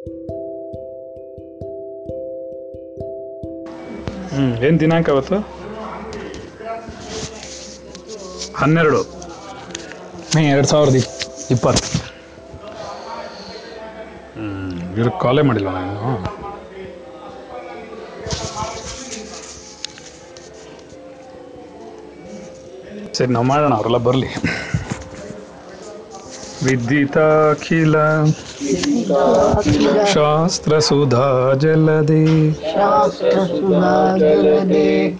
ಹ್ಞೂ ಏನು ದಿನಾಂಕ ಅವತ್ತು? ಹನ್ನೆರಡು. ಮೇ ಎರಡು ಸಾವಿರದ ಇಪ್ ಇಪ್ಪತ್ತು. ಹ್ಮ್ ಇವ್ರಿಗೆ ಕಾಲೇ ಮಾಡಿಲ್ಲ ನಾನು? ಸರಿ ನಾವು ಮಾಡೋಣ ಅವರೆಲ್ಲ ಬರಲಿ. ವಿದ್ಯುತಾಖಿಲ ಶಾಸ್ತ್ರ ಸುಧಾ ಜಲದೆ ಶಾಸ್ತ್ರಸುಧಾಜಲದೆ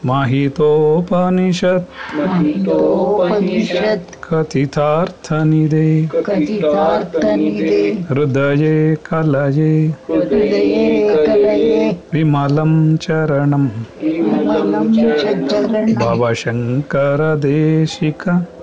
ಮಾಹಿತೋಪನಿಷತ್ ಮಹಿತೋಪನಿಷತ್ ಕಥಿತಾರ್ಥನಿದೆ ಕಥಿತಾರ್ಥನಿದೆ ಹೃದಯೇ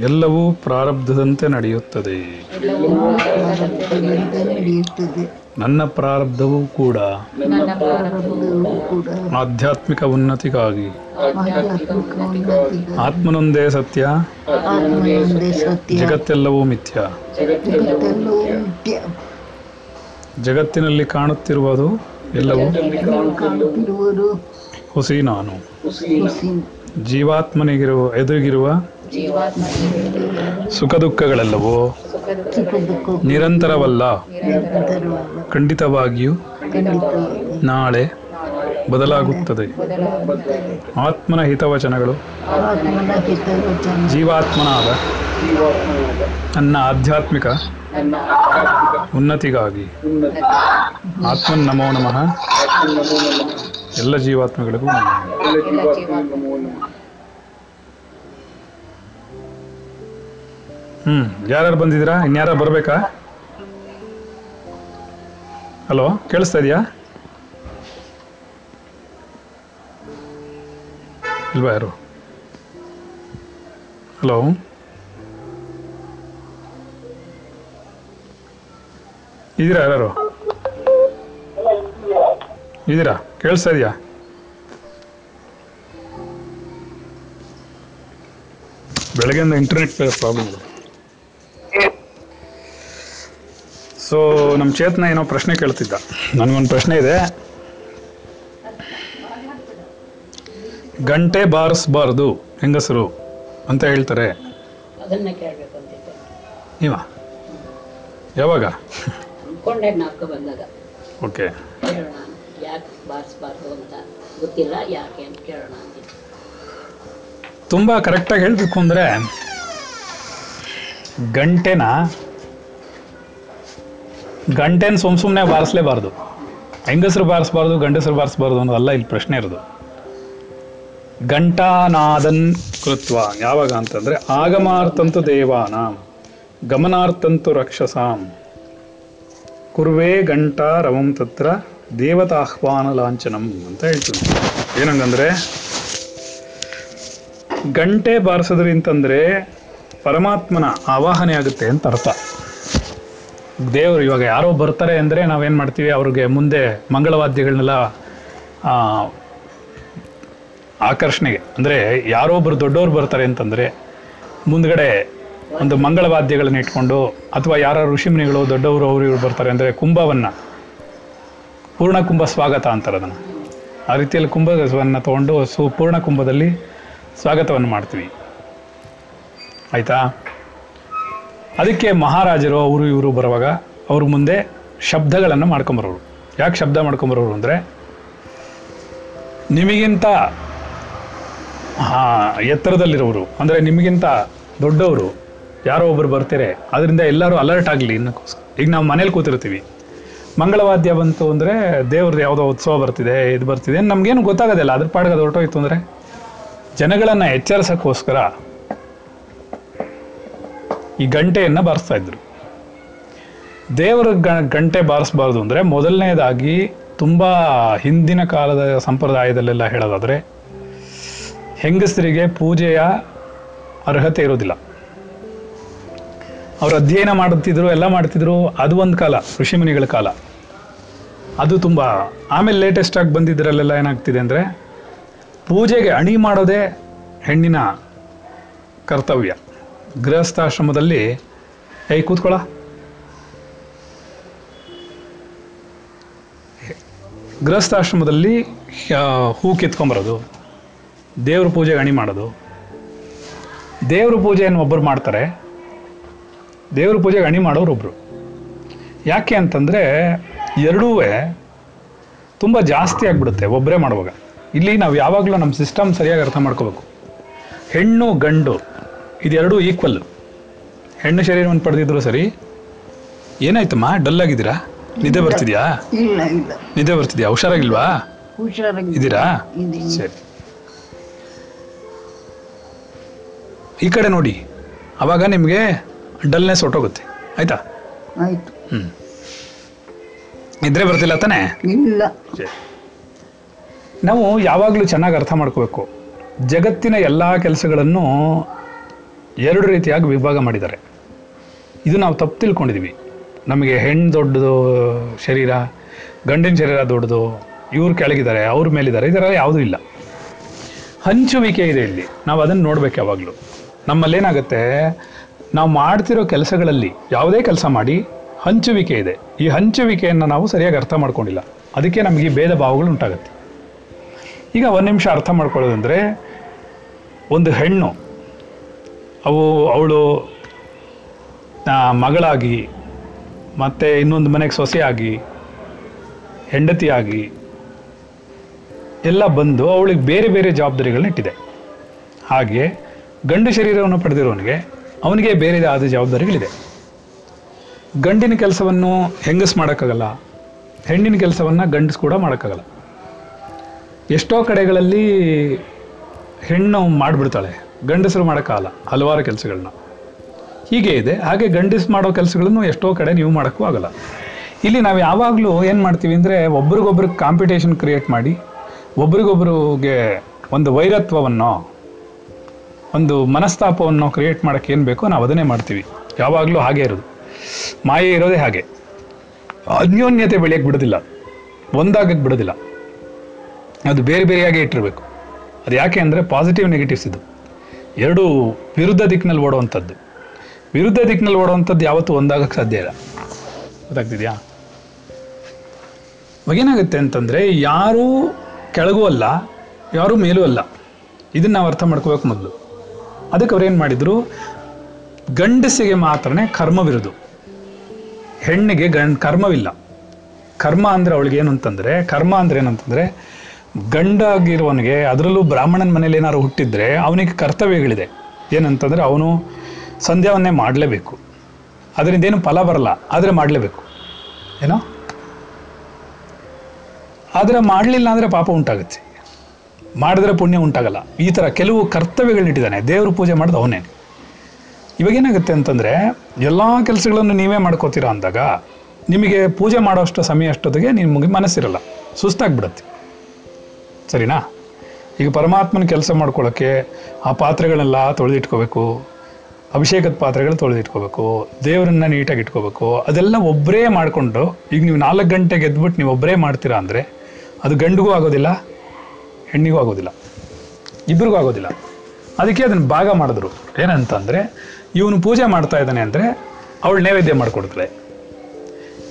ಎಲ್ಲವೂ ಪ್ರಾರಬ್ಧದಂತೆ ನಡೆಯುತ್ತದೆ. ನನ್ನ ಪ್ರಾರಬ್ಧವೂ ಕೂಡ ಆಧ್ಯಾತ್ಮಿಕ ಉನ್ನತಿಗಾಗಿ. ಆತ್ಮನೊಂದೇ ಸತ್ಯ ಜಗತ್ತೆಲ್ಲವೂ ಮಿಥ್ಯ. ಜಗತ್ತಿನಲ್ಲಿ ಕಾಣುತ್ತಿರುವುದು ಎಲ್ಲವೂ ಹುಸಿ ನಾನು ಜೀವಾತ್ಮನಿಗಿರುವ ಎದುರಿಗಿರುವ ಸುಖ ದುಃಖಗಳೆಲ್ಲವೋ ನಿರಂತರವಲ್ಲ? ಖಂಡಿತವಾಗಿಯೂ ನಾಳೆ ಬದಲಾಗುತ್ತದೆ. ಆತ್ಮನ ಹಿತವಚನಗಳು. ಜೀವಾತ್ಮನಾದ ನನ್ನ ಆಧ್ಯಾತ್ಮಿಕ ಉನ್ನತಿಗಾಗಿ ಆತ್ಮನ್ ನಮೋ ನಮಃ. ಎಲ್ಲ ಜೀವಾತ್ಮಗಳಿಗೂ ನಮಃ. ಹ್ಮ್, ಯಾರ್ಯಾರು ಬಂದಿದ್ದೀರಾ? ಇನ್ಯಾರ ಬರಬೇಕಾ? ಹಲೋ, ಕೇಳಿಸ್ತಾ ಇದೆಯಾ? ಇಲ್ವಾ ಯಾರು? ಹಲೋ? ಇದ್ದೀರಾ ಯಾರು? ಇದ್ದೀರಾ? ಕೇಳಿಸ್ತಾ ಇದೆಯಾ? ಬೆಳಗ್ಗೆಯಿಂದ ಇಂಟರ್ನೆಟ್ ಪ್ರಾಬ್ಲಮ್ ಇದೆ. ಸೊ ನಮ್ಮ ಚೇತನ ಏನೋ ಪ್ರಶ್ನೆ ಕೇಳ್ತಿದ್ದ. ನನಗೊಂದು ಪ್ರಶ್ನೆ ಇದೆ. ಗಂಟೆ ಬಾರಿಸಬಾರ್ದು ಹೆಂಗಸರು ಅಂತ ಹೇಳ್ತಾರೆ. ನೀವ? ಯಾವಾಗ? ಓಕೆ. ತುಂಬ ಕರೆಕ್ಟಾಗಿ ಹೇಳಬೇಕು ಅಂದರೆ ಗಂಟೆನ ಗಂಟೆನ ಸುಮ್ ಸುಮ್ಮನೆ ಬಾರಿಸ್ಲೇಬಾರ್ದು. ಹೆಂಗಸರು ಬಾರಿಸ್ಬಾರ್ದು, ಗಂಡಸರು ಬಾರಿಸ್ಬಾರ್ದು ಅನ್ನೋದಲ್ಲ ಇಲ್ಲಿ ಪ್ರಶ್ನೆ ಇರೋದು. ಘಂಟಾನಾದನ್ ಕೃತ್ವ ಯಾವಾಗ ಅಂತಂದ್ರೆ ಆಗಮಾರ್ತಂತು ದೇವಾನಾಂ, ಗಮನಾರ್ಥಂತು ರಕ್ಷಸಾಂ. ಕುರ್ವೇ ಘಂಟಾ ರವಂ ತತ್ರ ದೇವತಾಹ್ವಾನ ಲಾಂಛನಂ ಅಂತ ಹೇಳ್ತೀನಿ ಏನಂಗಂದ್ರೆ, ಗಂಟೆ ಬಾರಿಸೋದ್ರಿಂತಂದ್ರೆ ಪರಮಾತ್ಮನ ಆವಾಹನೆ ಆಗುತ್ತೆ ಅಂತ ಅರ್ಥ. ದೇವರು ಇವಾಗ ಯಾರೋ ಬರ್ತಾರೆ ಅಂದರೆ ನಾವೇನು ಮಾಡ್ತೀವಿ? ಅವ್ರಿಗೆ ಮುಂದೆ ಮಂಗಳವಾದ್ಯಗಳನ್ನೆಲ್ಲ ಆಕರ್ಷಣೆಗೆ. ಅಂದರೆ ಯಾರೋ ಒಬ್ಬರು ದೊಡ್ಡವರು ಬರ್ತಾರೆ ಅಂತಂದರೆ ಮುಂದ್ಗಡೆ ಒಂದು ಮಂಗಳವಾದ್ಯಗಳನ್ನ ಇಟ್ಕೊಂಡು ಅಥವಾ ಯಾರ ಋಷಿಮುನಿಗಳು, ದೊಡ್ಡವರು ಅವರು ಇವರು ಬರ್ತಾರೆ ಅಂದರೆ ಕುಂಭವನ್ನು, ಪೂರ್ಣ ಕುಂಭ ಸ್ವಾಗತ ಅಂತಾರೆ ಅದನ್ನು. ಆ ರೀತಿಯಲ್ಲಿ ಕುಂಭವನ್ನು ತೊಗೊಂಡು ಸು ಪೂರ್ಣ ಕುಂಭದಲ್ಲಿ ಸ್ವಾಗತವನ್ನು ಮಾಡ್ತೀವಿ. ಆಯಿತಾ? ಅದಕ್ಕೆ ಮಹಾರಾಜರು, ಅವರು ಇವರು ಬರುವಾಗ ಅವ್ರ ಮುಂದೆ ಶಬ್ದಗಳನ್ನು ಮಾಡ್ಕೊಂಬರೋರು. ಯಾಕೆ ಶಬ್ದ ಮಾಡ್ಕೊಂಬರೋರು ಅಂದರೆ, ನಿಮಗಿಂತ ಎತ್ತರದಲ್ಲಿರೋರು, ಅಂದರೆ ನಿಮಗಿಂತ ದೊಡ್ಡವರು, ಯಾರೋ ಒಬ್ಬರು ಬರ್ತಾರೆ, ಅದರಿಂದ ಎಲ್ಲರೂ ಅಲರ್ಟ್ ಆಗಲಿ ಇನ್ನಕ್ಕೋಸ್ಕರ. ಈಗ ನಾವು ಮನೇಲಿ ಕೂತಿರ್ತೀವಿ. ಮಂಗಳವಾದ್ಯ ಬಂತು ಅಂದರೆ ದೇವ್ರದ್ದು ಯಾವುದೋ ಉತ್ಸವ ಬರ್ತಿದೆ, ಇದು ಬರ್ತಿದೆ, ನಮಗೇನು ಗೊತ್ತಾಗೋದಿಲ್ಲ, ಅದ್ರ ಪಾಡ್ಗೆ ಹೊರಟೋಯ್ತು ಅಂದರೆ, ಜನಗಳನ್ನು ಎಚ್ಚರಿಸೋಕ್ಕೋಸ್ಕರ ಈ ಗಂಟೆಯನ್ನು ಬಾರಿಸ್ತಾ ಇದ್ರು. ದೇವರ ಗಂಟೆ ಬಾರಿಸ್ಬಾರ್ದು ಅಂದರೆ ಮೊದಲನೇದಾಗಿ ತುಂಬ ಹಿಂದಿನ ಕಾಲದ ಸಂಪ್ರದಾಯದಲ್ಲೆಲ್ಲ ಹೇಳೋದಾದರೆ, ಹೆಂಗಸರಿಗೆ ಪೂಜೆಯ ಅರ್ಹತೆ ಇರೋದಿಲ್ಲ. ಅವರು ಅಧ್ಯಯನ ಮಾಡುತ್ತಿದ್ರು, ಎಲ್ಲ ಮಾಡ್ತಿದ್ರು ಅದು ಒಂದು ಕಾಲ ಋಷಿಮುನಿಗಳ ಕಾಲ. ಅದು ತುಂಬ, ಆಮೇಲೆ ಲೇಟೆಸ್ಟಾಗಿ ಬಂದಿದ್ದರಲ್ಲೆಲ್ಲ ಏನಾಗ್ತಿದೆ ಅಂದರೆ, ಪೂಜೆಗೆ ಅಣಿ ಮಾಡೋದೇ ಹೆಣ್ಣಿನ ಕರ್ತವ್ಯ. ಗೃಹಸ್ಥಾಶ್ರಮದಲ್ಲಿ, ಏಯ್ ಕೂತ್ಕೊಳ್ಳ ಗೃಹಸ್ಥಾಶ್ರಮದಲ್ಲಿ ಹೂ ಕಿತ್ಕೊಂಬರೋದು, ದೇವ್ರ ಪೂಜೆ ಅಣಿ ಮಾಡೋದು. ದೇವ್ರ ಪೂಜೆಯನ್ನು ಒಬ್ಬರು ಮಾಡ್ತಾರೆ, ದೇವ್ರ ಪೂಜೆಗೆ ಅಣಿ ಮಾಡೋರು ಒಬ್ಬರು ಯಾಕೆ ಅಂತಂದರೆ ಎರಡೂ ತುಂಬ ಜಾಸ್ತಿ ಆಗಿಬಿಡುತ್ತೆ ಒಬ್ಬರೇ ಮಾಡುವಾಗ. ಇಲ್ಲಿ ನಾವು ಯಾವಾಗಲೂ ನಮ್ಮ ಸಿಸ್ಟಮ್ ಸರಿಯಾಗಿ ಅರ್ಥ ಮಾಡ್ಕೋಬೇಕು. ಹೆಣ್ಣು ಗಂಡು. ಇದೆರಡೂ ಈಕ್ವಲ್ ಹೆಣ್ಣು ಶರೀರವನ್ನು ಪಡೆದಿದ್ರು ಸರಿ ಏನಾಯ್ತಮ್ಮ? ಡಲ್ ಆಗಿದ್ದೀರಾ? ನಿದ್ದೆ ಬರ್ತಿದ್ಯಾ? ಇಲ್ಲ ಇಲ್ಲ. ನಿದ್ದೆ ಬರ್ತಿದ್ಯಾ? ಹುಷಾರಾಗಿಲ್ವಾ? ಹುಷಾರಾಗಿ ಇದ್ದೀರಾ. ಸರಿ. ಈ ಕಡೆ ನೋಡಿ. ಅವಾಗ ನಿಮಗೆ ಡಲ್ನೆಸ್ ಹೊಟ್ಟೋಗುತ್ತೆ ಆಯ್ತಾ? ಆಯ್ತು. ಹ್ಞೂ ನಿದ್ರೆ ಬರ್ತಿಲ್ಲ ತಾನೇ? ಇಲ್ಲ. ನಾವು ಯಾವಾಗಲೂ ಚೆನ್ನಾಗಿ ಅರ್ಥ ಮಾಡ್ಕೋಬೇಕು. ಜಗತ್ತಿನ ಎಲ್ಲ ಕೆಲಸಗಳನ್ನು ಎರಡು ರೀತಿಯಾಗಿ ವಿಭಾಗ ಮಾಡಿದ್ದಾರೆ. ಇದು ನಾವು ತಪ್ಪು ತಿಳ್ಕೊಂಡಿದ್ದೀವಿ ನಮಗೆ ಹೆಣ್ಣು ದೊಡ್ಡದು, ಶರೀರ, ಗಂಡಿನ ಶರೀರ ದೊಡ್ಡದು, ಇವ್ರು ಕೆಳಗಿದ್ದಾರೆ, ಅವ್ರ ಮೇಲಿದ್ದಾರೆ ಇದರಲ್ಲಿ ಯಾವುದೂ ಇಲ್ಲ. ಹಂಚುವಿಕೆ ಇದೆ ಇಲ್ಲಿ. ನಾವು ಅದನ್ನು ನೋಡ್ಬೇಕು ಯಾವಾಗಲೂ. ನಮ್ಮಲ್ಲಿ ಏನಾಗುತ್ತೆ ನಾವು ಮಾಡ್ತಿರೋ ಕೆಲಸಗಳಲ್ಲಿ ಯಾವುದೇ ಕೆಲಸ ಮಾಡಿ ಹಂಚುವಿಕೆ ಇದೆ. ಈ ಹಂಚುವಿಕೆಯನ್ನು ನಾವು ಸರಿಯಾಗಿ ಅರ್ಥ ಮಾಡ್ಕೊಂಡಿಲ್ಲ. ಅದಕ್ಕೆ ನಮಗೆ ಈ ಭೇದ ಭಾವಗಳು ಉಂಟಾಗುತ್ತೆ. ಈಗ ಒಂದು ನಿಮಿಷ ಅರ್ಥ ಮಾಡ್ಕೊಳ್ಳೋದಂದರೆ, ಒಂದು ಹೆಣ್ಣು ಅವು ಅವಳು ಮಗಳಾಗಿ, ಮತ್ತು ಇನ್ನೊಂದು ಮನೆಗೆ ಸೊಸೆಯಾಗಿ, ಹೆಂಡತಿಯಾಗಿ ಎಲ್ಲ ಬಂದು ಅವಳಿಗೆ ಬೇರೆ ಬೇರೆ ಜವಾಬ್ದಾರಿಗಳನ್ನ ಇಟ್ಟಿದೆ. ಹಾಗೆ ಗಂಡು ಶರೀರವನ್ನು ಪಡೆದಿರೋನಿಗೆ ಅವನಿಗೆ ಬೇರೆ ಆದ ಜವಾಬ್ದಾರಿಗಳಿದೆ. ಗಂಡಿನ ಕೆಲಸವನ್ನು ಹೆಂಗಸ್ ಮಾಡೋಕ್ಕಾಗಲ್ಲ, ಹೆಣ್ಣಿನ ಕೆಲಸವನ್ನು ಗಂಡಸು ಕೂಡ ಮಾಡೋಕ್ಕಾಗಲ್ಲ. ಎಷ್ಟೋ ಕಡೆಗಳಲ್ಲಿ ಹೆಣ್ಣು ಮಾಡಿಬಿಡ್ತಾಳೆ. ಗಂಡಸರು ಮಾಡೋಕ್ಕಾಗಲ್ಲ ಹಲವಾರು ಕೆಲಸಗಳನ್ನ ಹೀಗೆ ಇದೆ. ಹಾಗೆ ಗಂಡಸ್ ಮಾಡೋ ಕೆಲಸಗಳನ್ನು ಎಷ್ಟೋ ಕಡೆ ನೀವು ಮಾಡೋಕ್ಕೂ ಆಗಲ್ಲ. ಇಲ್ಲಿ ನಾವು ಯಾವಾಗಲೂ ಏನು ಮಾಡ್ತೀವಿ ಅಂದರೆ ಒಬ್ರಿಗೊಬ್ರಿಗೆ ಕಾಂಪಿಟೇಷನ್ ಕ್ರಿಯೇಟ್ ಮಾಡಿ, ಒಬ್ರಿಗೊಬ್ರಿಗೆ ಒಂದು ವೈರತ್ವವನ್ನು, ಒಂದು ಮನಸ್ತಾಪವನ್ನು ಕ್ರಿಯೇಟ್ ಮಾಡೋಕ್ಕೆ ಏನು ಬೇಕೋ ನಾವು ಅದನ್ನೇ ಮಾಡ್ತೀವಿ. ಯಾವಾಗಲೂ ಹಾಗೆ ಇರೋದು. ಮಾಯೆ ಇರೋದೇ ಹಾಗೆ. ಅನ್ಯೋನ್ಯತೆ ಬೆಳೆಯಕ್ಕೆ ಬಿಡೋದಿಲ್ಲ. ಒಂದಾಗಕ್ಕೆ ಬಿಡೋದಿಲ್ಲ. ಅದು ಬೇರೆ ಬೇರೆಯಾಗೇ ಇಟ್ಟಿರಬೇಕು. ಅದು ಯಾಕೆ ಅಂದರೆ ಪಾಸಿಟಿವ್ ನೆಗೆಟಿವ್ಸ್ ಇದು. ಎರಡು ವಿರುದ್ಧ ದಿಕ್ಕಿನಲ್ಲಿ ಓಡುವಂಥದ್ದು. ವಿರುದ್ಧ ದಿಕ್ಕಿನಲ್ಲಿ ಓಡುವಂಥದ್ದು ಯಾವತ್ತೂ ಒಂದಾಗಕ್ಕೆ ಸಾಧ್ಯ ಇಲ್ಲ. ಗೊತ್ತಾಗ್ತಿದ್ಯಾ? ಏನಾಗುತ್ತೆ ಅಂತಂದರೆ ಯಾರೂ ಕೆಳಗೂ ಅಲ್ಲ, ಯಾರೂ ಮೇಲೂ ಅಲ್ಲ. ಇದನ್ನು ನಾವು ಅರ್ಥ ಮಾಡ್ಕೋಬೇಕು ಮೊದಲು. ಅದಕ್ಕೆ ಅವ್ರು ಏನು ಮಾಡಿದರು? ಗಂಡಸಿಗೆ ಮಾತ್ರನೇ ಕರ್ಮವಿರುದು. ಹೆಣ್ಣಿಗೆ ಗಂಡ್, ಕರ್ಮವಿಲ್ಲ. ಕರ್ಮ ಅಂದರೆ ಅವಳಿಗೆ ಏನು ಅಂತಂದರೆ, ಕರ್ಮ ಅಂದರೆ ಏನಂತಂದರೆ ಗಂಡಾಗಿರುವವನಿಗೆ ಅದರಲ್ಲೂ ಬ್ರಾಹ್ಮಣನ ಮನೇಲಿ ಏನಾದ್ರು ಹುಟ್ಟಿದ್ರೆ ಅವನಿಗೆ ಕರ್ತವ್ಯಗಳಿದೆ. ಏನಂತಂದರೆ ಅವನು ಸಂಧ್ಯಾವನ್ನೇ ಮಾಡಲೇಬೇಕು. ಅದರಿಂದ ಏನು ಫಲ ಬರಲ್ಲ, ಆದರೆ ಮಾಡಲೇಬೇಕು. ಏನೋ? ಆದರೆ ಮಾಡಲಿಲ್ಲ ಅಂದರೆ ಪಾಪ ಉಂಟಾಗುತ್ತೆ. ಮಾಡಿದ್ರೆ ಪುಣ್ಯ ಉಂಟಾಗಲ್ಲ. ಈ ಥರ ಕೆಲವು ಕರ್ತವ್ಯಗಳನ್ನಿಟ್ಟಿದ್ದಾನೆ ದೇವರು ಪೂಜೆ ಮಾಡಿದ ಅವನೇ. ಇವಾಗ ಏನಾಗುತ್ತೆ ಅಂತಂದರೆ ಎಲ್ಲ ಕೆಲಸಗಳನ್ನು ನೀವೇ ಮಾಡ್ಕೋತೀರಾ ಅಂದಾಗ ನಿಮಗೆ ಪೂಜೆ ಮಾಡೋಷ್ಟು ಸಮಯ ಅಷ್ಟೊತ್ತಿಗೆ ನಿಮಗೆ ಮನಸ್ಸಿರಲ್ಲ. ಸುಸ್ತಾಗ್ಬಿಡುತ್ತೆ. ಸರಿನಾ? ಈಗ ಪರಮಾತ್ಮನ ಕೆಲಸ ಮಾಡ್ಕೊಳ್ಳೋಕ್ಕೆ ಆ ಪಾತ್ರೆಗಳೆಲ್ಲ ತೊಳೆದಿಟ್ಕೋಬೇಕು. ಅಭಿಷೇಕದ ಪಾತ್ರೆಗಳು ತೊಳೆದಿಟ್ಕೋಬೇಕು. ದೇವರನ್ನ ನೀಟಾಗಿ ಇಟ್ಕೋಬೇಕು. ಅದೆಲ್ಲ ಒಬ್ಬರೇ ಮಾಡಿಕೊಂಡು, ಈಗ ನೀವು ನಾಲ್ಕು ಗಂಟೆಗೆ ಎದ್ಬಿಟ್ಟು ನೀವು ಒಬ್ಬರೇ ಮಾಡ್ತೀರಾ ಅಂದರೆ ಅದು ಗಂಡಿಗೂ ಆಗೋದಿಲ್ಲ, ಹೆಣ್ಣಿಗೂ ಆಗೋದಿಲ್ಲ ಇಬ್ಬರಿಗೂ ಆಗೋದಿಲ್ಲ. ಅದಕ್ಕೆ ಅದನ್ನು ಭಾಗ ಮಾಡಿದ್ರು. ಏನಂತಂದರೆ, ಇವನು ಪೂಜೆ ಮಾಡ್ತಾ ಇದ್ದಾನೆ ಅಂದರೆ ಅವಳು ನೈವೇದ್ಯ ಮಾಡಿಕೊಡ್ತಾಳೆ.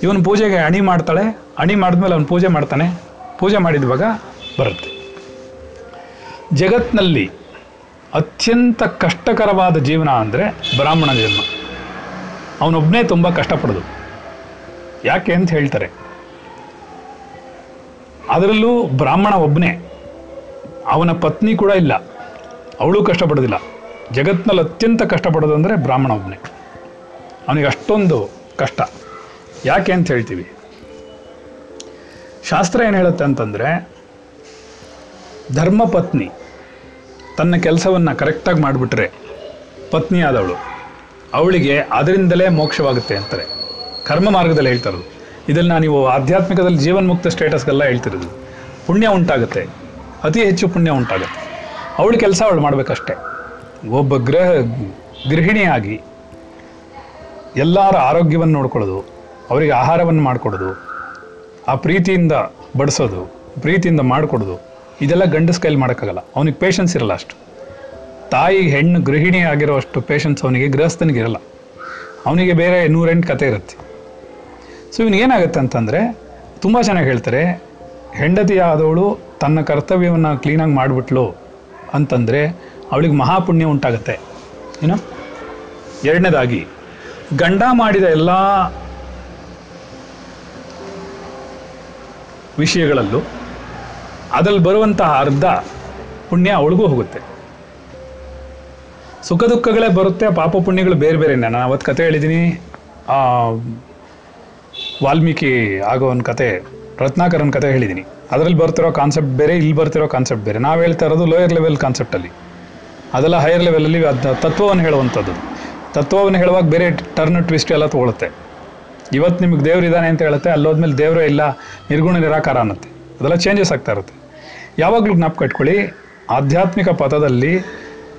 ಇವನು ಪೂಜೆಗೆ ಅಣಿ ಮಾಡ್ತಾಳೆ. ಅಣಿ ಮಾಡಿದ್ಮೇಲೆ ಅವನು ಪೂಜೆ ಮಾಡ್ತಾನೆ. ಪೂಜೆ ಮಾಡಿದ್ವಾಗ ಬರುತ್ತೆ. ಜಗತ್ನಲ್ಲಿ ಅತ್ಯಂತ ಕಷ್ಟಕರವಾದ ಜೀವನ ಅಂದರೆ ಬ್ರಾಹ್ಮಣ ಜನ್ಮ. ಅವನೊಬ್ಬನೇ ತುಂಬ ಕಷ್ಟಪಡೋದು. ಯಾಕೆ ಅಂತ ಹೇಳ್ತಾರೆ. ಅದರಲ್ಲೂ ಬ್ರಾಹ್ಮಣ ಒಬ್ಬನೇ ಅವನ ಪತ್ನಿ ಕೂಡ ಇಲ್ಲ. ಅವಳು ಕಷ್ಟಪಡೋದಿಲ್ಲ. ಜಗತ್ನಲ್ಲಿ ಅತ್ಯಂತ ಕಷ್ಟಪಡೋದು ಅಂದರೆ ಬ್ರಾಹ್ಮಣ ಒಬ್ಬನೇ ಅವನಿಗೆ ಅಷ್ಟೊಂದು ಕಷ್ಟ. ಯಾಕೆ ಅಂತ ಹೇಳ್ತೀವಿ. ಶಾಸ್ತ್ರ ಏನು ಹೇಳುತ್ತೆ ಅಂತಂದರೆ ಧರ್ಮಪತ್ನಿ. ತನ್ನ ಕೆಲಸವನ್ನು ಕರೆಕ್ಟಾಗಿ ಮಾಡಿಬಿಟ್ರೆ ಪತ್ನಿ ಆದವಳು. ಅವಳಿಗೆ ಅದರಿಂದಲೇ ಮೋಕ್ಷವಾಗುತ್ತೆ ಅಂತಾರೆ. ಕರ್ಮ ಮಾರ್ಗದಲ್ಲಿ ಹೇಳ್ತಾರದು ಇದನ್ನು ನೀವು ಆಧ್ಯಾತ್ಮಿಕದಲ್ಲಿ ಜೀವನ್ಮುಕ್ತ ಸ್ಟೇಟಸ್ಗೆಲ್ಲ ಹೇಳ್ತಿರೋದು. ಪುಣ್ಯ ಉಂಟಾಗುತ್ತೆ. ಅತಿ ಹೆಚ್ಚು ಪುಣ್ಯ ಉಂಟಾಗುತ್ತೆ. ಅವಳ ಕೆಲಸ ಅವಳು ಮಾಡಬೇಕಷ್ಟೆ. ಒಬ್ಬ ಗೃಹ ಗೃಹಿಣಿಯಾಗಿ ಎಲ್ಲರ ಆರೋಗ್ಯವನ್ನು ನೋಡ್ಕೊಳ್ಳೋದು, ಅವರಿಗೆ ಆಹಾರವನ್ನು ಮಾಡಿಕೊಡೋದು, ಆ ಪ್ರೀತಿಯಿಂದ ಬಡಿಸೋದು, ಪ್ರೀತಿಯಿಂದ ಮಾಡಿಕೊಡೋದು ಇದೆಲ್ಲ ಗಂಡಸ ಕೈಲಿ ಮಾಡೋಕ್ಕಾಗಲ್ಲ. ಅವನಿಗೆ ಪೇಷನ್ಸ್ ಇರಲ್ಲ ಅಷ್ಟು. ತಾಯಿ, ಹೆಣ್ಣು, ಗೃಹಿಣಿ ಆಗಿರೋ ಅಷ್ಟು ಪೇಷನ್ಸ್ ಅವನಿಗೆ ಗೃಹಸ್ಥನಿಗೆ ಇರಲ್ಲ. ಅವನಿಗೆ ಬೇರೆ ನೂರೆಂಟು ಕತೆ ಇರುತ್ತೆ. ಸೊ ಇವನಿಗೇನಾಗುತ್ತೆ ಅಂತಂದರೆ, ತುಂಬ ಚೆನ್ನಾಗಿ ಹೇಳ್ತಾರೆ, ಹೆಂಡತಿ ಆದವಳು ತನ್ನ ಕರ್ತವ್ಯವನ್ನು ಕ್ಲೀನಾಗಿ ಮಾಡಿಬಿಟ್ಲು ಅಂತಂದರೆ ಅವಳಿಗೆ ಮಹಾಪುಣ್ಯ ಉಂಟಾಗುತ್ತೆ. ಏನು? ಎರಡನೇದಾಗಿ, ಗಂಡ ಮಾಡಿದ ಎಲ್ಲ ವಿಷಯಗಳಲ್ಲೂ ಅದ್ರಲ್ಲಿ ಬರುವಂತಹ ಅರ್ಧ ಪುಣ್ಯ ಅವಳಿಗೂ ಹೋಗುತ್ತೆ. ಸುಖ ದುಃಖಗಳೇ ಬರುತ್ತೆ, ಪಾಪ ಪುಣ್ಯಗಳು ಬೇರೆ ಬೇರೆ ನಾನು ಅವತ್ತು ಕತೆ ಹೇಳಿದ್ದೀನಿ ವಾಲ್ಮೀಕಿ ಆಗೋ ಒಂದು ಕತೆ, ರತ್ನಾಕರನ್ ಕತೆ ಹೇಳಿದ್ದೀನಿ ಅದರಲ್ಲಿ ಬರ್ತಿರೋ ಕಾನ್ಸೆಪ್ಟ್ ಬೇರೆ, ಇಲ್ಲಿ ಬರ್ತಿರೋ ಕಾನ್ಸೆಪ್ಟ್ ಬೇರೆ. ನಾವು ಹೇಳ್ತಾ ಇರೋದು ಲೋಯರ್ ಲೆವೆಲ್ ಕಾನ್ಸೆಪ್ಟಲ್ಲಿ ಅದೆಲ್ಲ ಹೈಯರ್ ಲೆವೆಲಲ್ಲಿ ಅದು ತತ್ವವನ್ನು ಹೇಳುವಂಥದ್ದು. ತತ್ವವನ್ನು ಹೇಳುವಾಗ ಬೇರೆ ಟರ್ನ್ ಟ್ವಿಸ್ಟ್ ಎಲ್ಲ ತಗೊಳುತ್ತೆ. ಇವತ್ತು ನಿಮಗೆ ದೇವ್ರು ಇದ್ದಾನೆ ಅಂತ ಹೇಳುತ್ತೆ. ಅಲ್ಲೋದ್ಮೇಲೆ ದೇವರೇ ಇಲ್ಲ, ನಿರ್ಗುಣ ನಿರಾಕಾರ ಅನ್ನತ್ತೆ. ಅದೆಲ್ಲ ಚೇಂಜಸ್ ಆಗ್ತಾ ಇರುತ್ತೆ. ಯಾವಾಗಲೂ ಜ್ಞಾಪಕ ಇಟ್ಕೊಳ್ಳಿ, ಆಧ್ಯಾತ್ಮಿಕ ಪಥದಲ್ಲಿ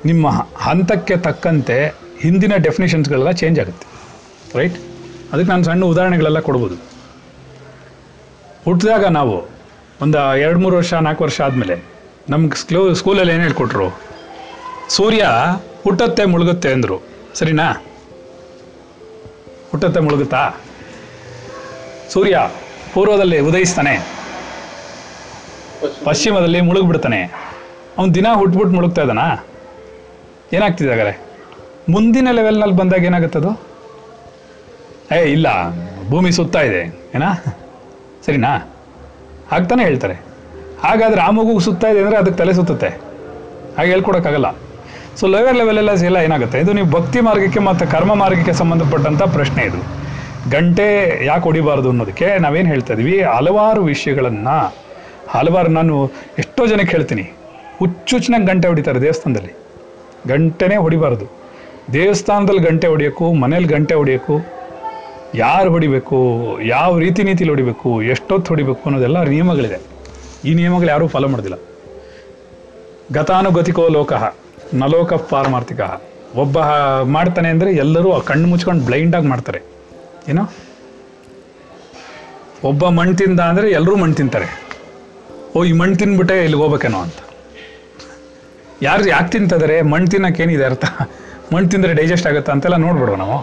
ನಿಮ್ಮ ಹಂತಕ್ಕೆ ತಕ್ಕಂತೆ ಹಿಂದಿನ ಡೆಫಿನೇಷನ್ಸ್ಗಳೆಲ್ಲ ಚೇಂಜ್ ಆಗುತ್ತೆ. ರೈಟ್ ಅದಕ್ಕೆ ನಾನು ಸಣ್ಣ ಉದಾಹರಣೆಗಳೆಲ್ಲ ಕೊಡ್ಬೋದು. ಹುಟ್ಟಿದಾಗ ನಾವು ಒಂದು ಎರಡು ಮೂರು ವರ್ಷ, ನಾಲ್ಕು ವರ್ಷ ಆದಮೇಲೆ ನಮ್ಗೆ ಸ್ಲೋ ಸ್ಕೂಲಲ್ಲಿ ಏನು ಹೇಳ್ಕೊಟ್ರು? ಸೂರ್ಯ ಹುಟ್ಟತ್ತೆ ಮುಳುಗುತ್ತೆ ಅಂದರು. ಸರಿನಾ? ಹುಟ್ಟತ್ತೆ ಮುಳುಗುತ್ತಾ? ಸೂರ್ಯ ಪೂರ್ವದಲ್ಲಿ ಉದಯಿಸ್ತಾನೆ. ಪಶ್ಚಿಮದಲ್ಲಿ ಮುಳುಗ್ಬಿಡ್ತಾನೆ. ಅವ್ನು ದಿನ ಹುಟ್ಬಿಟ್ಟು ಮುಳುಗ್ತಾ ಇದ್ದಾನಾ? ಏನಾಗ್ತಿದೆ ಹಾಗಾದ್ರೆ? ಮುಂದಿನ ಲೆವೆಲ್ನಲ್ಲಿ ಬಂದಾಗ ಏನಾಗುತ್ತದು? ಏ, ಇಲ್ಲ. ಭೂಮಿ ಸುತ್ತಾ ಇದೆ. ಏನಾ? ಸರಿನಾ? ಆಗ್ತಾನೆ ಹೇಳ್ತಾರೆ. ಹಾಗಾದ್ರೆ ಆ ಮಗು ಸುತ್ತಾ ಇದೆ ಅಂದರೆ ಅದಕ್ಕೆ ತಲೆ ಸುತ್ತುತ್ತೆ. ಹಾಗೆ ಹೇಳ್ಕೊಡೋಕ್ಕಾಗಲ್ಲ. ಸೊ ಲೆವೆಲ್ ಲೆವೆಲೆಲ್ಲ ಎಲ್ಲ ಏನಾಗುತ್ತೆ? ಇದು ನೀವು ಭಕ್ತಿ ಮಾರ್ಗಕ್ಕೆ ಮತ್ತು ಕರ್ಮ ಮಾರ್ಗಕ್ಕೆ ಸಂಬಂಧಪಟ್ಟಂಥ ಪ್ರಶ್ನೆ ಇದು. ಗಂಟೆ ಯಾಕೆ ಹೊಡಿಬಾರ್ದು ಅನ್ನೋದಕ್ಕೆ ನಾವೇನು ಹೇಳ್ತಾ ಇದೀವಿ? ಹಲವಾರು ವಿಷಯಗಳನ್ನು ಹಲವಾರು ನಾನು ಎಷ್ಟೋ ಜನಕ್ಕೆ ಹೇಳ್ತೀನಿ ಹುಚ್ಚುಚ್ಚನಾಗಿ ಗಂಟೆ ಹೊಡಿತಾರೆ ದೇವಸ್ಥಾನದಲ್ಲಿ. ಗಂಟೆನೇ ಹೊಡಿಬಾರ್ದು. ದೇವಸ್ಥಾನದಲ್ಲಿ ಗಂಟೆ ಹೊಡಿಯೋಕು ಮನೇಲಿ ಗಂಟೆ ಹೊಡಿಯೋಕ್ಕೂ, ಯಾರು ಹೊಡಿಬೇಕು, ಯಾವ ರೀತಿ ನೀತಿಲಿ ಹೊಡಿಬೇಕು, ಎಷ್ಟೊತ್ತು ಹೊಡಿಬೇಕು ಅನ್ನೋದೆಲ್ಲ ನಿಯಮಗಳಿದೆ. ಈ ನಿಯಮಗಳು ಯಾರೂ ಫಾಲೋ ಮಾಡೋದಿಲ್ಲ. ಗತಾನುಗತಿಕೋ ಲೋಕಃ, ನಲೋಕ ಪಾರಮಾರ್ಥಿಕ. ಒಬ್ಬ ಮಾಡ್ತಾನೆ ಅಂದರೆ ಎಲ್ಲರೂ ಕಣ್ಣು ಮುಚ್ಕೊಂಡು ಬ್ಲೈಂಡಾಗಿ ಮಾಡ್ತಾರೆ. ಏನೋ? ಒಬ್ಬ ಮಣ್ಣು ತಿಂದ ಅಂದರೆ ಎಲ್ಲರೂ ಮಣ್ಣು ತಿಂತಾರೆ. ಓ, ಈ ಮಣ್ಣು ತಿನ್ಬಿಟ್ಟೆ ಇಲ್ಲಿಗೆ ಹೋಗ್ಬೇಕೇನೋ ಅಂತ. ಯಾರು ಯಾಕೆ ತಿಂತಿದ್ದಾರೆ ಮಣ್ಣು ತಿನ್ನೋಕ್ಕೇನಿದೆ ಅರ್ಥ? ಮಣ್ಣು ತಿಂದರೆ ಡೈಜೆಸ್ಟ್ ಆಗುತ್ತಾ ಅಂತೆಲ್ಲ ನೋಡ್ಬಿಡುವ ನಾವು.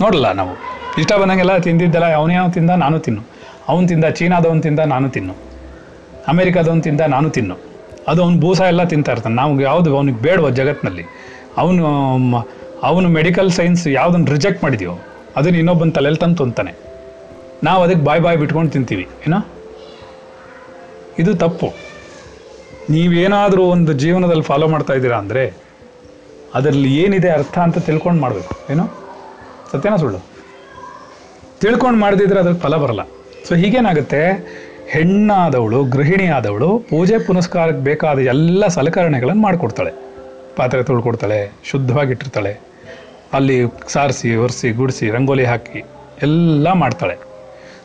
ನೋಡಲ್ಲ ನಾವು. ಇಷ್ಟ ಬಂದಂಗೆಲ್ಲ ತಿಂದಿದ್ದೆಲ್ಲ ಅವನ್ಯಾವ ತಿಂದ? ನಾನು ತಿನ್ನು. ಅವನು ತಿಂದ, ಚೀನಾದವನು ತಿಂದ, ನಾನು ತಿನ್ನು. ಅಮೇರಿಕಾದವನು ತಿಂದ, ನಾನು ತಿನ್ನು. ಅದು ಅವ್ನು ಭೂಸ ಎಲ್ಲ ತಿಂತಾ ಇರ್ತಾನೆ. ನಾವು ಯಾವುದು ಅವನಿಗೆ ಬೇಡವ ಜಗತ್ತಿನಲ್ಲಿ ಅವನು ಅವನು ಮೆಡಿಕಲ್ ಸೈನ್ಸ್ ಯಾವುದನ್ನು ರಿಜೆಕ್ಟ್ ಮಾಡಿದೆಯೋ, ಅದನ್ನು ಇನ್ನೊಬ್ಬನ ತಲೆಯಲ್ಲಿ ತಂದು ತಂತಾನೆ ನಾವು ಅದಕ್ಕೆ ಬಾಯ್ ಬಾಯ್ ಬಿಟ್ಕೊಂಡು ತಿಂತೀವಿ. ಏನೋ? ಇದು ತಪ್ಪು. ನೀವೇನಾದರೂ ಒಂದು ಜೀವನದಲ್ಲಿ ಫಾಲೋ ಮಾಡ್ತಾ ಇದ್ದೀರಾ ಅಂದರೆ ಅದರಲ್ಲಿ ಏನಿದೆ ಅರ್ಥ ಅಂತ ತಿಳ್ಕೊಂಡು ಮಾಡಬೇಕು. ಏನು? ಸತ್ಯನ ಸುಳ್ಳು. ತಿಳ್ಕೊಂಡು ಮಾಡದಿದ್ರೆ ಅದಕ್ಕೆ ಫಲ ಬರಲ್ಲ. ಸೊ ಹೀಗೇನಾಗುತ್ತೆ? ಹೆಣ್ಣಾದವಳು ಗೃಹಿಣಿ ಆದವಳು ಪೂಜೆ ಪುನಸ್ಕಾರಕ್ಕೆ ಬೇಕಾದ ಎಲ್ಲ ಸಲಕರಣೆಗಳನ್ನು ಮಾಡಿಕೊಡ್ತಾಳೆ. ಪಾತ್ರೆ ತೊಳ್ಕೊಡ್ತಾಳೆ ಶುದ್ಧವಾಗಿಟ್ಟಿರ್ತಾಳೆ ಅಲ್ಲಿ ಸಾರಿಸಿ, ಒರೆಸಿ, ಗುಡಿಸಿ, ರಂಗೋಲಿ ಹಾಕಿ ಎಲ್ಲ ಮಾಡ್ತಾಳೆ.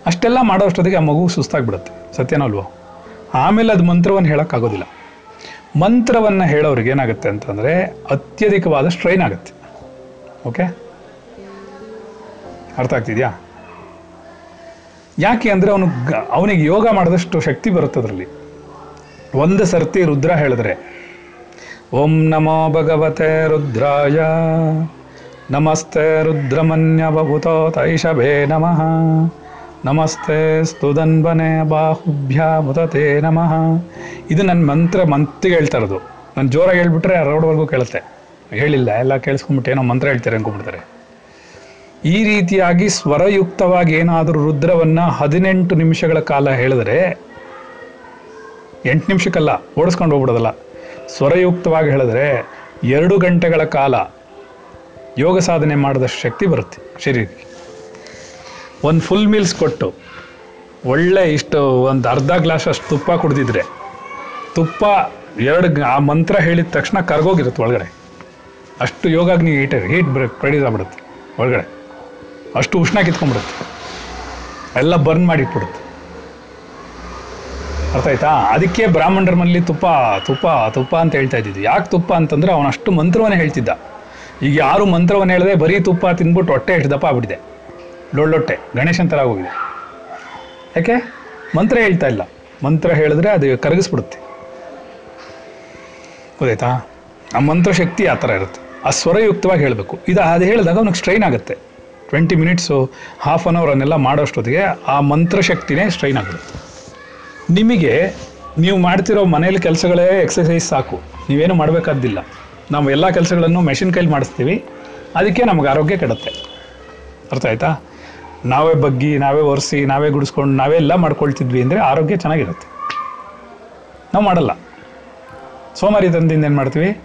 ಅಷ್ಟೆಲ್ಲ ಮಾಡೋಷ್ಟೊತ್ತಿಗೆ ಆ ಮಗು ಸುಸ್ತಾಗ್ಬಿಡುತ್ತೆ. ಸತ್ಯನಲ್ವೋ ಆಮೇಲೆ ಅದು ಮಂತ್ರವನ್ನು ಹೇಳೋಕ್ಕಾಗೋದಿಲ್ಲ. ಮಂತ್ರವನ್ನು ಹೇಳೋರಿಗೆ ಏನಾಗುತ್ತೆ ಅಂತಂದರೆ ಅತ್ಯಧಿಕವಾದ ಸ್ಟ್ರೈನ್ ಆಗುತ್ತೆ. ಓಕೆ ಅರ್ಥ ಆಗ್ತಿದ್ಯಾ? ಯಾಕೆ ಅಂದರೆ ಅವನು ಅವನಿಗೆ ಯೋಗ ಮಾಡಿದಷ್ಟು ಶಕ್ತಿ ಬರುತ್ತೆ ಅದರಲ್ಲಿ. ಒಂದು ಸರ್ತಿ ರುದ್ರ ಹೇಳಿದ್ರೆ, ಓಂ ನಮೋ ಭಗವತೆ ರುದ್ರಾಯ, ನಮಸ್ತೆ ರುದ್ರಮನ್ಯವಭೂತೋ ತೈಷಭೇ ನಮಃ. ನಮಸ್ತೆ ಸ್ತುದನ್ಬನೆ ಬಾಹುಭ್ಯ ಮುತತೆ ನಮಃ. ಇದು ನನ್ನ ಮಂತ್ರ ಮಂತಿಗೆ ಹೇಳ್ತಾ ಇರೋದು. ನಾನು ಜೋರಾಗಿ ಹೇಳ್ಬಿಟ್ರೆ ರೋಡ್ವರೆಗೂ ಕೇಳುತ್ತೆ. ಹೇಳಿಲ್ಲ, ಎಲ್ಲ ಕೇಳಿಸ್ಕೊಂಬಿಟ್ಟು ಏನೋ ಮಂತ್ರ ಹೇಳ್ತಾರೆ ಅನ್ಕೊಂಡ್ಬಿಡ್ತಾರೆ ಈ ರೀತಿಯಾಗಿ ಸ್ವರಯುಕ್ತವಾಗಿ ಏನಾದರೂ ರುದ್ರವನ್ನ ಹದಿನೆಂಟು ನಿಮಿಷಗಳ ಕಾಲ ಹೇಳಿದ್ರೆ, ಎಂಟು ನಿಮಿಷಕ್ಕಲ್ಲ, ಓಡಿಸ್ಕೊಂಡು ಹೋಗ್ಬಿಡೋದಲ್ಲ. ಸ್ವರಯುಕ್ತವಾಗಿ ಹೇಳಿದ್ರೆ ಎರಡು ಗಂಟೆಗಳ ಕಾಲ ಯೋಗ ಸಾಧನೆ ಮಾಡಿದಷ್ಟು ಶಕ್ತಿ ಬರುತ್ತೆ, ಶರೀರಕ್ಕೆ. ಒಂದು ಫುಲ್ ಮೀಲ್ಸ್ ಕೊಟ್ಟು, ಒಳ್ಳೆ ಇಷ್ಟು ಒಂದು ಅರ್ಧ ಗ್ಲಾಸ್ ಅಷ್ಟು ತುಪ್ಪ ಕುಡಿದಿದ್ರೆ, ತುಪ್ಪ ಎರಡು ಆ ಮಂತ್ರ ಹೇಳಿದ ತಕ್ಷಣ ಕರ್ಗೋಗಿರುತ್ತೆ ಒಳಗಡೆ. ಅಷ್ಟು ಯೋಗಾಗ್ನಿ ಹೀಟ್ ಹೀಟ್ ಪ್ರೊಡ್ಯೂಸ್ ಆಗ್ಬಿಡುತ್ತೆ ಒಳಗಡೆ. ಅಷ್ಟು ಉಷ್ಣ ಕಿತ್ಕೊಂಡ್ಬಿಡುತ್ತೆ. ಎಲ್ಲ ಬರ್ನ್ ಮಾಡಿಟ್ಬಿಡುತ್ತೆ ಅರ್ಥ ಆಯ್ತಾ? ಅದಕ್ಕೆ ಬ್ರಾಹ್ಮಣರ ಮನೇಲಿ ತುಪ್ಪ ತುಪ್ಪ ತುಪ್ಪ ಅಂತ ಹೇಳ್ತಾ ಇದ್ದಿದ್ದು. ಯಾಕೆ ತುಪ್ಪ ಅಂತಂದ್ರೆ ಅವನಷ್ಟು ಮಂತ್ರವನ್ನೇ ಹೇಳ್ತಿದ್ದ. ಈಗ ಯಾರು ಮಂತ್ರವನ್ನು ಹೇಳಿದೆ ಬರೀ ತುಪ್ಪ ತಿಂದ್ಬಿಟ್ಟು ಹೊಟ್ಟೆ ಹಿಡ್ದಪ್ಪ ದಪ್ಪ ಆಗ್ಬಿಟ್ಟಿದೆ. ಡೊಳ್ಳೊಟ್ಟೆ ಗಣೇಶನ್ ಥರ ಹೋಗಿದೆ ಯಾಕೆ? ಮಂತ್ರ ಹೇಳ್ತಾ ಇಲ್ಲ. ಮಂತ್ರ ಹೇಳಿದ್ರೆ ಅದು ಕರಗಿಸ್ಬಿಡುತ್ತೆ. ಗೊತ್ತಾಯ್ತಾ? ಆ ಮಂತ್ರ ಶಕ್ತಿ ಆ ಥರ ಇರುತ್ತೆ. ಆ ಸ್ವರಯುಕ್ತವಾಗಿ ಹೇಳಬೇಕು. ಇದು ಅದು ಹೇಳಿದಾಗ ಅವ್ನಿಗೆ ಸ್ಟ್ರೈನ್ ಆಗುತ್ತೆ. Twenty minutes half an hour ಅನ್ನೆಲ್ಲ ಮಾಡೋಷ್ಟೊತ್ತಿಗೆ ಆ ಮಂತ್ರ ಶಕ್ತಿನೇ ಸ್ಟ್ರೈನ್ ಆಗುತ್ತೆ ನಿಮಗೆ ನೀವು ಮಾಡ್ತಿರೋ ಮನೇಲಿ ಕೆಲಸಗಳೇ ಎಕ್ಸಸೈಸ್ ಸಾಕು. ನೀವೇನು ಮಾಡಬೇಕಾದ್ದಿಲ್ಲ. ನಾವು ಎಲ್ಲ ಕೆಲಸಗಳನ್ನು ಮೆಷಿನ್ ಕೈಲಿ ಮಾಡಿಸ್ತೀವಿ. ಅದಕ್ಕೆ ನಮಗೆ ಆರೋಗ್ಯ ಕೆಡುತ್ತೆ. ಅರ್ಥ ಆಯ್ತಾ? ನಾವೇ ಬಗ್ಗಿ, ನಾವೇ ಒರೆಸಿ, ನಾವೇ ಗುಡಿಸ್ಕೊಂಡು, ನಾವೇ ಎಲ್ಲ ಮಾಡ್ಕೊಳ್ತಿದ್ವಿ ಅಂದರೆ ಆರೋಗ್ಯ ಚೆನ್ನಾಗಿರುತ್ತೆ. ನಾವು ಮಾಡಲ್ಲ. ಸೋಮಾರಿ ತಂದಿಂದ ಏನು ಮಾಡ್ತೀವಿ?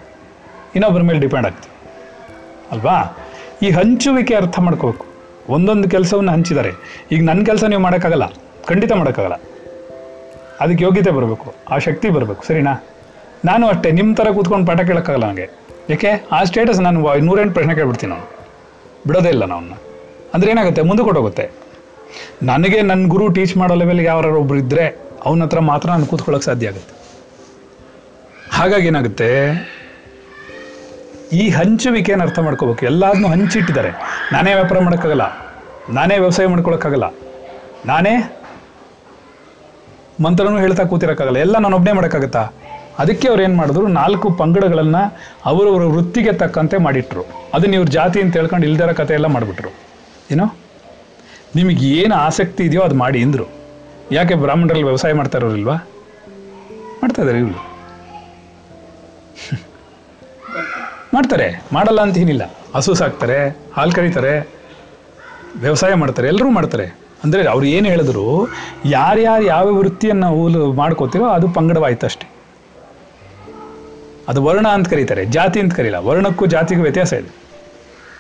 ಇನ್ನೊಬ್ಬರ ಮೇಲೆ ಡಿಪೆಂಡ್ ಆಗ್ತೀವಿ. ಅಲ್ವಾ? ಈ ಹಂಚುವಿಕೆ ಅರ್ಥ ಮಾಡ್ಕೋಬೇಕು. ಒಂದೊಂದು ಕೆಲಸವನ್ನು ಹಂಚಿದ್ದಾರೆ. ಈಗ ನನ್ನ ಕೆಲಸ ನೀವು ಮಾಡೋಕ್ಕಾಗಲ್ಲ. ಖಂಡಿತ ಮಾಡೋಕ್ಕಾಗಲ್ಲ. ಅದಕ್ಕೆ ಯೋಗ್ಯತೆ ಬರಬೇಕು. ಆ ಶಕ್ತಿ ಬರಬೇಕು. ಸರಿನಾ? ನಾನು ಅಷ್ಟೇ. ನಿಮ್ಮ ಥರ ಕೂತ್ಕೊಂಡು ಪಾಠ ಕೇಳೋಕ್ಕಾಗಲ್ಲ ನನಗೆ ಯಾಕೆ ಆ ಸ್ಟೇಟಸ್ ನಾನು ನೂರೆಂಟು ಪ್ರಶ್ನೆ ಕೇಳ್ಬಿಡ್ತೀನಿ ನಾನು. ಬಿಡೋದೇ ಇಲ್ಲ ನಾವನ್ನ ಅಂದರೆ ಏನಾಗುತ್ತೆ? ಮುಂದೆ ಕೊಟ್ಟೋಗುತ್ತೆ ನನಗೆ ನನ್ನ ಗುರು ಟೀಚ್ ಮಾಡೋ ಲೆವೆಲ್ಗೆ ಒಬ್ರು ಇದ್ರೆ ಅವನ ಹತ್ರ ಮಾತ್ರ ನಾನು ಕೂತ್ಕೊಳ್ಳೋಕೆ ಸಾಧ್ಯ ಆಗುತ್ತೆ. ಹಾಗಾಗಿ ಏನಾಗುತ್ತೆ? ಈ ಹಂಚುವಿಕೆಯನ್ನು ಅರ್ಥ ಮಾಡ್ಕೋಬೇಕು? ಎಲ್ಲಾದನ್ನೂ ಹಂಚಿಟ್ಟಿದ್ದಾರೆ. ನಾನೇ ವ್ಯಾಪಾರ ಮಾಡೋಕ್ಕಾಗಲ್ಲ. ನಾನೇ ವ್ಯವಸಾಯ ಮಾಡ್ಕೊಳಕ್ಕಾಗಲ್ಲ. ನಾನೇ ಮಂತ್ರನೂ ಹೇಳ್ತಾ ಕೂತಿರೋಕ್ಕಾಗಲ್ಲ. ಎಲ್ಲ ನಾನು ಒಬ್ಬನೇ ಮಾಡೋಕ್ಕಾಗತ್ತಾ? ಅದಕ್ಕೆ ಅವ್ರು ಏನು ಮಾಡಿದ್ರು? ನಾಲ್ಕು ಪಂಗಡಗಳನ್ನು ಅವರವರ ವೃತ್ತಿಗೆ ತಕ್ಕಂತೆ ಮಾಡಿಟ್ರು. ಅದನ್ನ ಇವ್ರ ಜಾತಿ ಅಂತ ಹೇಳ್ಕೊಂಡು ಇಲ್ದಿರೋ ಕಥೆ ಎಲ್ಲ ಮಾಡಿಬಿಟ್ರು. ಏನೋ? ನಿಮಗೆ ಏನು ಆಸಕ್ತಿ ಇದೆಯೋ ಅದು ಮಾಡಿ ಅಂದರು. ಯಾಕೆ ಬ್ರಾಹ್ಮಣರಲ್ಲಿ ವ್ಯವಸಾಯ ಮಾಡ್ತಾ ಇರೋರಿಲ್ವಾ? ಮಾಡ್ತಾ ಇದ್ದಾರೆ ಇವರು. ಮಾಡ್ತಾರೆ, ಮಾಡಲ್ಲ ಅಂತ ಏನಿಲ್ಲ. ಹಸು ಸಾಕ್ತಾರೆ, ಹಾಲು ಕರೀತಾರೆ, ವ್ಯವಸಾಯ ಮಾಡ್ತಾರೆ, ಎಲ್ಲರೂ ಮಾಡ್ತಾರೆ. ಅಂದರೆ ಅವ್ರು ಏನು ಹೇಳಿದ್ರು, ಯಾರ್ಯಾರು ಯಾವ ವೃತ್ತಿಯನ್ನು ಹೂಲು ಮಾಡ್ಕೋತೀರೋ ಅದು ಪಂಗಡವಾಯ್ತು ಅಷ್ಟೇ. ಅದು ವರ್ಣ ಅಂತ ಕರೀತಾರೆ, ಜಾತಿ ಅಂತ ಕರೀಲ್ಲ. ವರ್ಣಕ್ಕೂ ಜಾತಿಗೂ ವ್ಯತ್ಯಾಸ ಇದೆ.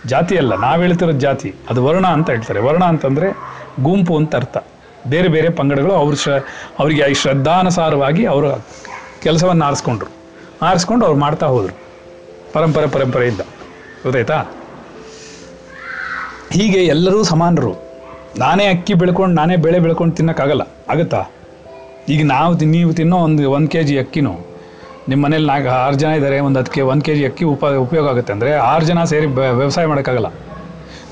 ಜಾತಿ ಅಲ್ಲ, ನಾವು ಹೇಳ್ತಿರೋ ಜಾತಿ. ಅದು ವರ್ಣ ಅಂತ ಹೇಳ್ತಾರೆ. ವರ್ಣ ಅಂತಂದರೆ ಗುಂಪು ಅಂತ ಅರ್ಥ. ಬೇರೆ ಬೇರೆ ಪಂಗಡಗಳು ಅವ್ರ ಶ್ರ, ಅವರಿಗೆ ಈ ಶ್ರದ್ಧಾನುಸಾರವಾಗಿ ಅವರ ಕೆಲಸವನ್ನು ಆರಿಸ್ಕೊಂಡ್ರು. ಆರಿಸ್ಕೊಂಡು ಅವ್ರು ಮಾಡ್ತಾ ಹೋದರು. ಪರಂಪರೆ ಪರಂಪರೆಯಿಂದ ಗೊತ್ತಾಯ್ತಾ? ಹೀಗೆ ಎಲ್ಲರೂ ಸಮಾನರು. ನಾನೇ ಅಕ್ಕಿ ಬೆಳ್ಕೊಂಡು, ನಾನೇ ಬೆಳೆ ಬೆಳ್ಕೊಂಡು ತಿನ್ನೋಕ್ಕಾಗಲ್ಲ. ಆಗುತ್ತಾ? ಈಗ ನಾವು ನೀವು ತಿನ್ನೋ ಒಂದು ಒಂದು ಕೆ ಜಿ ಅಕ್ಕಿನೂ ನಿಮ್ಮ ಮನೇಲಿ ನಾಲ್ಕು ಆರು ಜನ ಇದ್ದಾರೆ ಒಂದು ಅದಕ್ಕೆ ಒಂದು ಕೆ ಜಿ ಅಕ್ಕಿ ಉಪ, ಉಪಯೋಗ ಆಗುತ್ತೆ ಅಂದರೆ ಆರು ಜನ ಸೇರಿ ವ್ಯವಸಾಯ ಮಾಡೋಕ್ಕಾಗಲ್ಲ.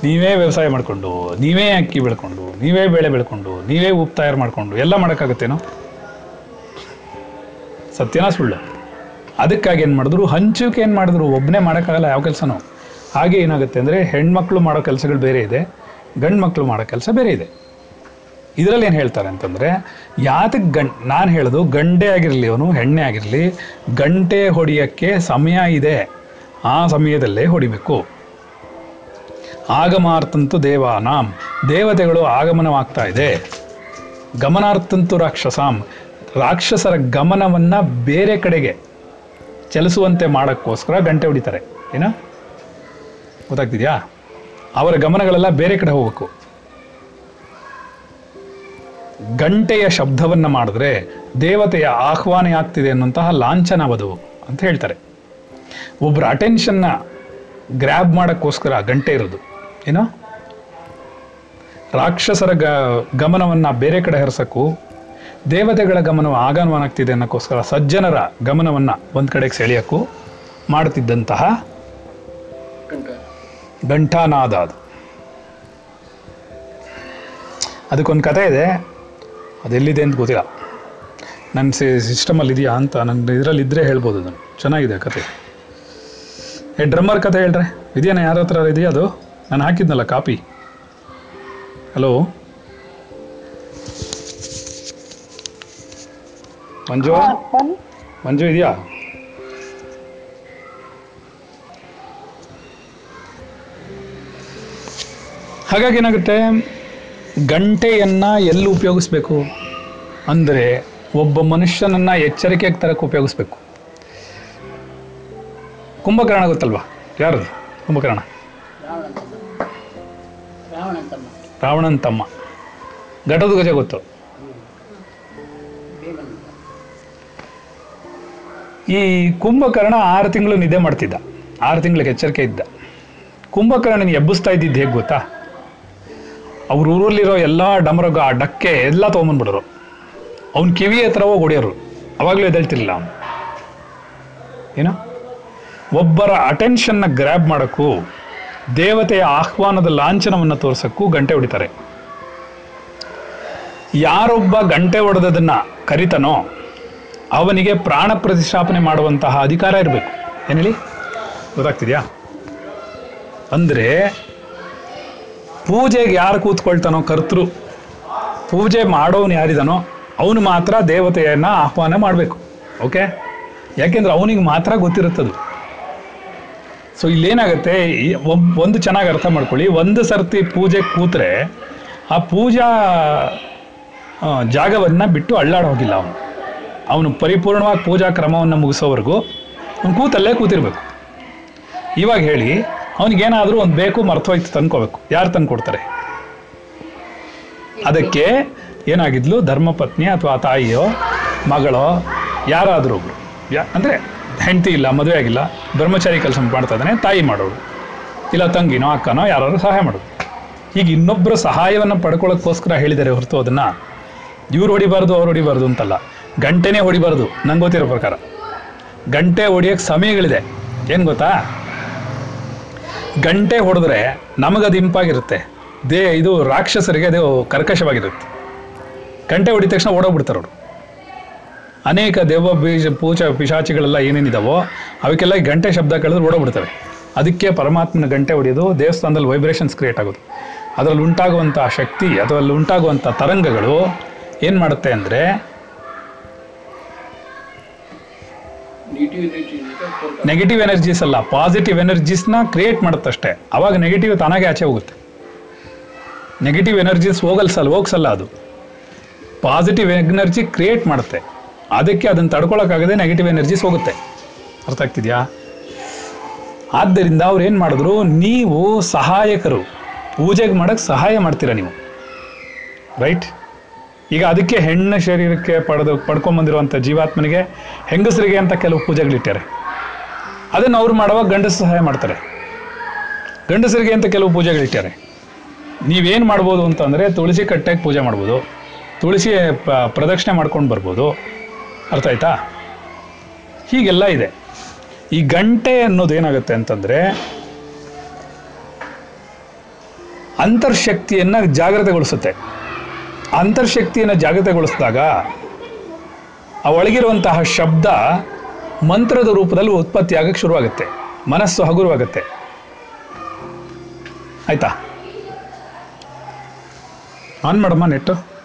ನೀವೇ ವ್ಯವಸಾಯ ಮಾಡಿಕೊಂಡು, ನೀವೇ ಅಕ್ಕಿ ಬೆಳ್ಕೊಂಡು, ನೀವೇ ಬೆಳೆ ಬೆಳ್ಕೊಂಡು, ನೀವೇ ಉಪ್ಪು ತಯಾರು ಮಾಡಿಕೊಂಡು ಎಲ್ಲ ಮಾಡೋಕ್ಕಾಗತ್ತೇನೋ? ಸತ್ಯನಾ ಸುಳ್ಳು. ಅದಕ್ಕಾಗಿ ಏನು ಮಾಡಿದ್ರು, ಹಂಚುಕೆ ಏನು ಮಾಡಿದ್ರು ಒಬ್ಬನೇ ಮಾಡೋಕ್ಕಾಗಲ್ಲ ಯಾವ ಕೆಲಸನೂ. ಹಾಗೆ ಏನಾಗುತ್ತೆ ಅಂದರೆ ಹೆಣ್ಮಕ್ಳು ಮಾಡೋ ಕೆಲಸಗಳು ಬೇರೆ ಇದೆ ಗಂಡು ಮಕ್ಕಳು ಮಾಡೋ ಕೆಲಸ ಬೇರೆ ಇದೆ. ಇದರಲ್ಲಿ ಏನು ಹೇಳ್ತಾರೆ ಅಂತಂದರೆ ಯಾತಕ್ಕೆ ಗಂಡ್, ನಾನು ಹೇಳೋದು ಗಂಡೆ ಆಗಿರಲಿ ಅವನು, ಹೆಣ್ಣೆ ಆಗಿರಲಿ, ಗಂಟೆ ಹೊಡೆಯೋಕ್ಕೆ ಸಮಯ ಇದೆ, ಆ ಸಮಯದಲ್ಲೇ ಹೊಡಿಬೇಕು. ಆಗಮಾರ್ತಂತು ದೇವಾನಾಂ, ದೇವತೆಗಳು ಆಗಮನವಾಗ್ತಾ ಇದೆ. ಗಮನಾರ್ಥಂತು ರಾಕ್ಷಸಾಂ, ರಾಕ್ಷಸರ ಗಮನವನ್ನು ಬೇರೆ ಕಡೆಗೆ ಚಲಿಸುವಂತೆ ಮಾಡೋಕ್ಕೋಸ್ಕರ ಗಂಟೆ ಹೊಡಿತಾರೆ. ಏನ? ಗೊತ್ತಾಗ್ತಿದೆಯಾ? ಅವರ ಗಮನಗಳೆಲ್ಲ ಬೇರೆ ಕಡೆ ಹೋಗ್ಬೇಕು. ಗಂಟೆಯ ಶಬ್ದವನ್ನು ಮಾಡಿದ್ರೆ ದೇವತೆಯ ಆಹ್ವಾನ ಆಗ್ತಿದೆ ಅನ್ನುವಂತಹ ಲಾಂಛನವದು ಅಂತ ಹೇಳ್ತಾರೆ. ಒಬ್ಬರ ಅಟೆನ್ಷನ್ನ ಗ್ರ್ಯಾಬ್ ಮಾಡೋಕ್ಕೋಸ್ಕರ ಗಂಟೆ ಇರೋದು. ಏನೋ? ರಾಕ್ಷಸರ ಗ ಗಮನವನ್ನು ಬೇರೆ ಕಡೆ ಹರಿಸೋಕ್ಕೂ ದೇವತೆಗಳ ಗಮನ ಆಗಮನಾಗ್ತಿದೆ ಅನ್ನೋಕ್ಕೋಸ್ಕರ ಸಜ್ಜನರ ಗಮನವನ್ನು ಒಂದು ಕಡೆಗೆ ಸೆಳೆಯೋಕ್ಕೂ ಮಾಡ್ತಿದ್ದಂತಹ ಗಂಟಾನಾದ ಅದು. ಅದಕ್ಕೊಂದು ಕತೆ ಇದೆ. ಅದೆಲ್ಲಿದೆ ಅಂತ ಗೊತ್ತಿಲ್ಲ. ನನ್ನ ಸಿ ಸಿಸ್ಟಮಲ್ಲಿ ಇದೆಯಾ ಅಂತ ನನ್ನ ಇದರಲ್ಲಿ ಇದ್ದರೆ ಹೇಳ್ಬೋದು ಅದನ್ನು ಚೆನ್ನಾಗಿದೆ ಕತೆ. ಏ ಡ್ರಮ್ಮರ್ ಕತೆ ಹೇಳ್ರೆ? ಇದೆಯಾ ಯಾರ ಹತ್ರ ಇದೆಯಾ ಅದು? ನಾನು ಹಾಕಿದ್ನಲ್ಲ ಕಾಪಿ. ಹಲೋ? ಮಂಜು? ಮಂಜು ಇದೆಯಾ? ಹಾಗಾಗಿ ಏನಾಗುತ್ತೆ? ಗಂಟೆಯನ್ನ ಎಲ್ಲಿ ಉಪಯೋಗಿಸ್ಬೇಕು? ಅಂದರೆ ಒಬ್ಬ ಮನುಷ್ಯನನ್ನು ಎಚ್ಚರಿಕೆಗೆ ತರಕ್ಕೆ ಉಪಯೋಗಿಸ್ಬೇಕು. ಕುಂಭಕರ್ಣ ಗೊತ್ತಲ್ವಾ? ಯಾರದು? ಕುಂಭಕರ್ಣ. ರಾವಣನ್ ತಮ್ಮ ಘಟದ ಗಜ ಗೊತ್ತು. ಈ ಕುಂಭಕರ್ಣ ಆರು ತಿಂಗಳು ನಿದ್ದೆ ಮಾಡ್ತಿದ್ದ. ಆರು ತಿಂಗಳಿಗೆ ಎಚ್ಚರಿಕೆ ಇದ್ದ. ಕುಂಭಕರ್ಣನ ಎಬ್ಬಿಸ್ತಾ ಇದ್ದಿದ್ದು ಹೇಗೆ ಗೊತ್ತಾ? ಅವ್ರ ಊರಲ್ಲಿರೋ ಎಲ್ಲ ಡಮರಗ ಡಕ್ಕೆ ಎಲ್ಲ ತೊಗೊಂಬಂದ್ಬಿಡೋರು. ಅವ್ನ ಕಿವಿ ಹತ್ರ ಹೋಗಿ ಹೊಡೆಯೋರು. ಅವಾಗಲೂ ಎದ್ದೇಳ್ತಿರ್ಲಿಲ್ಲ ಏನು? ಒಬ್ಬರ ಅಟೆನ್ಷನ್ನ ಗ್ರ್ಯಾಬ್ ಮಾಡೋಕ್ಕೂ, ದೇವತೆಯ ಆಹ್ವಾನದ ಲಾಂಛನವನ್ನು ತೋರಿಸೋಕ್ಕೂ ಗಂಟೆ ಹೊಡಿತಾರೆ. ಯಾರೊಬ್ಬ ಗಂಟೆ ಹೊಡೆದದನ್ನ ಕರಿತಾನೋ, ಅವನಿಗೆ ಪ್ರಾಣ ಪ್ರತಿಷ್ಠಾಪನೆ ಮಾಡುವಂತಹ ಅಧಿಕಾರ ಇರಬೇಕು. ಏನು ಹೇಳಿ? ಗೊತ್ತಾಗ್ತಿದ್ಯಾ? ಅಂದರೆ ಪೂಜೆಗೆ ಯಾರು ಕೂತ್ಕೊಳ್ತಾನೋ ಕರ್ತೃ, ಪೂಜೆ ಮಾಡೋನು ಯಾರಿದಾನೋ ಅವನು ಮಾತ್ರ ದೇವತೆಯನ್ನು ಆಹ್ವಾನ ಮಾಡಬೇಕು ಓಕೆ ಯಾಕೆಂದ್ರೆ ಅವನಿಗೆ ಮಾತ್ರ ಗೊತ್ತಿರುತ್ತದು. ಸೊ ಇಲ್ಲೇನಾಗುತ್ತೆ ಒಂದು ಚೆನ್ನಾಗಿ ಅರ್ಥ ಮಾಡ್ಕೊಳ್ಳಿ. ಒಂದು ಸರ್ತಿ ಪೂಜೆ ಕೂತ್ರೆ ಆ ಪೂಜಾ ಜಾಗವನ್ನು ಜಾಗವನ್ನ ಬಿಟ್ಟು ಅಳ್ಳಾಡ ಹೋಗಿಲ್ಲ ಅವನು. ಅವನು ಪರಿಪೂರ್ಣವಾಗಿ ಪೂಜಾ ಕ್ರಮವನ್ನು ಮುಗಿಸೋವರೆಗೂ ಅವ್ನು ಕೂತಲ್ಲೇ ಕೂತಿರ್ಬೇಕು. ಇವಾಗ ಹೇಳಿ ಅವನಿಗೇನಾದರೂ ಒಂದು ಬೇಕು, ಮರ್ತೋಯ್ತು ತಂದ್ಕೋಬೇಕು. ಯಾರು ತಂದ್ಕೊಡ್ತಾರೆ ಅದಕ್ಕೆ ಏನಾಗಿದ್ಲು? ಧರ್ಮಪತ್ನಿ ಅಥವಾ ತಾಯಿಯೋ, ಮಗಳೋ, ಯಾರಾದರೂ ಒಬ್ರು. ಯಾ, ಅಂದರೆ ಹೆಂಡತಿ ಇಲ್ಲ, ಮದುವೆ ಆಗಿಲ್ಲ, ಬ್ರಹ್ಮಚಾರಿ ಕೆಲಸ ಮಾಡ್ತಾ ಇದ್ದಾನೆ, ತಾಯಿ ಮಾಡೋರು ಇಲ್ಲ, ತಂಗಿನೋ, ಅಕ್ಕನೋ, ಯಾರಾದ್ರೂ ಸಹಾಯ ಮಾಡೋದು. ಈಗ ಇನ್ನೊಬ್ಬರ ಸಹಾಯವನ್ನು ಪಡ್ಕೊಳ್ಳೋಕ್ಕೋಸ್ಕರ ಹೇಳಿದ್ದಾರೆ ಹೊರತು ಅದನ್ನ ಇವ್ರು ಹೊಡಿಬಾರ್ದು, ಅವ್ರು ಹೊಡಿಬಾರ್ದು ಅಂತಲ್ಲ. ಗಂಟೆನೇ ಹೊಡಿಬಾರ್ದು, ನಂಗೆ ಗೊತ್ತಿರೋ ಪ್ರಕಾರ. ಗಂಟೆ ಹೊಡಿಯೋಕ್ಕೆ ಸಮಯಗಳಿದೆ. ಏನು ಗೊತ್ತಾ? ಗಂಟೆ ಹೊಡೆದ್ರೆ ನಮಗದು ಇಂಪಾಗಿರುತ್ತೆ. ದೇ, ಇದು ರಾಕ್ಷಸರಿಗೆ ಅದು ಕರ್ಕಶವಾಗಿರುತ್ತೆ. ಗಂಟೆ ಹೊಡಿದ ತಕ್ಷಣ ಓಡೋಗ್ಬಿಡ್ತಾರೆ ಅವರು. ಅನೇಕ ದೇವ ಬೀಜ, ಪೂಜಾ, ಪಿಶಾಚಿಗಳೆಲ್ಲ ಏನೇನಿದಾವೋ, ಅವಕ್ಕೆಲ್ಲ ಗಂಟೆ ಶಬ್ದ ಕಳೆದ್ರೆ ಓಡೋಗ್ಬಿಡ್ತವೆ. ಅದಕ್ಕೆ ಪರಮಾತ್ಮನ ಗಂಟೆ ಹೊಡೆಯೋದು ದೇವಸ್ಥಾನದಲ್ಲಿ ವೈಬ್ರೇಷನ್ಸ್ ಕ್ರಿಯೇಟ್ ಆಗೋದು. ಅದರಲ್ಲಿ ಉಂಟಾಗುವಂಥ ಶಕ್ತಿ, ಅದರಲ್ಲಿ ಉಂಟಾಗುವಂಥ ತರಂಗಗಳು ಏನು ಮಾಡುತ್ತೆ ಅಂದರೆ ನೆಗೆಟಿವ್ ಎನರ್ಜೀಸ್ ಅಲ್ಲ ಪಾಸಿಟಿವ್ ಎನರ್ಜೀಸ್ನ ಕ್ರಿಯೇಟ್ ಮಾಡುತ್ತಷ್ಟೇ. ಅವಾಗ ನೆಗೆಟಿವ್ ತಾನಾಗೆ ಆಚೆ ಹೋಗುತ್ತೆ. ನೆಗೆಟಿವ್ ಎನರ್ಜೀಸ್ ಹೋಗಲ್ಸಲ್ಲ ಹೋಗ್ಸಲ್ಲ ಅದು. ಪಾಸಿಟಿವ್ ಎನರ್ಜಿ ಕ್ರಿಯೇಟ್ ಮಾಡುತ್ತೆ. ಅದಕ್ಕೆ ಅದನ್ನು ತಡ್ಕೊಳಕ್ಕಾಗದೆ ನೆಗೆಟಿವ್ ಎನರ್ಜೀಸ್ ಹೋಗುತ್ತೆ. ಅರ್ಥ ಆಗ್ತಿದ್ಯಾ? ಆದ್ದರಿಂದ ಅವ್ರು ಏನು ಮಾಡಿದ್ರು? ನೀವು ಸಹಾಯಕರು. ಪೂಜೆಗೆ ಮಾಡೋಕ್ಕೆ ಸಹಾಯ ಮಾಡ್ತೀರಾ ನೀವು. ರೈಟ್ ಈಗ ಅದಕ್ಕೆ ಹೆಣ್ಣು ಶರೀರಕ್ಕೆ ಪಡೆದು ಪಡ್ಕೊಂಬಂದಿರುವಂಥ ಜೀವಾತ್ಮನಿಗೆ ಹೆಂಗಸರಿಗೆ ಅಂತ ಕೆಲವು ಪೂಜೆಗಳಿಟ್ಟಾರೆ ಅದನ್ನು ಅವ್ರು ಮಾಡುವಾಗ ಗಂಡಸು ಸಹಾಯ ಮಾಡ್ತಾರೆ. ಗಂಡಸರಿಗೆ ಅಂತ ಕೆಲವು ಪೂಜೆಗಳಿಟ್ಟಾರೆ ನೀವೇನು ಮಾಡ್ಬೋದು ಅಂತಂದರೆ ತುಳಸಿ ಕಟ್ಟೆಗೆ ಪೂಜೆ ಮಾಡ್ಬೋದು. ತುಳಸಿ ಪ್ರದಕ್ಷಿಣೆ ಮಾಡ್ಕೊಂಡು ಬರ್ಬೋದು. ಅರ್ಥ ಆಯ್ತಾ? ಹೀಗೆಲ್ಲ ಇದೆ. ಈ ಗಂಟೆ ಅನ್ನೋದು ಏನಾಗುತ್ತೆ ಅಂತಂದರೆ ಅಂತರ್ಶಕ್ತಿಯನ್ನು ಜಾಗ್ರತೆಗೊಳಿಸುತ್ತೆ. ಅಂತರ್ಶಕ್ತಿಯನ್ನು ಜಾಗೃತಗೊಳಿಸಿದಾಗ ಆ ಒಳಗಿರುವಂತಹ ಶಬ್ದ ಮಂತ್ರದ ರೂಪದಲ್ಲಿ ಉತ್ಪತ್ತಿ ಆಗಕ್ಕೆ ಶುರುವಾಗುತ್ತೆ. ಮನಸ್ಸು ಹಗುರವಾಗುತ್ತೆ. ಆಯ್ತಾ? ಆನ್ ಮಾಡಮ್ಮ ನೆಟ್ಟು.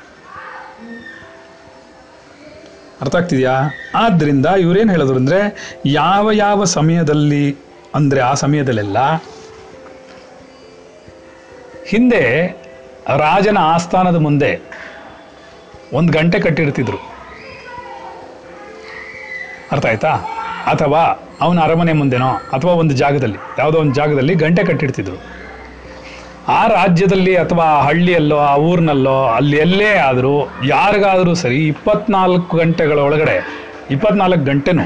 ಅರ್ಥ ಆಗ್ತಿದೆಯಾ? ಆದ್ದರಿಂದ ಇವ್ರೇನು ಹೇಳಿದ್ರು ಅಂದರೆ ಯಾವ ಯಾವ ಸಮಯದಲ್ಲಿ, ಅಂದರೆ ಆ ಸಮಯದಲ್ಲೆಲ್ಲ ಹಿಂದೆ ರಾಜನ ಆಸ್ಥಾನದ ಮುಂದೆ ಒಂದು ಗಂಟೆ ಕಟ್ಟಿರ್ತಿದ್ರು. ಅರ್ಥ ಆಯ್ತಾ? ಅಥವಾ ಅವನ ಅರಮನೆ ಮುಂದೆನೋ, ಅಥವಾ ಒಂದು ಜಾಗದಲ್ಲಿ, ಯಾವುದೋ ಒಂದು ಜಾಗದಲ್ಲಿ ಗಂಟೆ ಕಟ್ಟಿಡ್ತಿದ್ರು ಆ ರಾಜ್ಯದಲ್ಲಿ ಅಥವಾ ಆ ಹಳ್ಳಿಯಲ್ಲೋ, ಆ ಊರಿನಲ್ಲೋ, ಅಲ್ಲಿ ಎಲ್ಲೇ ಆದರೂ, ಯಾರಿಗಾದರೂ ಸರಿ ಇಪ್ಪತ್ನಾಲ್ಕು ಗಂಟೆಗಳ ಒಳಗಡೆ, ಇಪ್ಪತ್ನಾಲ್ಕು ಗಂಟೆನೂ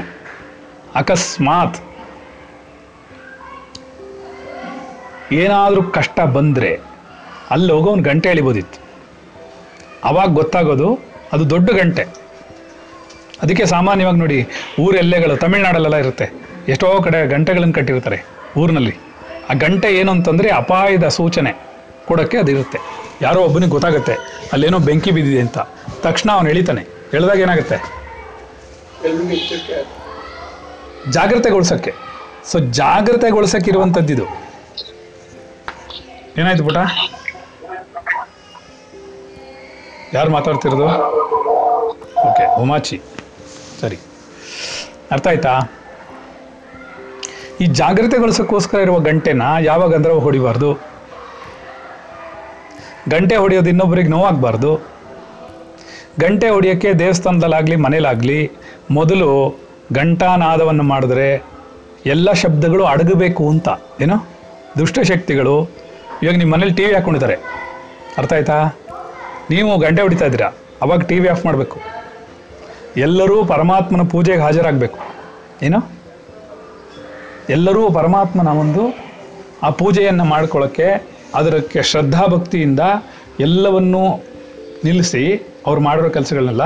ಅಕಸ್ಮಾತ್ ಏನಾದರೂ ಕಷ್ಟ ಬಂದರೆ ಅಲ್ಲಿ ಹೋಗೋ ಒಂದು ಗಂಟೆ ಎಳಿಬೋದಿತ್ತು. ಅವಾಗ ಗೊತ್ತಾಗೋದು ಅದು ದೊಡ್ಡ ಗಂಟೆ. ಅದಕ್ಕೆ ಸಾಮಾನ್ಯವಾಗಿ ನೋಡಿ ಊರ ಎಲ್ಲೆಗಳು ತಮಿಳ್ನಾಡಲ್ಲೆಲ್ಲ ಇರುತ್ತೆ. ಎಷ್ಟೋ ಕಡೆ ಗಂಟೆಗಳನ್ನು ಕಟ್ಟಿರ್ತಾರೆ ಊರಿನಲ್ಲಿ. ಆ ಗಂಟೆ ಏನು ಅಂತಂದರೆ ಅಪಾಯದ ಸೂಚನೆ ಕೊಡೋಕ್ಕೆ ಅದಿರುತ್ತೆ. ಯಾರೋ ಒಬ್ಬನಿಗೆ ಗೊತ್ತಾಗುತ್ತೆ, ಅಲ್ಲೇನೋ ಬೆಂಕಿ ಬಿದ್ದಿದೆ ಅಂತ. ತಕ್ಷಣ ಅವನು ಎಳಿತಾನೆ. ಎಳೆದಾಗ ಏನಾಗುತ್ತೆ? ಜಾಗ್ರತೆಗೊಳಿಸೋಕ್ಕೆ. ಸೊ ಜಾಗ್ರತೆಗೊಳಿಸೋಕ್ಕಿರುವಂಥದ್ದಿದು ಏನಾಯ್ತು ಪುಟ ಯಾರು ಮಾತಾಡ್ತಿರೋದು? ಓಕೆ ಉಮಾಚಿ ಸರಿ. ಅರ್ಥ ಆಯ್ತಾ? ಈ ಜಾಗ್ರತೆಗೊಳಿಸೋಕ್ಕೋಸ್ಕರ ಇರುವ ಗಂಟೆನ ಯಾವಾಗ ಅಂದ್ರೆ ಹೊಡಿಬಾರ್ದು? ಗಂಟೆ ಹೊಡೆಯೋದು ಇನ್ನೊಬ್ಬರಿಗೆ ನೋವಾಗಬಾರ್ದು. ಗಂಟೆ ಹೊಡಿಯೋಕ್ಕೆ ದೇವಸ್ಥಾನದಲ್ಲಾಗಲಿ ಮನೇಲಾಗಲಿ ಮೊದಲು ಗಂಟಾನಾದವನ್ನು ಮಾಡಿದ್ರೆ ಎಲ್ಲ ಶಬ್ದಗಳು ಅಡಗಬೇಕು ಅಂತ, ಏನು? ದುಷ್ಟಶಕ್ತಿಗಳು. ಇವಾಗ ನಿಮ್ಮ ಮನೇಲಿ ಟಿ ವಿ ಹಾಕ್ಕೊಂಡಿದ್ದಾರೆ ಅರ್ಥ ಆಯ್ತಾ? ನೀವು ಗಂಟೆ ಹೊಡಿತಾ ಇದ್ದೀರಾ? ಅವಾಗ ಟಿ ವಿ ಆಫ್ ಮಾಡಬೇಕು. ಎಲ್ಲರೂ ಪರಮಾತ್ಮನ ಪೂಜೆಗೆ ಹಾಜರಾಗಬೇಕು. ಏನು? ಎಲ್ಲರೂ ಪರಮಾತ್ಮನ ಒಂದು ಆ ಪೂಜೆಯನ್ನು ಮಾಡ್ಕೊಳ್ಳೋಕ್ಕೆ ಅದಕ್ಕೆ ಶ್ರದ್ಧಾಭಕ್ತಿಯಿಂದ ಎಲ್ಲವನ್ನೂ ನಿಲ್ಲಿಸಿ ಅವ್ರು ಮಾಡಿರೋ ಕೆಲಸಗಳನ್ನೆಲ್ಲ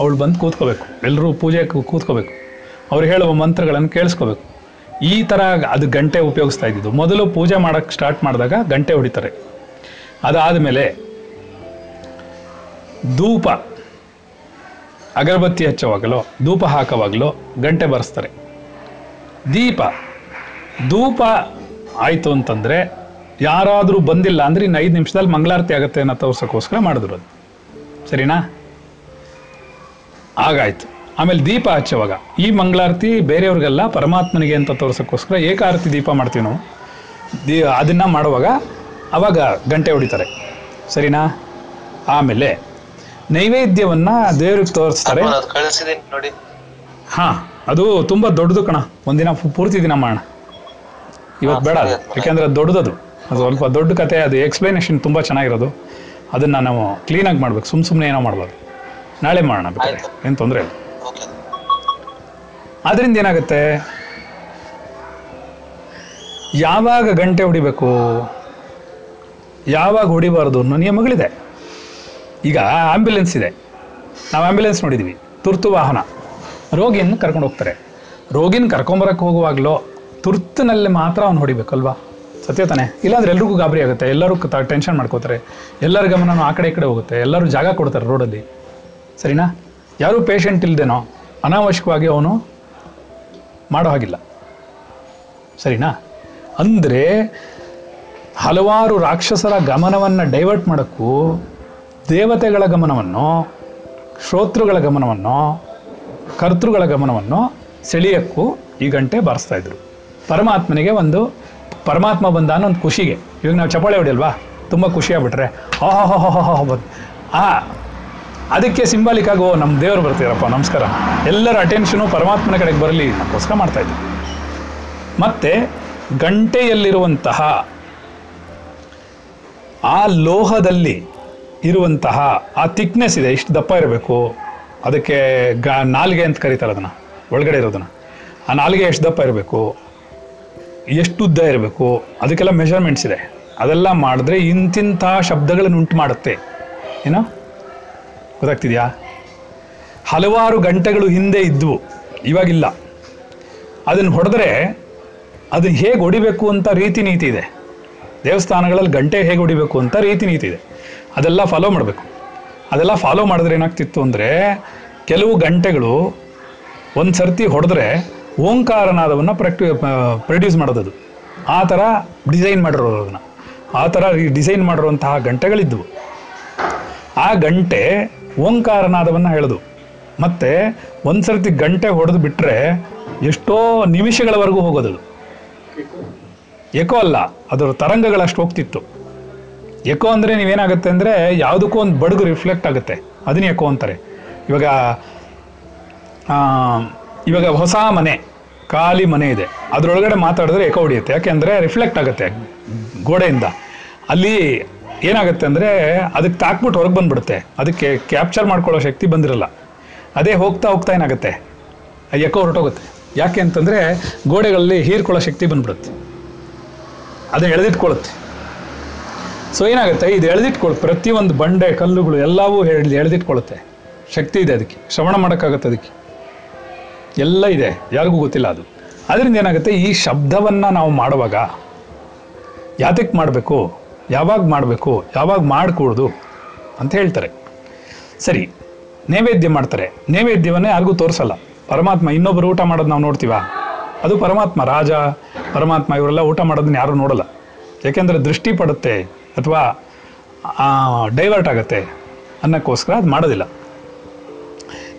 ಅವಳು ಬಂದು ಕೂತ್ಕೋಬೇಕು. ಎಲ್ಲರೂ ಪೂಜೆ ಕೂತ್ಕೋಬೇಕು. ಅವ್ರು ಹೇಳುವ ಮಂತ್ರಗಳನ್ನು ಕೇಳಿಸ್ಕೋಬೇಕು. ಈ ಥರ ಅದು ಗಂಟೆ ಉಪಯೋಗಿಸ್ತಾ ಇದ್ದಿದ್ದು. ಮೊದಲು ಪೂಜೆ ಮಾಡೋಕ್ಕೆ ಸ್ಟಾರ್ಟ್ ಮಾಡಿದಾಗ ಗಂಟೆ ಹೊಡಿತಾರೆ. ಅದಾದಮೇಲೆ ಧೂಪ. ಅಗರಬತ್ತಿ ಹಚ್ಚುವಾಗಲೋ, ಧೂಪ ಹಾಕುವಾಗಲೋ ಗಂಟೆ ಬರೆಸ್ತಾರೆ. ದೀಪ. ಧೂಪ ಆಯಿತು ಅಂತಂದರೆ ಯಾರಾದರೂ ಬಂದಿಲ್ಲ ಅಂದರೆ ಇನ್ನು ಐದು ನಿಮಿಷದಲ್ಲಿ ಮಂಗಳಾರತಿ ಆಗುತ್ತೆ ಅನ್ನೋ ತೋರ್ಸೋಕ್ಕೋಸ್ಕರ ಮಾಡಿದ್ರು ಅದು. ಸರಿನಾ? ಆಗಾಯ್ತು ಆಮೇಲೆ ದೀಪ ಹಚ್ಚುವಾಗ, ಈ ಮಂಗಳಾರತಿ ಬೇರೆಯವ್ರಿಗೆಲ್ಲ ಪರಮಾತ್ಮನಿಗೆ ಅಂತ ತೋರ್ಸೋಕ್ಕೋಸ್ಕರ ಏಕಾರತಿ ದೀಪ ಮಾಡ್ತೀವಿ ನಾವು. ದೀ, ಅದನ್ನು ಮಾಡುವಾಗ ಅವಾಗ ಗಂಟೆ ಹೊಡಿತಾರೆ. ಸರಿನಾ? ಆಮೇಲೆ ನೈವೇದ್ಯವನ್ನು ದೇವ್ರಿಗೆ ತೋರಿಸ್ತಾರೆ. ನೋಡಿ. ಹಾ ಅದು ತುಂಬಾ ದೊಡ್ಡದು ಕಣ. ಒಂದಿನ ಪೂರ್ತಿ ದಿನ ಮಾಡೋಣ. ಇವತ್ತು ಬೇಡ ಯಾಕೆಂದ್ರೆ ಅದು. ದೊಡ್ಡದದು. ಅದು ಸ್ವಲ್ಪ ದೊಡ್ಡ ಕತೆ ಅದು ಎಕ್ಸ್ಪ್ಲನೇಷನ್ ತುಂಬಾ ಚೆನ್ನಾಗಿರೋದು. ಅದನ್ನ ನಾವು ಕ್ಲೀನಾಗಿ ಮಾಡ್ಬೇಕು. ಸುಮ್ ಸುಮ್ಮನೆ ಏನೋ ಮಾಡ್ಬೋದು. ನಾಳೆ ಮಾಡೋಣ ಬೇಕಾದ್ರೆ ಏನು ತೊಂದರೆ ಇಲ್ಲ. ಅದರಿಂದ ಏನಾಗುತ್ತೆ? ಯಾವಾಗ ಗಂಟೆ ಹೊಡಿಬೇಕು? ಯಾವಾಗ ಹೊಡಿಬಾರ್ದು ಅನ್ನೋ ನಿಯಮಗಳಿದೆ. ಈಗ ಆಂಬ್ಯುಲೆನ್ಸ್ ಇದೆ. ನಾವು ಆಂಬ್ಯುಲೆನ್ಸ್ ನೋಡಿದ್ವಿ. ತುರ್ತು ವಾಹನ. ರೋಗಿಯನ್ನು ಕರ್ಕೊಂಡು ಹೋಗ್ತಾರೆ. ರೋಗಿನ ಕರ್ಕೊಂಬರಕ್ಕೆ ಹೋಗುವಾಗಲೋ ತುರ್ತಿನಲ್ಲಿ ಮಾತ್ರ ಅವ್ನು ಹೊಡಿಬೇಕಲ್ವಾ? ಸತ್ಯ ತಾನೆ? ಇಲ್ಲಾಂದ್ರೆ ಎಲ್ರಿಗೂ ಗಾಬರಿ ಆಗುತ್ತೆ. ಎಲ್ಲರೂ ಟೆನ್ಷನ್ ಮಾಡ್ಕೋತಾರೆ. ಎಲ್ಲರ ಗಮನನೂ ಆ ಕಡೆ ಈ ಕಡೆ ಹೋಗುತ್ತೆ. ಎಲ್ಲರೂ ಜಾಗ ಕೊಡ್ತಾರೆ ರೋಡಲ್ಲಿ. ಸರಿನಾ? ಯಾರೂ ಪೇಷಂಟ್ ಇಲ್ಲದೇನೋ ಅನಾವಶ್ಯಕವಾಗಿ ಅವನು ಮಾಡೋ ಹಾಗಿಲ್ಲ. ಸರಿನಾ? ಅಂದರೆ ಹಲವಾರು ರಾಕ್ಷಸರ ಗಮನವನ್ನು ಡೈವರ್ಟ್ ಮಾಡೋಕ್ಕೂ ದೇವತೆಗಳ ಗಮನವನ್ನು, ಶ್ರೋತೃಗಳ ಗಮನವನ್ನು, ಕರ್ತೃಗಳ ಗಮನವನ್ನು ಸೆಳೆಯಕ್ಕೂ ಈ ಗಂಟೆ ಬಾರಿಸ್ತಾ ಇದ್ರು. ಪರಮಾತ್ಮನಿಗೆ ಒಂದು ಪರಮಾತ್ಮ ಬಂದ ಅನ್ನೋ ಒಂದು ಖುಷಿಗೆ. ಇವಾಗ ನಾವು ಚಪ್ಪಾಳೆ ಹೊಡಿಯಲ್ವಾ? ತುಂಬ ಖುಷಿಯಾಗ್ಬಿಟ್ರೆ ಬಂದು. ಆ, ಅದಕ್ಕೆ ಸಿಂಬಾಲಿಕ್ ಆಗೋ ನಮ್ಮ ದೇವರು ಬರ್ತೀರಪ್ಪ ನಮಸ್ಕಾರ. ಎಲ್ಲರ ಅಟೆನ್ಷನು ಪರಮಾತ್ಮನ ಕಡೆಗೆ ಬರಲಿ ನಮಗೋಸ್ಕರ ಮತ್ತು ಮತ್ತೆ ಗಂಟೆಯಲ್ಲಿರುವಂತಹ ಆ ಲೋಹದಲ್ಲಿ ಇರುವಂತಹ ಆ ಥಿಕ್ನೆಸ್ ಇದೆ, ಇಷ್ಟು ದಪ್ಪ ಇರಬೇಕು. ಅದಕ್ಕೆ ಗ, ನಾಲಿಗೆ ಅಂತ ಕರೀತಾರೆ ಅದನ್ನು, ಒಳಗಡೆ ಇರೋದನ್ನು. ಆ ನಾಲಿಗೆ ಎಷ್ಟು ದಪ್ಪ ಇರಬೇಕು, ಎಷ್ಟು ಉದ್ದ ಇರಬೇಕು, ಅದಕ್ಕೆಲ್ಲ ಮೆಷರ್ಮೆಂಟ್ಸ್ ಇದೆ. ಅದೆಲ್ಲ ಮಾಡಿದ್ರೆ ಇಂತಿಂಥ ಶಬ್ದಗಳನ್ನು ಉಂಟು ಮಾಡುತ್ತೆ. ಏನೋ? ಗೊತ್ತಾಗ್ತಿದೆಯಾ? ಹಲವಾರು ಗಂಟೆಗಳು ಹಿಂದೆ ಇದ್ವು, ಇವಾಗಿಲ್ಲ. ಅದನ್ನು ಹೊಡೆದ್ರೆ ಅದು ಹೇಗೆ ಹೊಡಿಬೇಕು ಅಂತ ರೀತಿ ನೀತಿ ಇದೆ. ದೇವಸ್ಥಾನಗಳಲ್ಲಿ ಗಂಟೆ ಹೇಗೆ ಹೊಡಿಬೇಕು ಅಂತ ರೀತಿ ನೀತಿ ಇದೆ. ಅದೆಲ್ಲ ಫಾಲೋ ಮಾಡಬೇಕು. ಅದೆಲ್ಲ ಫಾಲೋ ಮಾಡಿದ್ರೆ ಏನಾಗ್ತಿತ್ತು ಅಂದರೆ ಕೆಲವು ಗಂಟೆಗಳು ಒಂದು ಸರ್ತಿ ಹೊಡೆದ್ರೆ ಓಂಕಾರನಾದವನ್ನು ಪ್ರಕ್ಟ ಪ್ರೊಡ್ಯೂಸ್ ಮಾಡೋದದು. ಆ ಥರ ಡಿಸೈನ್ ಮಾಡಿರೋರು ಅದನ್ನು. ಆ ಥರ ಡಿಸೈನ್ ಮಾಡಿರುವಂತಹ ಗಂಟೆಗಳಿದ್ದವು ಆ ಗಂಟೆ ಓಂಕಾರನಾದವನ್ನು ಹೇಳೋದು ಮತ್ತು ಒಂದು ಸರ್ತಿ ಗಂಟೆ ಹೊಡೆದು ಬಿಟ್ಟರೆ ಎಷ್ಟೋ ನಿಮಿಷಗಳವರೆಗೂ ಹೋಗೋದದು. ಏಕೋ ಅಲ್ಲ, ಅದರ ತರಂಗಗಳಷ್ಟು ಹೋಗ್ತಿತ್ತು. ಎಕೋ ಅಂದರೆ ನೀವೇನಾಗುತ್ತೆ ಅಂದರೆ ಯಾವುದಕ್ಕೂ ಒಂದು ಬಡಗು ರಿಫ್ಲೆಕ್ಟ್ ಆಗುತ್ತೆ. ಅದನ್ನ ಎಕೋ ಅಂತಾರೆ. ಇವಾಗ ಇವಾಗ ಹೊಸ ಮನೆ, ಖಾಲಿ ಮನೆ ಇದೆ. ಅದರೊಳಗಡೆ ಮಾತಾಡಿದ್ರೆ ಎಕೋ ಹೊಡಿಯುತ್ತೆ ಯಾಕೆಂದರೆ ರಿಫ್ಲೆಕ್ಟ್ ಆಗುತ್ತೆ ಗೋಡೆಯಿಂದ. ಅಲ್ಲಿ ಏನಾಗುತ್ತೆ ಅಂದರೆ ಅದಕ್ಕೆ ತಾಕ್ಬಿಟ್ಟು ಹೊರಗೆ ಬಂದ್ಬಿಡುತ್ತೆ. ಅದಕ್ಕೆ ಕ್ಯಾಪ್ಚರ್ ಮಾಡ್ಕೊಳ್ಳೋ ಶಕ್ತಿ ಬಂದಿರಲ್ಲ. ಅದೇ ಹೋಗ್ತಾ ಹೋಗ್ತಾ ಏನಾಗುತ್ತೆ? ಎಕೋ ಹೊರಟೋಗುತ್ತೆ. ಯಾಕೆ ಅಂತಂದರೆ ಗೋಡೆಗಳಲ್ಲಿ ಹೀರ್ಕೊಳ್ಳೋ ಶಕ್ತಿ ಬಂದ್ಬಿಡುತ್ತೆ. ಅದು ಎಳೆದಿಟ್ಕೊಳ್ಳುತ್ತೆ. ಸೊ ಏನಾಗುತ್ತೆ? ಇದು ಎಳೆದಿಟ್ಕೊಳ್ಳುತ್ತೆ ಪ್ರತಿಯೊಂದು ಬಂಡೆ, ಕಲ್ಲುಗಳು ಎಲ್ಲವೂ ಹೇಳಿ ಎಳೆದಿಟ್ಕೊಳ್ಳುತ್ತೆ ಶಕ್ತಿ ಇದೆ ಅದಕ್ಕೆ. ಶ್ರವಣ ಮಾಡೋಕ್ಕಾಗತ್ತೆ ಅದಕ್ಕೆ. ಎಲ್ಲ ಇದೆ. ಯಾರಿಗೂ ಗೊತ್ತಿಲ್ಲ ಅದು. ಅದರಿಂದ ಏನಾಗುತ್ತೆ? ಈ ಶಬ್ದವನ್ನು ನಾವು ಮಾಡುವಾಗ ಯಾತಕ್ಕೆ ಮಾಡಬೇಕು? ಯಾವಾಗ ಮಾಡಬೇಕು? ಯಾವಾಗ ಮಾಡಕೂಡ್ದು ಅಂತ ಹೇಳ್ತಾರೆ. ಸರಿ. ನೈವೇದ್ಯ ಮಾಡ್ತಾರೆ. ನೈವೇದ್ಯವನ್ನೇ ಯಾರಿಗೂ ತೋರಿಸಲ್ಲ. ಪರಮಾತ್ಮ ಇನ್ನೊಬ್ಬರು ಊಟ ಮಾಡೋದು ನಾವು ನೋಡ್ತೀವ? ಅದು ಪರಮಾತ್ಮ ರಾಜ, ಪರಮಾತ್ಮ ಇವರೆಲ್ಲ ಊಟ ಮಾಡೋದನ್ನ ಯಾರೂ ನೋಡಲ್ಲ. ಯಾಕೆಂದರೆ ದೃಷ್ಟಿ ಪಡುತ್ತೆ. ಅಥವಾ ಡೈವರ್ಟ್ ಆಗುತ್ತೆ ಅನ್ನೋಕ್ಕೋಸ್ಕರ ಅದು ಮಾಡೋದಿಲ್ಲ.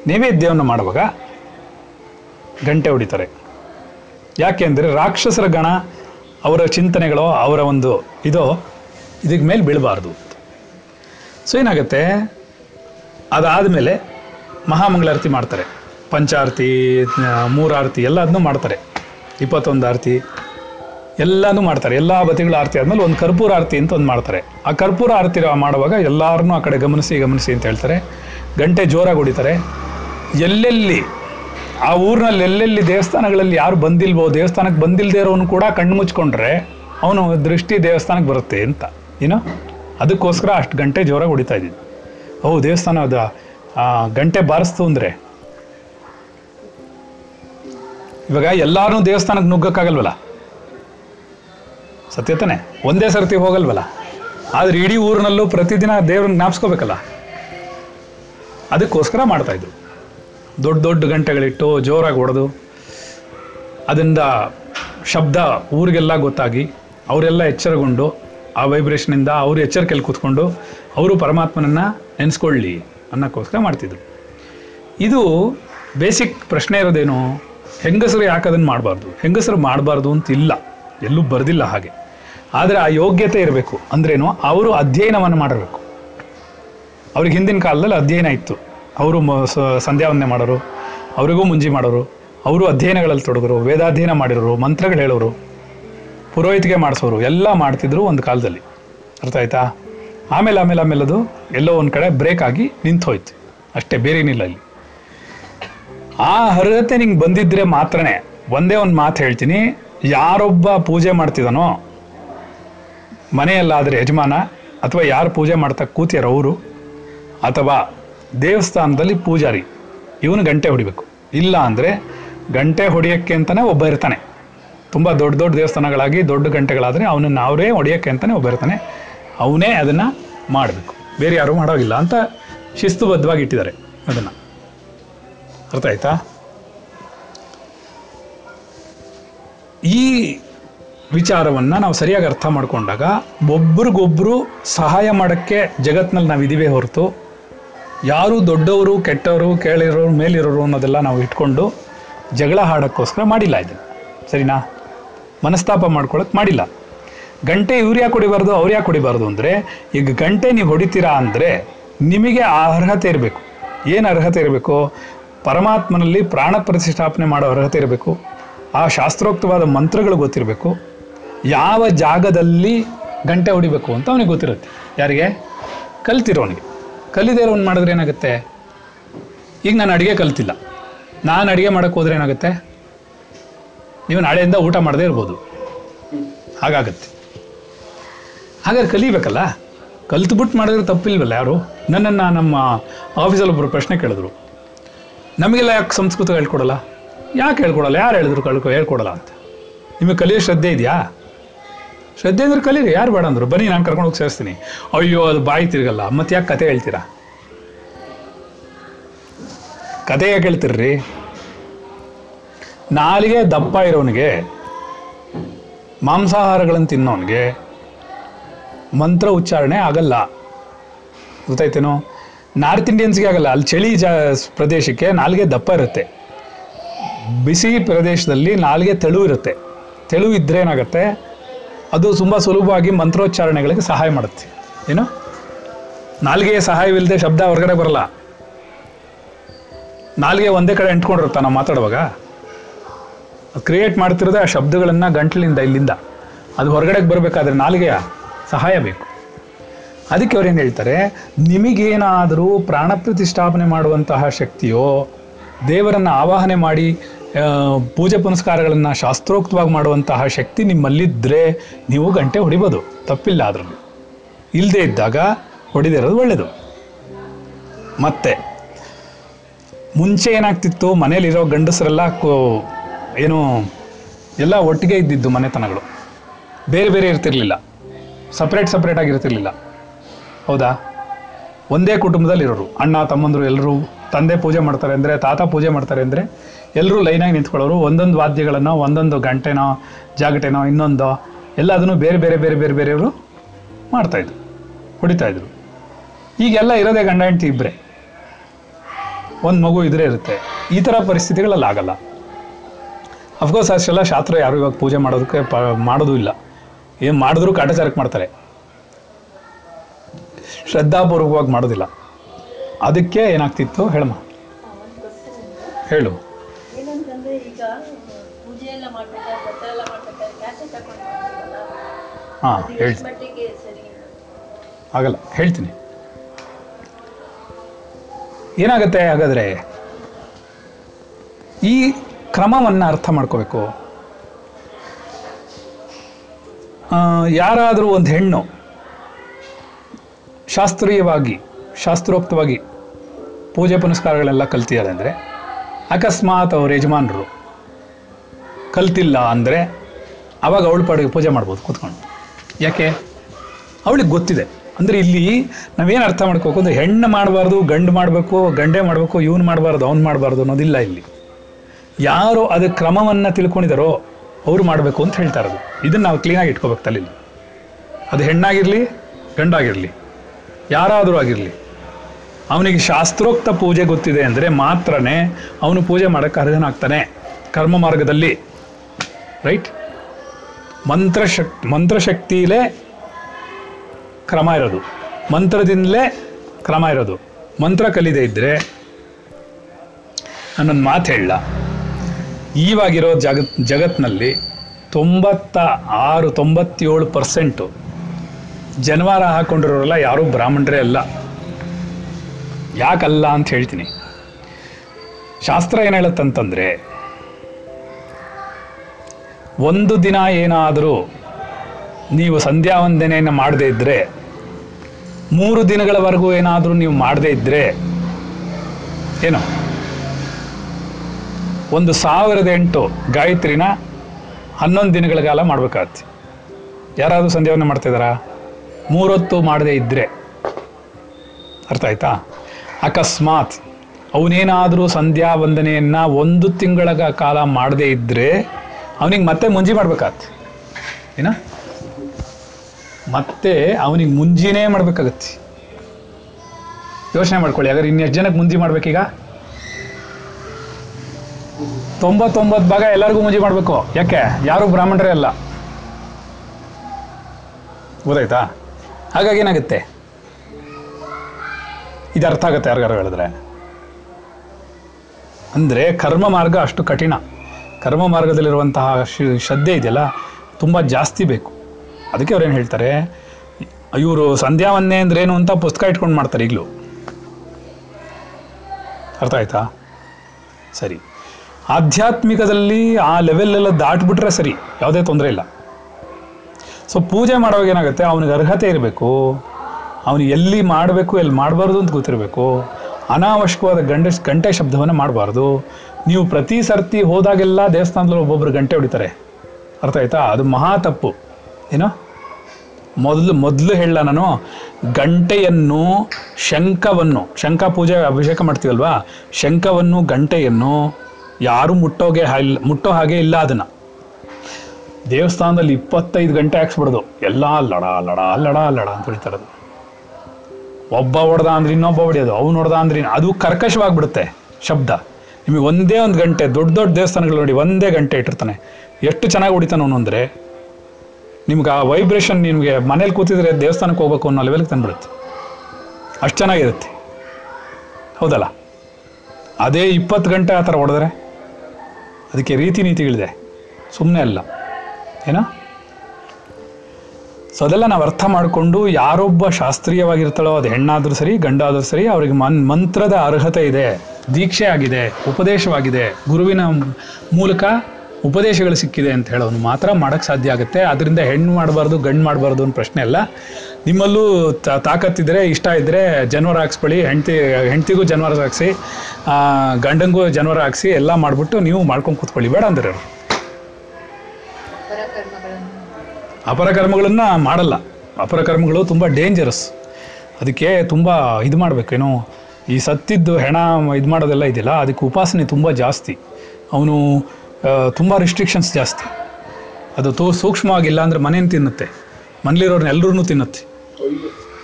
ನೈವೇದ್ಯವನ್ನು ಮಾಡುವಾಗ ಗಂಟೆ ಹೊಡಿತಾರೆ. ಯಾಕೆ ಅಂದರೆ ರಾಕ್ಷಸರ ಗಣ ಅವರ ಚಿಂತನೆಗಳು, ಅವರ ಒಂದು ಇದು, ಇದಕ್ಕೆ ಮೇಲೆ ಬೀಳಬಾರ್ದು. ಸೊ ಏನಾಗುತ್ತೆ? ಅದಾದಮೇಲೆ ಮಹಾಮಂಗಳಾರತಿ ಮಾಡ್ತಾರೆ. ಪಂಚಾರತಿ ಮೂರಾರತಿ ಎಲ್ಲದನ್ನೂ ಮಾಡ್ತಾರೆ. ಇಪ್ಪತ್ತೊಂದು ಆರತಿ. ಎಲ್ಲನೂ ಮಾಡ್ತಾರೆ. ಎಲ್ಲ ಬತಿಗಳ ಆರತಿ ಆದಮೇಲೆ ಒಂದು ಕರ್ಪೂರ ಆರತಿ ಅಂತ ಒಂದು ಮಾಡ್ತಾರೆ. ಆ ಕರ್ಪೂರ ಆರತಿ ಮಾಡುವಾಗ ಎಲ್ಲರನ್ನೂ ಆ ಕಡೆ ಗಮನಿಸಿ ಗಮನಿಸಿ ಅಂತ ಹೇಳ್ತಾರೆ. ಗಂಟೆ ಜೋರಾಗಿ ಹೊಡಿತಾರೆ. ಎಲ್ಲೆಲ್ಲಿ ಆ ಊರಿನಲ್ಲಿ ಎಲ್ಲೆಲ್ಲಿ ದೇವಸ್ಥಾನಗಳಲ್ಲಿ ಯಾರು ಬಂದಿಲ್ವೋ ದೇವಸ್ಥಾನಕ್ಕೆ ಬಂದಿಲ್ಲದೆ ಇರೋನು ಕೂಡ ಕಣ್ಣು ಮುಚ್ಕೊಂಡ್ರೆ ಅವನು ದೃಷ್ಟಿ ದೇವಸ್ಥಾನಕ್ಕೆ ಬರುತ್ತೆ ಅಂತ. ಏನೋ? ಅದಕ್ಕೋಸ್ಕರ ಅಷ್ಟು ಗಂಟೆ ಜೋರಾಗಿ ಹೊಡಿತಾ ಇದ್ದೀನಿ. ಓ ದೇವಸ್ಥಾನ ಅದ. ಆ, ಗಂಟೆ ಬಾರಿಸ್ತು ಅಂದರೆ. ಇವಾಗ ಎಲ್ಲರೂ ದೇವಸ್ಥಾನಕ್ಕೆ ನುಗ್ಗಕ್ಕಾಗಲ್ವಲ್ಲ? ಸತ್ಯ ತಾನೆ? ಒಂದೇ ಸರ್ತಿ ಹೋಗಲ್ವಲ್ಲ? ಆದ್ರೆ ಇಡೀ ಊರಿನಲ್ಲೂ ಪ್ರತಿದಿನ ದೇವ್ರನ್ನ ಜ್ಞಾಪಿಸ್ಕೋಬೇಕಲ್ಲ? ಅದಕ್ಕೋಸ್ಕರ ಮಾಡ್ತಾ ಇದ್ರು ದೊಡ್ಡ ದೊಡ್ಡ ಗಂಟೆಗಳಿಟ್ಟು ಜೋರಾಗಿ ಹೊಡೆದು, ಅದರಿಂದ ಶಬ್ದ ಊರಿಗೆಲ್ಲ ಗೊತ್ತಾಗಿ, ಅವರೆಲ್ಲ ಎಚ್ಚರಗೊಂಡು, ಆ ವೈಬ್ರೇಷನಿಂದ ಅವರು ಎಚ್ಚರಿಕೆಯಲ್ಲಿ ಕೂತ್ಕೊಂಡು ಅವರು ಪರಮಾತ್ಮನನ್ನು ನೆನೆಸ್ಕೊಳ್ಳಿ ಅನ್ನೋಕ್ಕೋಸ್ಕರ ಮಾಡ್ತಿದ್ರು. ಇದು ಬೇಸಿಕ್ ಪ್ರಶ್ನೆ ಇರೋದೇನು? ಹೆಂಗಸರು ಯಾಕೆ ಅದನ್ನು ಮಾಡಬಾರ್ದು? ಹೆಂಗಸರು ಮಾಡಬಾರ್ದು ಅಂತ ಇಲ್ಲ ಎಲ್ಲೂ ಬರೆದಿಲ್ಲ ಹಾಗೆ. ಆದರೆ ಆ ಯೋಗ್ಯತೆ ಇರಬೇಕು. ಅಂದ್ರೇನು? ಅವರು ಅಧ್ಯಯನವನ್ನು ಮಾಡಬೇಕು. ಅವ್ರಿಗೆ ಹಿಂದಿನ ಕಾಲದಲ್ಲಿ ಅಧ್ಯಯನ ಇತ್ತು. ಅವರು ಮ, ಸ- ಸಂಧ್ಯಾವಂದನೆ ಮಾಡೋರು, ಅವರಿಗೂ ಮುಂಜಿ ಮಾಡೋರು, ಅವರು ಅಧ್ಯಯನಗಳಲ್ಲಿ ತೊಡಗರು, ವೇದಾಧ್ಯಯನ ಮಾಡಿರೋರು, ಮಂತ್ರಗಳು ಹೇಳೋರು, ಪುರೋಹಿತಿಗೆ ಮಾಡಿಸೋರು, ಎಲ್ಲ ಮಾಡ್ತಿದ್ರು ಒಂದು ಕಾಲದಲ್ಲಿ. ಅರ್ಥ ಆಯ್ತಾ? ಆಮೇಲೆ ಆಮೇಲೆ ಆಮೇಲೆ ಅದು ಎಲ್ಲೋ ಒಂದು ಕಡೆ ಬ್ರೇಕ್ ಆಗಿ ನಿಂತು ಹೋಯ್ತು. ಅಷ್ಟೇ, ಬೇರೆ ಏನಿಲ್ಲ ಇಲ್ಲಿ. ಆ ಅರ್ಹತೆ ನಿಂಗೆ ಬಂದಿದ್ರೆ ಮಾತ್ರನೇ. ಒಂದೇ ಒಂದು ಮಾತು ಹೇಳ್ತೀನಿ. ಯಾರೊಬ್ಬ ಪೂಜೆ ಮಾಡ್ತಿದ್ದಾನೋ ಮನೆಯಲ್ಲಾದರೆ ಯಜಮಾನ ಅಥವಾ ಯಾರು ಪೂಜೆ ಮಾಡ್ತಾ ಕೂತಿಯಾರೋ ಅವರು ಅಥವಾ ದೇವಸ್ಥಾನದಲ್ಲಿ ಪೂಜಾರಿ, ಇವನು ಗಂಟೆ ಹೊಡಿಬೇಕು. ಇಲ್ಲ ಅಂದರೆ ಗಂಟೆ ಹೊಡಿಯೋಕ್ಕೆ ಅಂತಲೇ ಒಬ್ಬ ಇರ್ತಾನೆ. ತುಂಬ ದೊಡ್ಡ ದೊಡ್ಡ ದೇವಸ್ಥಾನಗಳಾಗಿ ದೊಡ್ಡ ಗಂಟೆಗಳಾದರೆ ಅವನನ್ನು ಅವರೇ ಹೊಡಿಯೋಕ್ಕೆ ಅಂತಲೇ ಒಬ್ಬ ಇರ್ತಾನೆ. ಅವನೇ ಅದನ್ನು ಮಾಡಬೇಕು. ಬೇರೆ ಯಾರೂ ಮಾಡೋಗಿಲ್ಲ ಅಂತ ಶಿಸ್ತುಬದ್ಧವಾಗಿ ಇಟ್ಟಿದ್ದಾರೆ ಅದನ್ನು. ಅರ್ಥ ಆಯ್ತಾ? ಈ ವಿಚಾರವನ್ನು ನಾವು ಸರಿಯಾಗಿ ಅರ್ಥ ಮಾಡಿಕೊಂಡಾಗ ಒಬ್ರಿಗೊಬ್ರು ಸಹಾಯ ಮಾಡೋಕ್ಕೆ ಜಗತ್ತಿನಲ್ಲಿ ನಾವು ಇದೀವೇ ಹೊರತು ಯಾರು ದೊಡ್ಡವರು, ಕೆಟ್ಟವರು ಕೇಳಿರೋರು ಮೇಲಿರೋರು ಅನ್ನೋದೆಲ್ಲ ನಾವು ಇಟ್ಕೊಂಡು ಜಗಳ ಹಾಡೋಕ್ಕೋಸ್ಕರ ಮಾಡಿಲ್ಲ ಇದನ್ನು ಸರಿನಾ? ಮನಸ್ತಾಪ ಮಾಡ್ಕೊಳಕ್ಕೆ ಮಾಡಿಲ್ಲ. ಗಂಟೆ ಇವ್ರು ಯಾಕೆ ಹೊಡಿಬಾರ್ದು, ಅವ್ರು ಯಾಕೆ ಹೊಡಿಬಾರ್ದು ಅಂದರೆ, ಈಗ ಗಂಟೆ ನೀವು ಹೊಡಿತೀರಾ ಅಂದರೆ ನಿಮಗೆ ಆ ಅರ್ಹತೆ ಇರಬೇಕು. ಏನು ಅರ್ಹತೆ ಇರಬೇಕು? ಪರಮಾತ್ಮನಲ್ಲಿ ಪ್ರಾಣ ಪ್ರತಿಷ್ಠಾಪನೆ ಮಾಡೋ ಅರ್ಹತೆ ಇರಬೇಕು. ಆ ಶಾಸ್ತ್ರೋಕ್ತವಾದ ಮಂತ್ರಗಳು ಗೊತ್ತಿರಬೇಕು. ಯಾವ ಜಾಗದಲ್ಲಿ ಗಂಟೆ ಹೊಡಿಬೇಕು ಅಂತ ಅವನಿಗೆ ಗೊತ್ತಿರುತ್ತೆ. ಯಾರಿಗೆ? ಕಲ್ತಿರೋನಿಗೆ. ಕಲಿದೇ ಇರೋನು ಮಾಡಿದ್ರೆ ಏನಾಗುತ್ತೆ? ಈಗ ನಾನು ಅಡುಗೆ ಕಲ್ತಿಲ್ಲ. ನಾನು ಅಡುಗೆ ಮಾಡೋಕ್ಕೆ ಹೋದ್ರೆ ಏನಾಗುತ್ತೆ? ನೀವು ನಾಳೆಯಿಂದ ಊಟ ಮಾಡದೇ ಇರ್ಬೋದು. ಹಾಗಾಗತ್ತೆ. ಹಾಗಾದ್ರೆ ಕಲಿಬೇಕಲ್ಲ? ಕಲ್ತ್ಬಿಟ್ಟು ಮಾಡಿದ್ರೆ ತಪ್ಪಿಲ್ವಲ್ಲ ಯಾರು? ನನ್ನನ್ನು ನಮ್ಮ ಆಫೀಸಲ್ಲಿ ಒಬ್ಬರು ಪ್ರಶ್ನೆ ಕೇಳಿದ್ರು. ನಮಗೆಲ್ಲ ಯಾಕೆ ಸಂಸ್ಕೃತ ಹೇಳ್ಕೊಡಲ್ಲ? ಯಾಕೆ ಹೇಳ್ಕೊಡಲ್ಲ? ಯಾರು ಹೇಳಿದ್ರು ಕಳ್ಕೊ ಹೇಳ್ಕೊಡಲ್ಲ ಅಂತ? ನಿಮಗೆ ಕಲಿಯೋ ಶ್ರದ್ಧೆ ಇದೆಯಾ? ಶ್ರದ್ಧೆ ಅಂದ್ರೆ ಕಲೀರಿ, ಯಾರು ಬೇಡ ಅಂದರು. ಬನ್ನಿ, ನಾನು ಕರ್ಕೊಂಡು ಹೋಗಿ ಸೇರಿಸ್ತೀನಿ. ಅಯ್ಯೋ, ಅದು ಬಾಯಿ ತಿರುಗಲ್ಲ. ಮತ್ತೆ ಯಾಕೆ ಕತೆ ಹೇಳ್ತೀರಾ? ಕತೆ ಯಾಕೆ ಹೇಳ್ತಿರ್ರಿ? ನಾಲಿಗೆ ದಪ್ಪ ಇರೋನಿಗೆ, ಮಾಂಸಾಹಾರಗಳನ್ನು ತಿನ್ನೋನಿಗೆ ಮಂತ್ರ ಉಚ್ಚಾರಣೆ ಆಗಲ್ಲ. ಗೊತ್ತಾಯ್ತೇನೋ? ನಾರ್ತ್ ಇಂಡಿಯನ್ಸ್ಗೆ ಆಗಲ್ಲ. ಅಲ್ಲಿ ಚಳಿ ಜಾ ಪ್ರದೇಶಕ್ಕೆ ನಾಲಿಗೆ ದಪ್ಪ ಇರುತ್ತೆ. ಬಿಸಿ ಪ್ರದೇಶದಲ್ಲಿ ನಾಲಿಗೆ ತೆಳು ಇರುತ್ತೆ. ತೆಳು ಇದ್ರೆ ಏನಾಗುತ್ತೆ? ಅದು ತುಂಬ ಸುಲಭವಾಗಿ ಮಂತ್ರೋಚ್ಚಾರಣೆಗಳಿಗೆ ಸಹಾಯ ಮಾಡುತ್ತೆ. ಏನು? ನಾಲಿಗೆಯ ಸಹಾಯವಿಲ್ಲದೆ ಶಬ್ದ ಹೊರಗಡೆ ಬರಲ್ಲ. ನಾಲಿಗೆ ಒಂದೇ ಕಡೆ ಅಂಟ್ಕೊಂಡಿರುತ್ತಾ ನಾವು ಮಾತಾಡುವಾಗ. ಕ್ರಿಯೇಟ್ ಮಾಡ್ತಿರೋದೇ ಆ ಶಬ್ದಗಳನ್ನು ಗಂಟ್ಲಿಂದ ಇಲ್ಲಿಂದ. ಅದು ಹೊರಗಡೆಗೆ ಬರಬೇಕಾದ್ರೆ ನಾಲಿಗೆಯ ಸಹಾಯ ಬೇಕು. ಅದಕ್ಕೆ ಅವ್ರೇನು ಹೇಳ್ತಾರೆ? ನಿಮಗೇನಾದರೂ ಪ್ರಾಣ ಪ್ರತಿಷ್ಠಾಪನೆ ಮಾಡುವಂತಹ ಶಕ್ತಿಯೋ ದೇವರನ್ನು ಆವಾಹನೆ ಮಾಡಿ ಪೂಜೆ ಪುನಸ್ಕಾರಗಳನ್ನು ಶಾಸ್ತ್ರೋಕ್ತವಾಗಿ ಮಾಡುವಂತಹ ಶಕ್ತಿ ನಿಮ್ಮಲ್ಲಿದ್ದರೆ ನೀವು ಗಂಟೆ ಹೊಡಿಬೋದು. ತಪ್ಪಿಲ್ಲ ಅದರಲ್ಲಿ ಇಲ್ಲದೇ ಇದ್ದಾಗ ಹೊಡಿದಿರೋದು ಒಳ್ಳೆಯದು ಮತ್ತೆ, ಮುಂಚೆ ಏನಾಗ್ತಿತ್ತು ಮನೇಲಿರೋ ಗಂಡಸರೆಲ್ಲ ಏನು, ಎಲ್ಲ ಒಟ್ಟಿಗೆ ಇದ್ದಿದ್ದು ಮನೆತನಗಳು. ಬೇರೆ ಬೇರೆ ಇರ್ತಿರ್ಲಿಲ್ಲ. ಸಪ್ರೇಟ್ ಸಪ್ರೇಟ್ ಆಗಿರ್ತಿರ್ಲಿಲ್ಲ ಹೌದಾ? ಒಂದೇ ಕುಟುಂಬದಲ್ಲಿ ಇರೋರು ಅಣ್ಣ, ತಮ್ಮಂದರು ಎಲ್ಲರೂ ತಂದೆ ಪೂಜೆ ಮಾಡ್ತಾರೆ ಅಂದರೆ, ತಾತ ಪೂಜೆ ಮಾಡ್ತಾರೆ ಅಂದರೆ ಎಲ್ಲರೂ ಲೈನಾಗಿ ನಿಂತ್ಕೊಳ್ಳೋರು, ಒಂದೊಂದು ವಾದ್ಯಗಳನ್ನು, ಒಂದೊಂದು ಗಂಟೆನೋ, ಜಾಗಟೆನೋ, ಇನ್ನೊಂದೋ, ಎಲ್ಲದನ್ನು ಬೇರೆ ಬೇರೆ ಬೇರೆ ಬೇರೆ ಬೇರೆಯವರು ಮಾಡ್ತಾಯಿದ್ರು ಹೊಡಿತಾಯಿದ್ರು ಈಗೆಲ್ಲ ಇರೋದೇ ಗಂಡ ಹೆಂಡತಿ ಇಬ್ಬರೇ ಒಂದು ಮಗು ಇದ್ರೆ ಇರುತ್ತೆ. ಈ ಥರ ಪರಿಸ್ಥಿತಿಗಳಲ್ಲಿ ಆಗಲ್ಲ. ಅಫ್ಕೋರ್ಸ್ ಅಷ್ಟೆಲ್ಲ ಶಾಸ್ತ್ರ ಯಾರು ಇವಾಗ ಪೂಜೆ ಮಾಡೋದಕ್ಕೆ ಪ, ಮಾಡೋದು ಇಲ್ಲ. ಏನು ಮಾಡಿದ್ರು ಕಾಟಾಚಾರಕ್ಕೆ ಮಾಡ್ತಾರೆ. ಶ್ರದ್ಧಾಪೂರ್ವಕವಾಗಿ ಮಾಡೋದಿಲ್ಲ. ಅದಕ್ಕೆ ಏನಾಗ್ತಿತ್ತು? ಹೇಳಮ್ಮ. ಹೇಳು. ಹಾಂ, ಹೇಳ್ತೀನಿ. ಆಗಲ್ಲ, ಹೇಳ್ತೀನಿ. ಏನಾಗುತ್ತೆ ಹಾಗಾದರೆ? ಈ ಕ್ರಮವನ್ನು ಅರ್ಥ ಮಾಡ್ಕೋಬೇಕು. ಯಾರಾದರೂ ಒಂದು ಹೆಣ್ಣು ಶಾಸ್ತ್ರೀಯವಾಗಿ, ಶಾಸ್ತ್ರೋಕ್ತವಾಗಿ ಪೂಜೆ ಪುನಸ್ಕಾರಗಳೆಲ್ಲ ಕಲ್ತಿದ್ದಾರೆ ಅಂದರೆ, ಅಕಸ್ಮಾತ್ ಅವ್ರ ಯಜಮಾನರು ಕಲ್ತಿಲ್ಲ ಅಂದರೆ, ಅವಾಗ ಅವಳು ಪಾಡಿಗೆ ಪೂಜೆ ಮಾಡ್ಬೋದು, ಕೂತ್ಕೊಂಡು. ಯಾಕೆ? ಅವಳಿಗೆ ಗೊತ್ತಿದೆ. ಅಂದರೆ ಇಲ್ಲಿ ನಾವೇನು ಅರ್ಥ ಮಾಡ್ಕೋಬೇಕು ಅಂದರೆ ಹೆಣ್ಣು ಮಾಡಬಾರ್ದು, ಗಂಡು ಮಾಡಬೇಕು, ಗಂಡೇ ಮಾಡಬೇಕು, ಇವನು ಮಾಡಬಾರ್ದು, ಅವ್ನು ಮಾಡಬಾರ್ದು ಅನ್ನೋದಿಲ್ಲ ಇಲ್ಲಿ. ಯಾರು ಅದು ಕ್ರಮವನ್ನು ತಿಳ್ಕೊಂಡಿದ್ದಾರೋ ಅವರು ಮಾಡಬೇಕು ಅಂತ ಹೇಳ್ತಾರೆ ಅದು ಇದನ್ನು ನಾವು ಕ್ಲೀನಾಗಿ ಇಟ್ಕೋಬೇಕು ತಲೆಯಲ್ಲಿ ಅದು ಹೆಣ್ಣಾಗಿರಲಿ, ಗಂಡಾಗಿರಲಿ. ಯಾರಾದರೂ ಆಗಿರಲಿ. ಅವನಿಗೆ ಶಾಸ್ತ್ರೋಕ್ತ ಪೂಜೆ ಗೊತ್ತಿದೆ ಅಂದರೆ ಮಾತ್ರನೇ ಅವನು ಪೂಜೆ ಮಾಡೋಕ್ಕೆ ಅರ್ಹನಾಗ್ತಾನೆ ಕರ್ಮ ಮಾರ್ಗದಲ್ಲಿ. ರೈಟ್ ಮಂತ್ರಶಕ್, ಮಂತ್ರಶಕ್ತಿಲೇ ಕ್ರಮ ಇರೋದು. ಮಂತ್ರದಿಂದಲೇ ಕ್ರಮ ಇರೋದು. ಮಂತ್ರ ಕಲಿದೆ ಇದ್ದರೆ ನಾನೊಂದು ಮಾತು ಹೇಳಲ್ಲ ಈವಾಗಿರೋ ಜಗತ್ ಜಗತ್ತಿನಲ್ಲಿ ತೊಂಬತ್ತ ಆರು, ತೊಂಬತ್ತೇಳು ಪರ್ಸೆಂಟು ಜನವಾರ ಹಾಕೊಂಡಿರೋರೆಲ್ಲ ಯಾರೂ ಬ್ರಾಹ್ಮಣರೇ ಅಲ್ಲ. ಯಾಕಲ್ಲ ಅಂತ ಹೇಳ್ತೀನಿ. ಶಾಸ್ತ್ರ ಏನು ಹೇಳುತ್ತಂತಂದರೆ ಒಂದು ದಿನ ಏನಾದರೂ ನೀವು ಸಂಧ್ಯಾ ವಂದನೆಯನ್ನು ಮಾಡದೇ ಇದ್ದರೆ ಮೂರು ದಿನಗಳವರೆಗೂ ಏನಾದರೂ ನೀವು ಮಾಡದೇ ಇದ್ದರೆ ಏನು? ಒಂದು ಸಾವಿರದ ಎಂಟು ಗಾಯತ್ರಿನ ಹನ್ನೊಂದು ದಿನಗಳ ಕಾಲ ಮಾಡಬೇಕಾಗತ್ತೆ. ಯಾರಾದರೂ ಸಂಧ್ಯಾವನ್ನ ಮಾಡ್ತಾಯಿದ್ದಾರಾ ಮೂರೊತ್ತು ಮಾಡದೇ ಇದ್ದರೆ ಅರ್ಥ ಆಯ್ತಾ? ಅಕಸ್ಮಾತ್ ಅವನೇನಾದರೂ ಸಂಧ್ಯಾ ವಂದನೆಯನ್ನು ಒಂದು ತಿಂಗಳ ಕಾಲ ಮಾಡದೇ ಇದ್ದರೆ ಅವನಿಗೆ ಮತ್ತೆ ಮುಂಜಿ ಮಾಡ್ಬೇಕಾಗತ್ತೆ. ಏನ? ಮತ್ತೆ ಅವನಿಗೆ ಮುಂಜಿನೇ ಮಾಡ್ಬೇಕಾಗತ್ತೆ. ಯೋಚನೆ ಮಾಡ್ಕೊಳ್ಳಿ, ಹಾಗಾದ್ರೆ ಇನ್ನೆಷ್ಟು ಜನಕ್ಕೆ ಮುಂಜಿ ಮಾಡ್ಬೇಕೀಗ? ತೊಂಬತ್ತೊಂಬತ್ತು ಭಾಗ ಎಲ್ಲರಿಗೂ ಮುಂಜಿ ಮಾಡಬೇಕು. ಯಾಕೆ? ಯಾರು ಬ್ರಾಹ್ಮಣರೇ ಅಲ್ಲ. ಗೊತ್ತಾಯ್ತಾ? ಹಾಗಾಗಿ ಏನಾಗುತ್ತೆ? ಇದು ಅರ್ಥ ಆಗುತ್ತೆ ಯಾರಿಗಾರು ಹೇಳಿದ್ರೆ. ಅಂದರೆ ಕರ್ಮ ಮಾರ್ಗ ಅಷ್ಟು ಕಠಿಣ. ಕರ್ಮ ಮಾರ್ಗದಲ್ಲಿರುವಂತಹ ಶ್ರದ್ಧೆ ಇದೆಯಲ್ಲ, ತುಂಬ ಜಾಸ್ತಿ ಬೇಕು. ಅದಕ್ಕೆ ಅವ್ರೇನು ಹೇಳ್ತಾರೆ ಇವರು ಸಂಧ್ಯಾವನ್ನೇ ಏನು ಅಂತ ಪುಸ್ತಕ ಇಟ್ಕೊಂಡು ಮಾಡ್ತಾರೆ ಈಗಲೂ. ಅರ್ಥ ಆಯ್ತಾ? ಸರಿ. ಆಧ್ಯಾತ್ಮಿಕದಲ್ಲಿ ಆ ಲೆವೆಲ್ಲೆಲ್ಲ ದಾಟ್ಬಿಟ್ರೆ ಸರಿ, ಯಾವುದೇ ತೊಂದರೆ ಇಲ್ಲ. ಸೊ ಪೂಜೆ ಮಾಡೋವಾಗ ಏನಾಗುತ್ತೆ, ಅವನಿಗೆ ಅರ್ಹತೆ ಇರಬೇಕು, ಅವನು ಎಲ್ಲಿ ಮಾಡಬೇಕು, ಎಲ್ಲಿ ಮಾಡಬಾರ್ದು ಅಂತ ಗೊತ್ತಿರಬೇಕು ಅನಾವಶ್ಯಕವಾದ ಗಂಟೆ ಗಂಟೆ ಶಬ್ದವನ್ನು ಮಾಡಬಾರ್ದು. ನೀವು ಪ್ರತಿ ಸರ್ತಿ ಹೋದಾಗೆಲ್ಲ ದೇವಸ್ಥಾನದಲ್ಲಿ ಒಬ್ಬೊಬ್ಬರು ಗಂಟೆ ಹೊಡಿತಾರೆ. ಅರ್ಥ ಆಯ್ತಾ? ಅದು ಮಹಾ ತಪ್ಪು. ಏನೋ? ಮೊದಲು ಮೊದಲು ಹೇಳ ನಾನು, ಗಂಟೆಯನ್ನು ಶಂಖವನ್ನು, ಶಂಖ ಪೂಜೆ ಅಭಿಷೇಕ ಮಾಡ್ತೀವಲ್ವಾ? ಶಂಖವನ್ನು, ಗಂಟೆಯನ್ನು ಯಾರು ಮುಟ್ಟೋಗೆ ಇಲ್ಲ ಮುಟ್ಟೋ ಹಾಗೆ ಇಲ್ಲ ಅದನ್ನು. ದೇವಸ್ಥಾನದಲ್ಲಿ ಇಪ್ಪತ್ತೈದು ಗಂಟೆ ಹಾಕ್ಸ್ಬಿಡೋದು. ಎಲ್ಲ ಲಡ ಲಡ ಲಡ ಲಡ ಅಂತ ಹೊಡಿತಾರದು ಒಬ್ಬ ಹೊಡೆದ ಅಂದ್ರೆ ಇನ್ನೊಬ್ಬ ಹೊಡೆಯೋದು, ಅವ್ನು ಹೊಡೆದ ಅಂದ್ರೆ ಅದು ಕರ್ಕಶವಾಗಿಬಿಡುತ್ತೆ ಶಬ್ದ. ನಿಮಗೆ ಒಂದೇ ಒಂದು ಗಂಟೆ, ದೊಡ್ಡ ದೊಡ್ಡ ದೇವಸ್ಥಾನಗಳು ನೋಡಿ ಒಂದೇ ಗಂಟೆ ಇಟ್ಟಿರ್ತಾನೆ. ಎಷ್ಟು ಚೆನ್ನಾಗಿ ಹೊಡಿತಾನೆ ಅವನು ಅಂದರೆ, ನಿಮ್ಗೆ ಆ ವೈಬ್ರೇಷನ್ ನಿಮಗೆ ಮನೇಲಿ ಕೂತಿದ್ರೆ ದೇವಸ್ಥಾನಕ್ಕೆ ಹೋಗ್ಬೇಕು ಅನ್ನೋ ಲೆವೆಲ್ಗೆ ತಂದ್ಬಿಡುತ್ತೆ. ಅಷ್ಟು ಚೆನ್ನಾಗಿರುತ್ತೆ. ಹೌದಲ್ಲ? ಅದೇ ಇಪ್ಪತ್ತು ಗಂಟೆ ಆ ಥರ ಹೊಡೆದ್ರೆ, ಅದಕ್ಕೆ ರೀತಿ ನೀತಿಗಳಿದೆ. ಸುಮ್ಮನೆ ಅಲ್ಲ. ಏನೋ? ಸೊ ಅದೆಲ್ಲ ನಾವು ಅರ್ಥ ಮಾಡಿಕೊಂಡು ಯಾರೊಬ್ಬ ಶಾಸ್ತ್ರೀಯವಾಗಿರ್ತಾಳೋ ಅದು ಹೆಣ್ಣಾದರೂ ಸರಿ, ಗಂಡಾದರೂ ಸರಿ, ಅವರಿಗೆ ಮನ್, ಮಂತ್ರದ ಅರ್ಹತೆ ಇದೆ, ದೀಕ್ಷೆ ಆಗಿದೆ, ಉಪದೇಶವಾಗಿದೆ, ಗುರುವಿನ ಮೂಲಕ ಉಪದೇಶಗಳು ಸಿಕ್ಕಿದೆ ಅಂತ ಹೇಳೋನು ಮಾತ್ರ ಮಾಡೋಕ್ಕೆ ಸಾಧ್ಯ ಆಗುತ್ತೆ. ಅದರಿಂದ ಹೆಣ್ಣು ಮಾಡಬಾರ್ದು, ಗಂಡು ಮಾಡಬಾರ್ದು ಅನ್ನೋ ಪ್ರಶ್ನೆ ಅಲ್ಲ. ನಿಮ್ಮಲ್ಲೂ ತಾಕತ್ತಿದ್ರೆ, ಇಷ್ಟ ಇದ್ದರೆ ಜನವರ ಹಾಕ್ಸ್ಕೊಳ್ಳಿ, ಹೆಂಡತಿ, ಹೆಂಡತಿಗೂ ಜನವರ ಹಾಕ್ಸಿ ಗಂಡಂಗೂ ಜನವರ ಹಾಕ್ಸಿ, ಎಲ್ಲ ಮಾಡಿಬಿಟ್ಟು ನೀವು ಮಾಡ್ಕೊಂಡು ಕೂತ್ಕೊಳ್ಳಿ. ಬೇಡ ಅಂದ್ರೆ ಅಪರ ಕರ್ಮಗಳನ್ನು ಮಾಡಲ್ಲ. ಅಪರ ಕರ್ಮಗಳು ತುಂಬ ಡೇಂಜರಸ್ ಅದಕ್ಕೆ ತುಂಬ ಇದು ಮಾಡಬೇಕೇನೋ ಈ ಸತ್ತಿದ್ದು ಹೆಣ ಇದು ಮಾಡೋದೆಲ್ಲ ಇದೆಯಲ್ಲ, ಅದಕ್ಕೆ ಉಪಾಸನೆ ತುಂಬ ಜಾಸ್ತಿ. ಅವನು ತುಂಬ ರಿಸ್ಟ್ರಿಕ್ಷನ್ಸ್ ಜಾಸ್ತಿ. ಅದು ತೋ ಸೂಕ್ಷ್ಮವಾಗಿಲ್ಲ ಅಂದರೆ ಮನೇನ ತಿನ್ನುತ್ತೆ? ಮನೇಲಿರೋರ್ನ ಎಲ್ಲರೂ ತಿನ್ನುತ್ತೆ?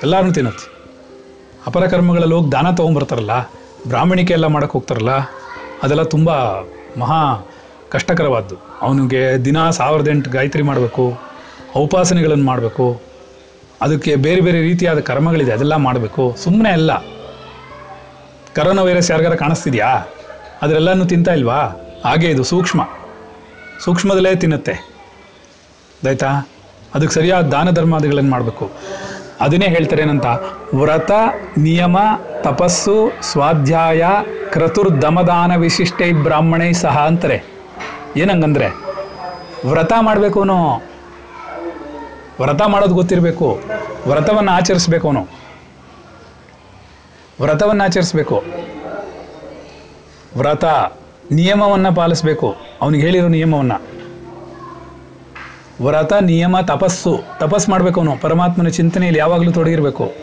ಎಲ್ಲರೂ ತಿನ್ನುತ್ತೆ? ಅಪರ ಕರ್ಮಗಳಲ್ಲಿ ಹೋಗಿ ದಾನ ತೊಗೊಂಬರ್ತಾರಲ್ಲ, ಬ್ರಾಹ್ಮಣಿಕೆ ಎಲ್ಲ ಮಾಡೋಕ್ಕೆ ಹೋಗ್ತಾರಲ್ಲ, ಅದೆಲ್ಲ ತುಂಬ ಮಹಾ ಕಷ್ಟಕರವಾದ್ದು. ಅವನಿಗೆ ದಿನ ಸಾವಿರದ ಎಂಟು ಗಾಯತ್ರಿ ಮಾಡಬೇಕು. ಉಪಾಸನೆಗಳನ್ನು ಮಾಡಬೇಕು. ಅದಕ್ಕೆ ಬೇರೆ ಬೇರೆ ರೀತಿಯಾದ ಕರ್ಮಗಳಿದೆ, ಅದೆಲ್ಲ ಮಾಡಬೇಕು. ಸುಮ್ಮನೆ ಅಲ್ಲ. ಕರೋನಾ ವೈರಸ್ ಯಾರಿಗಾರ ಕಾಣಿಸ್ತಿದ್ಯಾ? ಅದರೆಲ್ಲನೂ ತಿಂತಾ ಇಲ್ವಾ? ಹಾಗೆ ಇದು ಸೂಕ್ಷ್ಮ. ಸೂಕ್ಷ್ಮದಲ್ಲೇ ತಿನ್ನುತ್ತೆ. ಆಯ್ತಾ? ಅದಕ್ಕೆ ಸರಿಯಾದ ದಾನ ಧರ್ಮಾದಿಗಳನ್ನು ಮಾಡಬೇಕು. ಅದನ್ನೇ ಹೇಳ್ತಾರೆ ಏನಂತ? ವ್ರತ, ನಿಯಮ, ತಪಸ್ಸು, ಸ್ವಾಧ್ಯಾಯ, ಕ್ರತುರ್ಧಮದಾನ ವಿಶಿಷ್ಟೈ ಬ್ರಾಹ್ಮಣೈ ಸಹ ಅಂತಾರೆ. ಏನಂಗಂದ್ರೆ? ವ್ರತ ಮಾಡಬೇಕು ವ್ರತ ಮಾಡೋದು ಗೊತ್ತಿರಬೇಕು. ವ್ರತವನ್ನು ಆಚರಿಸ್ಬೇಕು ಅವನು. ವ್ರತವನ್ನು ಆಚರಿಸ್ಬೇಕು. ವ್ರತ ನಿಯಮವನ್ನು ಪಾಲಿಸ್ಬೇಕು. ಅವನಿಗೆ ಹೇಳಿರೋ ನಿಯಮವನ್ನು. ವ್ರತ, ನಿಯಮ, ತಪಸ್ಸು. ತಪಸ್ಸು ಮಾಡಬೇಕು ಅವನು. ಪರಮಾತ್ಮನ ಚಿಂತನೆಯಲ್ಲಿ ಯಾವಾಗಲೂ ತೊಡಗಿರಬೇಕು.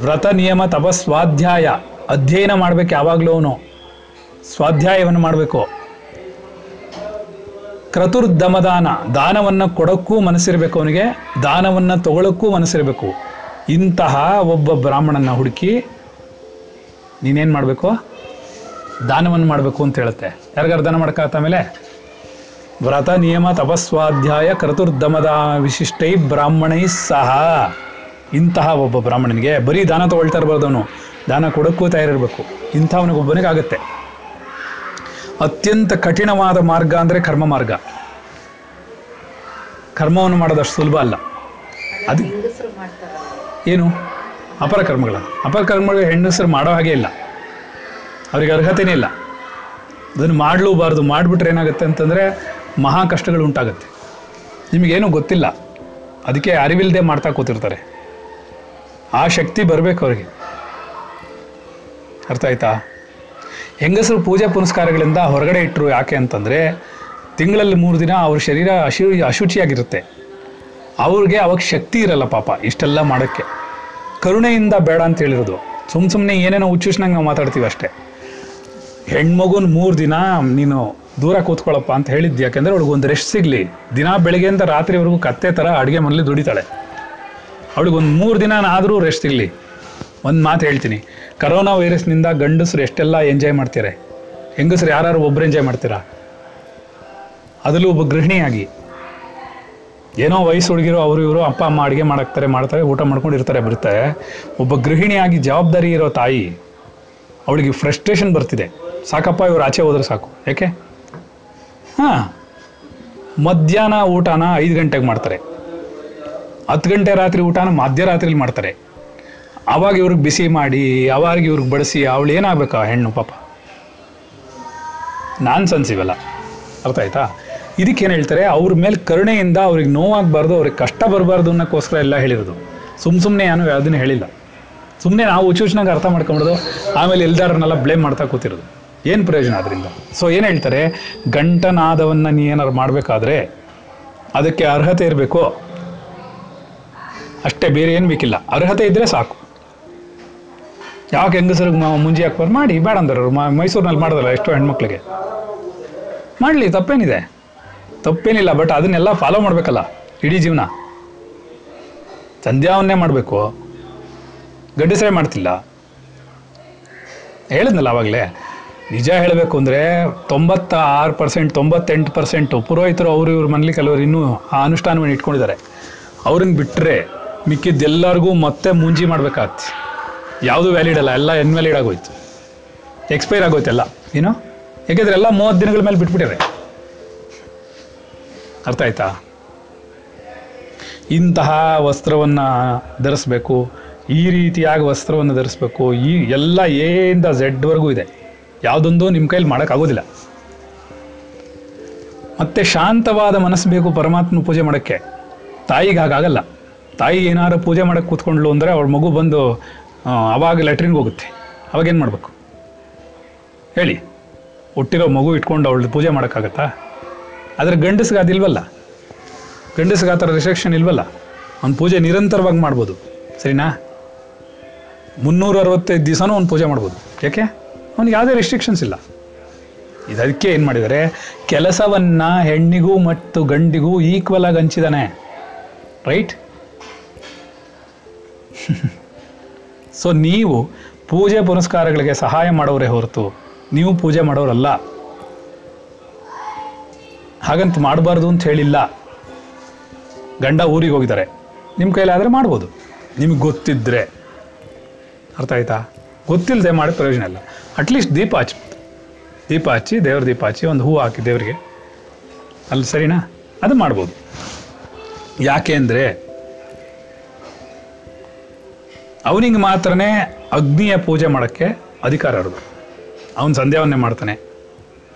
ವ್ರತ, ನಿಯಮ, ತಪಸ್, ಸ್ವಾಧ್ಯಾಯ. ಅಧ್ಯಯನ ಮಾಡಬೇಕು ಯಾವಾಗಲೂ ಅವನು. ಸ್ವಾಧ್ಯಾಯವನ್ನು ಮಾಡಬೇಕು. ಕ್ರತುರ್ದಮದಾನ ದಾನವನ್ನು ಕೊಡೋಕ್ಕೂ ಮನಸ್ಸಿರಬೇಕು ಅವನಿಗೆ, ದಾನವನ್ನು ತಗೊಳ್ಳೋಕ್ಕೂ ಮನಸ್ಸಿರಬೇಕು. ಇಂತಹ ಒಬ್ಬ ಬ್ರಾಹ್ಮಣನ ಹುಡುಕಿ ನೀನೇನು ಮಾಡಬೇಕು? ದಾನವನ್ನು ಮಾಡಬೇಕು ಅಂತ ಹೇಳುತ್ತೆ. ಯಾರಿಗಾರು ದಾನ ಮಾಡೋಕ್ಕಾಗತ್ತ ಮೇಲೆ ವ್ರತ ನಿಯಮ ತಪಸ್ವಾಧ್ಯಾಯ ಕ್ರತುರ್ದಮದ ವಿಶಿಷ್ಟೈ ಬ್ರಾಹ್ಮಣೈ ಸಹ. ಇಂತಹ ಒಬ್ಬ ಬ್ರಾಹ್ಮಣನಿಗೆ ಬರೀ ದಾನ ತಗೊಳ್ತಾ ಇರಬಾರ್ದು ಅವನು. ದಾನ ಕೊಡೋಕ್ಕೂ ತಯಾರಿರಬೇಕು. ಇಂಥವನಿಗೊಬ್ಬನಿಗೆ ಆಗುತ್ತೆ ಅತ್ಯಂತ ಕಠಿಣವಾದ ಮಾರ್ಗ ಅಂದರೆ ಕರ್ಮ ಮಾರ್ಗ. ಕರ್ಮವನ್ನು ಮಾಡೋದಷ್ಟು ಸುಲಭ ಅಲ್ಲ. ಅದು ಏನು? ಅಪರ ಕರ್ಮಗಳ. ಅಪರ ಕರ್ಮಗಳು ಹೆಣ್ಣಸರು ಮಾಡೋ ಹಾಗೆ ಇಲ್ಲ. ಅವರಿಗೆ ಅರ್ಹತೆಯೇ ಇಲ್ಲ. ಅದನ್ನು ಮಾಡಲೂಬಾರ್ದು. ಮಾಡಿಬಿಟ್ರೆ ಏನಾಗುತ್ತೆ ಅಂತಂದರೆ ಮಹಾ ಕಷ್ಟಗಳು ಉಂಟಾಗುತ್ತೆ. ನಿಮಗೇನೂ ಗೊತ್ತಿಲ್ಲ. ಅದಕ್ಕೆ ಅರಿವಿಲ್ಲದೆ ಮಾಡ್ತಾ ಕೂತಿರ್ತಾರೆ. ಆ ಶಕ್ತಿ ಬರಬೇಕು ಅವ್ರಿಗೆ. ಅರ್ಥ ಆಯ್ತಾ? ಹೆಂಗಸರು ಪೂಜೆ ಪುನಸ್ಕಾರಗಳಿಂದ ಹೊರಗಡೆ ಇಟ್ಟರು ಯಾಕೆ ಅಂತಂದರೆ, ತಿಂಗಳಲ್ಲಿ ಮೂರು ದಿನ ಅವ್ರ ಶರೀರ ಅಶು, ಅಶುಚಿಯಾಗಿರುತ್ತೆ. ಅವ್ರಿಗೆ ಅವಾಗ ಶಕ್ತಿ ಇರಲ್ಲ ಪಾಪ ಇಷ್ಟೆಲ್ಲ ಮಾಡೋಕ್ಕೆ. ಕರುಣೆಯಿಂದ ಬೇಡ ಅಂತ ಹೇಳಿರೋದು. ಸುಮ್ಮ ಸುಮ್ಮನೆ ಏನೇನೋ ಹುಚ್ಚುಚ್ನಂಗೆ ನಾವು ಮಾತಾಡ್ತೀವಿ ಅಷ್ಟೇ. ಹೆಣ್ಮಗುನ ಮೂರು ದಿನ ನೀನು ದೂರ ಕೂತ್ಕೊಳ್ಳಪ್ಪ ಅಂತ ಹೇಳಿದ್ದು, ಯಾಕೆಂದರೆ ಅವಳಿಗೆ ಒಂದು ರೆಸ್ಟ್ ಸಿಗಲಿ. ದಿನ ಬೆಳಗ್ಗೆಯಿಂದ ರಾತ್ರಿವರೆಗೂ ಕತ್ತೆ ಥರ ಅಡುಗೆ ಮನೇಲಿ ದುಡಿತಾಳೆ. ಅವಳಿಗೆ ಒಂದು ಮೂರು ದಿನ ಆದರೂ ರೆಸ್ಟ್ ಸಿಗಲಿ. ಒಂದು ಮಾತು ಹೇಳ್ತೀನಿ. ಕರೋನಾ ವೈರಸ್ನಿಂದ ಗಂಡಸರು ಎಷ್ಟೆಲ್ಲ ಎಂಜಾಯ್ ಮಾಡ್ತಾರೆ? ಹೆಂಗಸರು ಯಾರು ಒಬ್ಬರು ಎಂಜಾಯ್ ಮಾಡ್ತೀರಾ? ಅದರಲ್ಲೂ ಒಬ್ಬ ಗೃಹಿಣಿಯಾಗಿ. ಏನೋ ವಯಸ್ಸು ಹುಡುಗಿರೋ ಅವರು ಇವರು ಅಪ್ಪ, ಅಮ್ಮ ಅಡುಗೆ ಮಾಡಾಕ್ತಾರೆ, ಮಾಡ್ತಾರೆ, ಊಟ ಮಾಡ್ಕೊಂಡು ಇರ್ತಾರೆ ಬರ್ತಾರೆ ಒಬ್ಬ ಗೃಹಿಣಿಯಾಗಿ ಜವಾಬ್ದಾರಿ ಇರೋ ತಾಯಿ ಅವಳಿಗೆ ಫ್ರಸ್ಟ್ರೇಷನ್ ಬರ್ತಿದೆ. ಸಾಕಪ್ಪ, ಇವರು ಆಚೆ ಹೋದ್ರೆ ಸಾಕು. ಯಾಕೆ? ಹಾಂ. ಮಧ್ಯಾಹ್ನ ಊಟನ ಐದು ಗಂಟೆಗೆ ಮಾಡ್ತಾರೆ. ಹತ್ತು ಗಂಟೆ ರಾತ್ರಿ ಊಟನ ಮಧ್ಯರಾತ್ರಿಲಿ ಮಾಡ್ತಾರೆ. ಅವಾಗ ಇವ್ರಿಗೆ ಬಿಸಿ ಮಾಡಿ, ಅವಾಗ ಇವ್ರಿಗೆ ಬಡಿಸಿ, ಅವಳು ಏನಾಗಬೇಕಾ ಹೆಣ್ಣು ಪಾಪ? ನಾನ್ ಸನ್ಸಿವಲ್ಲ ಅರ್ಥ ಆಯ್ತಾ? ಇದಕ್ಕೇನು ಹೇಳ್ತಾರೆ, ಅವ್ರ ಮೇಲೆ ಕರುಣೆಯಿಂದ ಅವ್ರಿಗೆ ನೋವಾಗಬಾರ್ದು, ಅವ್ರಿಗೆ ಕಷ್ಟ ಬರಬಾರ್ದು ಅನ್ನೋಕ್ಕೋಸ್ಕರ ಎಲ್ಲ ಹೇಳಿರೋದು. ಸುಮ್ಮ ಸುಮ್ಮನೆ ಏನು ಅದನ್ನು ಹೇಳಿಲ್ಲ. ಸುಮ್ಮನೆ ನಾವು ಉಚುಚನಾಗ ಅರ್ಥ ಮಾಡ್ಕೊಂಬಿಡೋದು ಆಮೇಲೆ ಎಲ್ದಾರನ್ನೆಲ್ಲ ಬ್ಲೇಮ್ ಮಾಡ್ತಾ ಕೂತಿರೋದು. ಏನು ಪ್ರಯೋಜನ ಅದರಿಂದ? ಸೊ ಏನು ಹೇಳ್ತಾರೆ, ಗಂಟನಾದವನ್ನ ನೀ ಏನಾರು ಮಾಡಬೇಕಾದ್ರೆ, ಅದಕ್ಕೆ ಅರ್ಹತೆ ಇರಬೇಕು. ಅಷ್ಟೇ, ಬೇರೆ ಏನು ಬೇಕಿಲ್ಲ. ಅರ್ಹತೆ ಇದ್ದರೆ ಸಾಕು. ಯಾಕೆ ಹೆಂಗಸರಿಗೆ ಮುಂಜಿ ಹಾಕ್ಬಾರ್ದು ಮಾಡಿ, ಬೇಡ ಅಂದ್ರೆ ಮೈಸೂರಿನಲ್ಲಿ ಮಾಡಿದ್ರಲ್ಲ ಎಷ್ಟೋ ಹೆಣ್ಮಕ್ಳಿಗೆ. ಮಾಡಲಿ, ತಪ್ಪೇನಿದೆ. ತಪ್ಪೇನಿಲ್ಲ ಬಟ್ ಅದನ್ನೆಲ್ಲ ಫಾಲೋ ಮಾಡಬೇಕಲ್ಲ, ಇಡೀ ಜೀವನ. ಸಂಧ್ಯಾವನ್ನೇ ಮಾಡಬೇಕು. ಗಡ್ಡಿಸರೇ ಮಾಡ್ತಿಲ್ಲ. ಹೇಳಿದ್ನಲ್ಲ ಆವಾಗಲೇ ನಿಜ ಹೇಳಬೇಕು ಅಂದರೆ ತೊಂಬತ್ತ ಆರು ಪರ್ಸೆಂಟ್ ತೊಂಬತ್ತೆಂಟು ಪರ್ಸೆಂಟು ಪುರೋಹಿತರು ಅವರು ಇವ್ರ ಮನೇಲಿ ಕೆಲವರು ಇನ್ನೂ ಆ ಅನುಷ್ಠಾನವನ್ನು ಇಟ್ಕೊಂಡಿದ್ದಾರೆ. ಅವ್ರನ್ನ ಬಿಟ್ಟರೆ ಮಿಕ್ಕಿದ್ದೆಲ್ಲರಿಗೂ ಮತ್ತೆ ಮುಂಜಿ ಮಾಡ್ಬೇಕಾಗತ್ತೆ. ಯಾವುದೂ ವ್ಯಾಲಿಡ್ ಅಲ್ಲ, ಎಲ್ಲ ಎನ್ವ್ಯಾಲಿಡ್ ಆಗೋಯ್ತು. ಎಕ್ಸ್ಪೈರ್ ಆಗೋಯ್ತು ಎಲ್ಲ, ಏನು? ಯಾಕೆಂದ್ರೆ ಎಲ್ಲ ಮೂವತ್ತು ದಿನಗಳ ಮೇಲೆ ಬಿಟ್ಬಿಟ್ಟಿದೆ ಅರ್ಥ ಆಯ್ತಾ? ಇಂತಹ ವಸ್ತ್ರವನ್ನು ಧರಿಸ್ಬೇಕು, ಈ ರೀತಿಯಾಗಿ ವಸ್ತ್ರವನ್ನು ಧರಿಸ್ಬೇಕು, ಈ ಎಲ್ಲ ಏಯಿಂದ ಝೆಡ್ವರೆಗೂ ಇದೆ. ಯಾವುದೊಂದು ನಿಮ್ಮ ಕೈಲಿ ಮಾಡೋಕ್ಕಾಗೋದಿಲ್ಲ ಮತ್ತೆ ಶಾಂತವಾದ ಮನಸ್ಸು ಬೇಕು ಪರಮಾತ್ಮ ಪೂಜೆ ಮಾಡೋಕ್ಕೆ. ತಾಯಿಗೆ ಹಾಗಾಗಲ್ಲ ತಾಯಿ ಏನಾರು ಪೂಜೆ ಮಾಡೋಕ್ಕೆ ಕೂತ್ಕೊಂಡ್ಲು ಅಂದರೆ ಅವಳ ಮಗು ಬಂದು ಆ, ಅವಾಗ ಹೋಗುತ್ತೆ. ಹೋಗುತ್ತೆ ಅವಾಗೇನು ಮಾಡಬೇಕು? ಹೇಳಿ. ಹುಟ್ಟಿರೋ ಮಗು ಇಟ್ಕೊಂಡು ಅವಳು ಪೂಜೆ ಮಾಡೋಕ್ಕಾಗತ್ತಾ? ಆದರೆ ಗಂಡಸ್ಗೆ ಅದಿಲ್ವಲ್ಲ. ಗಂಡಸ್ಗೆ ಆ ಥರ ರಿಸ್ಟ್ರಿಕ್ಷನ್ ಇಲ್ವಲ್ಲ? ಅವ್ನು ಪೂಜೆ ನಿರಂತರವಾಗಿ ಮಾಡ್ಬೋದು. ಸರಿನಾ? ಮುನ್ನೂರ ಅರವತ್ತೈದು ದಿವಸನೂ ಅವ್ನು ಪೂಜೆ ಮಾಡ್ಬೋದು. ಯಾಕೆ? ಅವ್ನಿಗೆ ಯಾವುದೇ ರೆಸ್ಟ್ರಿಕ್ಷನ್ಸ್ ಇಲ್ಲ. ಇದಕ್ಕೆ ಏನು ಮಾಡಿದ್ದಾರೆ ಕೆಲಸವನ್ನು ಹೆಣ್ಣಿಗೂ ಮತ್ತು ಗಂಡಿಗೂ ಈಕ್ವಲ್ ಆಗಿ ಹಂಚಿದಾನೆ. ರೈಟ್ ಸೊ ನೀವು ಪೂಜೆ ಪುನಸ್ಕಾರಗಳಿಗೆ ಸಹಾಯ ಮಾಡೋರೇ ಹೊರತು ನೀವು ಪೂಜೆ ಮಾಡೋರಲ್ಲ. ಹಾಗಂತ ಮಾಡಬಾರ್ದು ಅಂತ ಹೇಳಿಲ್ಲ. ಗಂಡ ಊರಿಗೆ ಹೋಗಿದ್ದಾರೆ. ನಿಮ್ಮ ಕೈಲಾದರೆ ಮಾಡ್ಬೋದು. ನಿಮಗೆ ಗೊತ್ತಿದ್ದರೆ ಅರ್ಥ ಆಯ್ತಾ? ಗೊತ್ತಿಲ್ಲದೆ ಮಾಡಿ ಪ್ರಯೋಜನ ಇಲ್ಲ. ಅಟ್ಲೀಸ್ಟ್ ದೀಪ ಹಚ್ಚಿ. ದೀಪ ಹಚ್ಚಿ, ದೇವ್ರ ದೀಪ ಹಚ್ಚಿ, ಒಂದು ಹೂವು ಹಾಕಿ ದೇವರಿಗೆ. ಅಲ್ಲಿ, ಸರಿನಾ? ಅದು ಮಾಡ್ಬೋದು. ಯಾಕೆ ಅಂದರೆ ಅವನಿಗೆ ಮಾತ್ರನೇ ಅಗ್ನಿಯ ಪೂಜೆ ಮಾಡೋಕ್ಕೆ ಅಧಿಕಾರ ಇರೋದು. ಅವನು ಸಂಧ್ಯಾವನ್ನೇ ಮಾಡ್ತಾನೆ.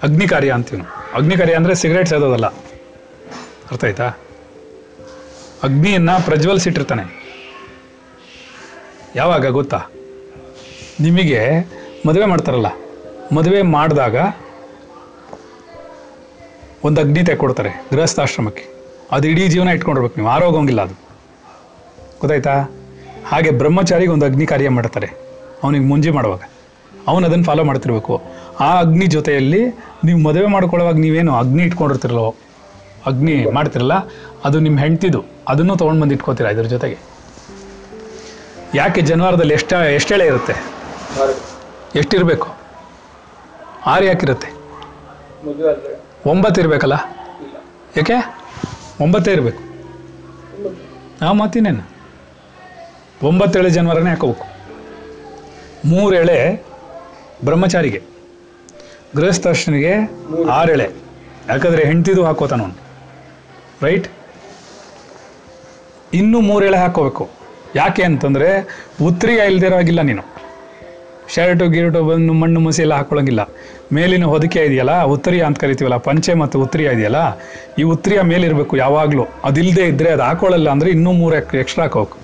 ಅಗ್ನಿ ಕಾರ್ಯ ಅಂತೀವಿ ಅಗ್ನಿ ಕಾರ್ಯ ಅಂದರೆ ಸಿಗರೇಟ್ ಸೇದೋದಲ್ಲ ಅರ್ಥ ಆಯ್ತಾ? ಅಗ್ನಿಯನ್ನು ಪ್ರಜ್ವಲಿಸಿಟ್ಟಿರ್ತಾನೆ. ಯಾವಾಗ ಗೊತ್ತಾ? ನಿಮಗೆ ಮದುವೆ ಮಾಡ್ತಾರಲ್ಲ, ಮದುವೆ ಮಾಡಿದಾಗ ಒಂದು ಅಗ್ನಿ ಕೊಡ್ತಾರೆ ಗೃಹಸ್ಥಾಶ್ರಮಕ್ಕೆ. ಅದು ಇಡೀ ಜೀವನ ಇಟ್ಕೊಂಡಿರ್ಬೇಕು ನೀವು. ಆರೋಗೋಂಗಿಲ್ಲ ಅದು. ಗೊತ್ತಾಯ್ತಾ? ಹಾಗೆ ಬ್ರಹ್ಮಚಾರಿಗೆ ಒಂದು ಅಗ್ನಿ ಕಾರ್ಯ ಮಾಡ್ತಾರೆ. ಅವನಿಗೆ ಮುಂಜಿ ಮಾಡುವಾಗ. ಅವನು ಅದನ್ನು ಫಾಲೋ ಮಾಡ್ತಿರ್ಬೇಕು. ಆ ಅಗ್ನಿ ಜೊತೆಯಲ್ಲಿ ನೀವು ಮದುವೆ ಮಾಡ್ಕೊಳ್ಳೋವಾಗ ನೀವೇನು ಅಗ್ನಿ ಇಟ್ಕೊಂಡಿರ್ತಿರಲ್ಲ, ಅಗ್ನಿ ಮಾಡ್ತಿರಲ್ಲ, ಅದು ನಿಮ್ಮ ಹೆಂಡ್ತಿದು. ಅದನ್ನು ತೊಗೊಂಡು ಬಂದು ಇಟ್ಕೋತೀರ ಇದ್ರ ಜೊತೆಗೆ? ಯಾಕೆ ಜನವಾರದಲ್ಲಿ ಎಷ್ಟ ಎಷ್ಟೆಳೆ ಇರುತ್ತೆ? ಎಷ್ಟಿರಬೇಕು? ಆರು ಯಾಕಿರುತ್ತೆ? ಒಂಬತ್ತು ಇರಬೇಕಲ್ಲ? ಯಾಕೆ ಒಂಬತ್ತೇ ಇರಬೇಕು. ಹಾಂ ಮತ್ತಿನ್ನೇನು? ಒಂಬತ್ತು ಎಳೆ ಜನವರನೇ ಹಾಕೋಬೇಕು. ಮೂರೆಳೆ ಬ್ರಹ್ಮಚಾರಿಗೆ ಗೃಹಸ್ಥರ್ಶನಿಗೆ ಆರೆಳೆ. ಯಾಕಂದರೆ ಹೆಂಡ್ತಿದು ಹಾಕೋತಾನ ರೈಟ್ ಇನ್ನೂ ಮೂರೆಳೆ ಹಾಕೋಬೇಕು. ಯಾಕೆ ಅಂತಂದರೆ ಉತ್ತರಿಯ ಇಲ್ದಿರೋಗಿಲ್ಲ ನೀನು. ಶರ್ಟು, ಗಿರ್ಟು ಬಂದು ಮಣ್ಣು, ಮುಸಿ ಎಲ್ಲ ಹಾಕೊಳ್ಳೋಂಗಿಲ್ಲ. ಮೇಲಿನ ಹೊದಿಕೆ ಇದೆಯಲ್ಲ ಉತ್ತರಿಯ ಅಂತ ಕರಿತೀವಲ್ಲ, ಪಂಚೆ ಮತ್ತು ಉತ್ತರಿಯ ಇದೆಯಲ್ಲ, ಈ ಉತ್ತರಿಯ ಮೇಲಿರಬೇಕು ಯಾವಾಗಲೂ. ಅದಿಲ್ಲದೆ ಇದ್ದರೆ ಅದು ಹಾಕೊಳ್ಳಲ್ಲ ಅಂದರೆ ಇನ್ನೂ ಮೂರು ಎಕ್ಸ್ಟ್ರಾ ಹಾಕೋಬೇಕು.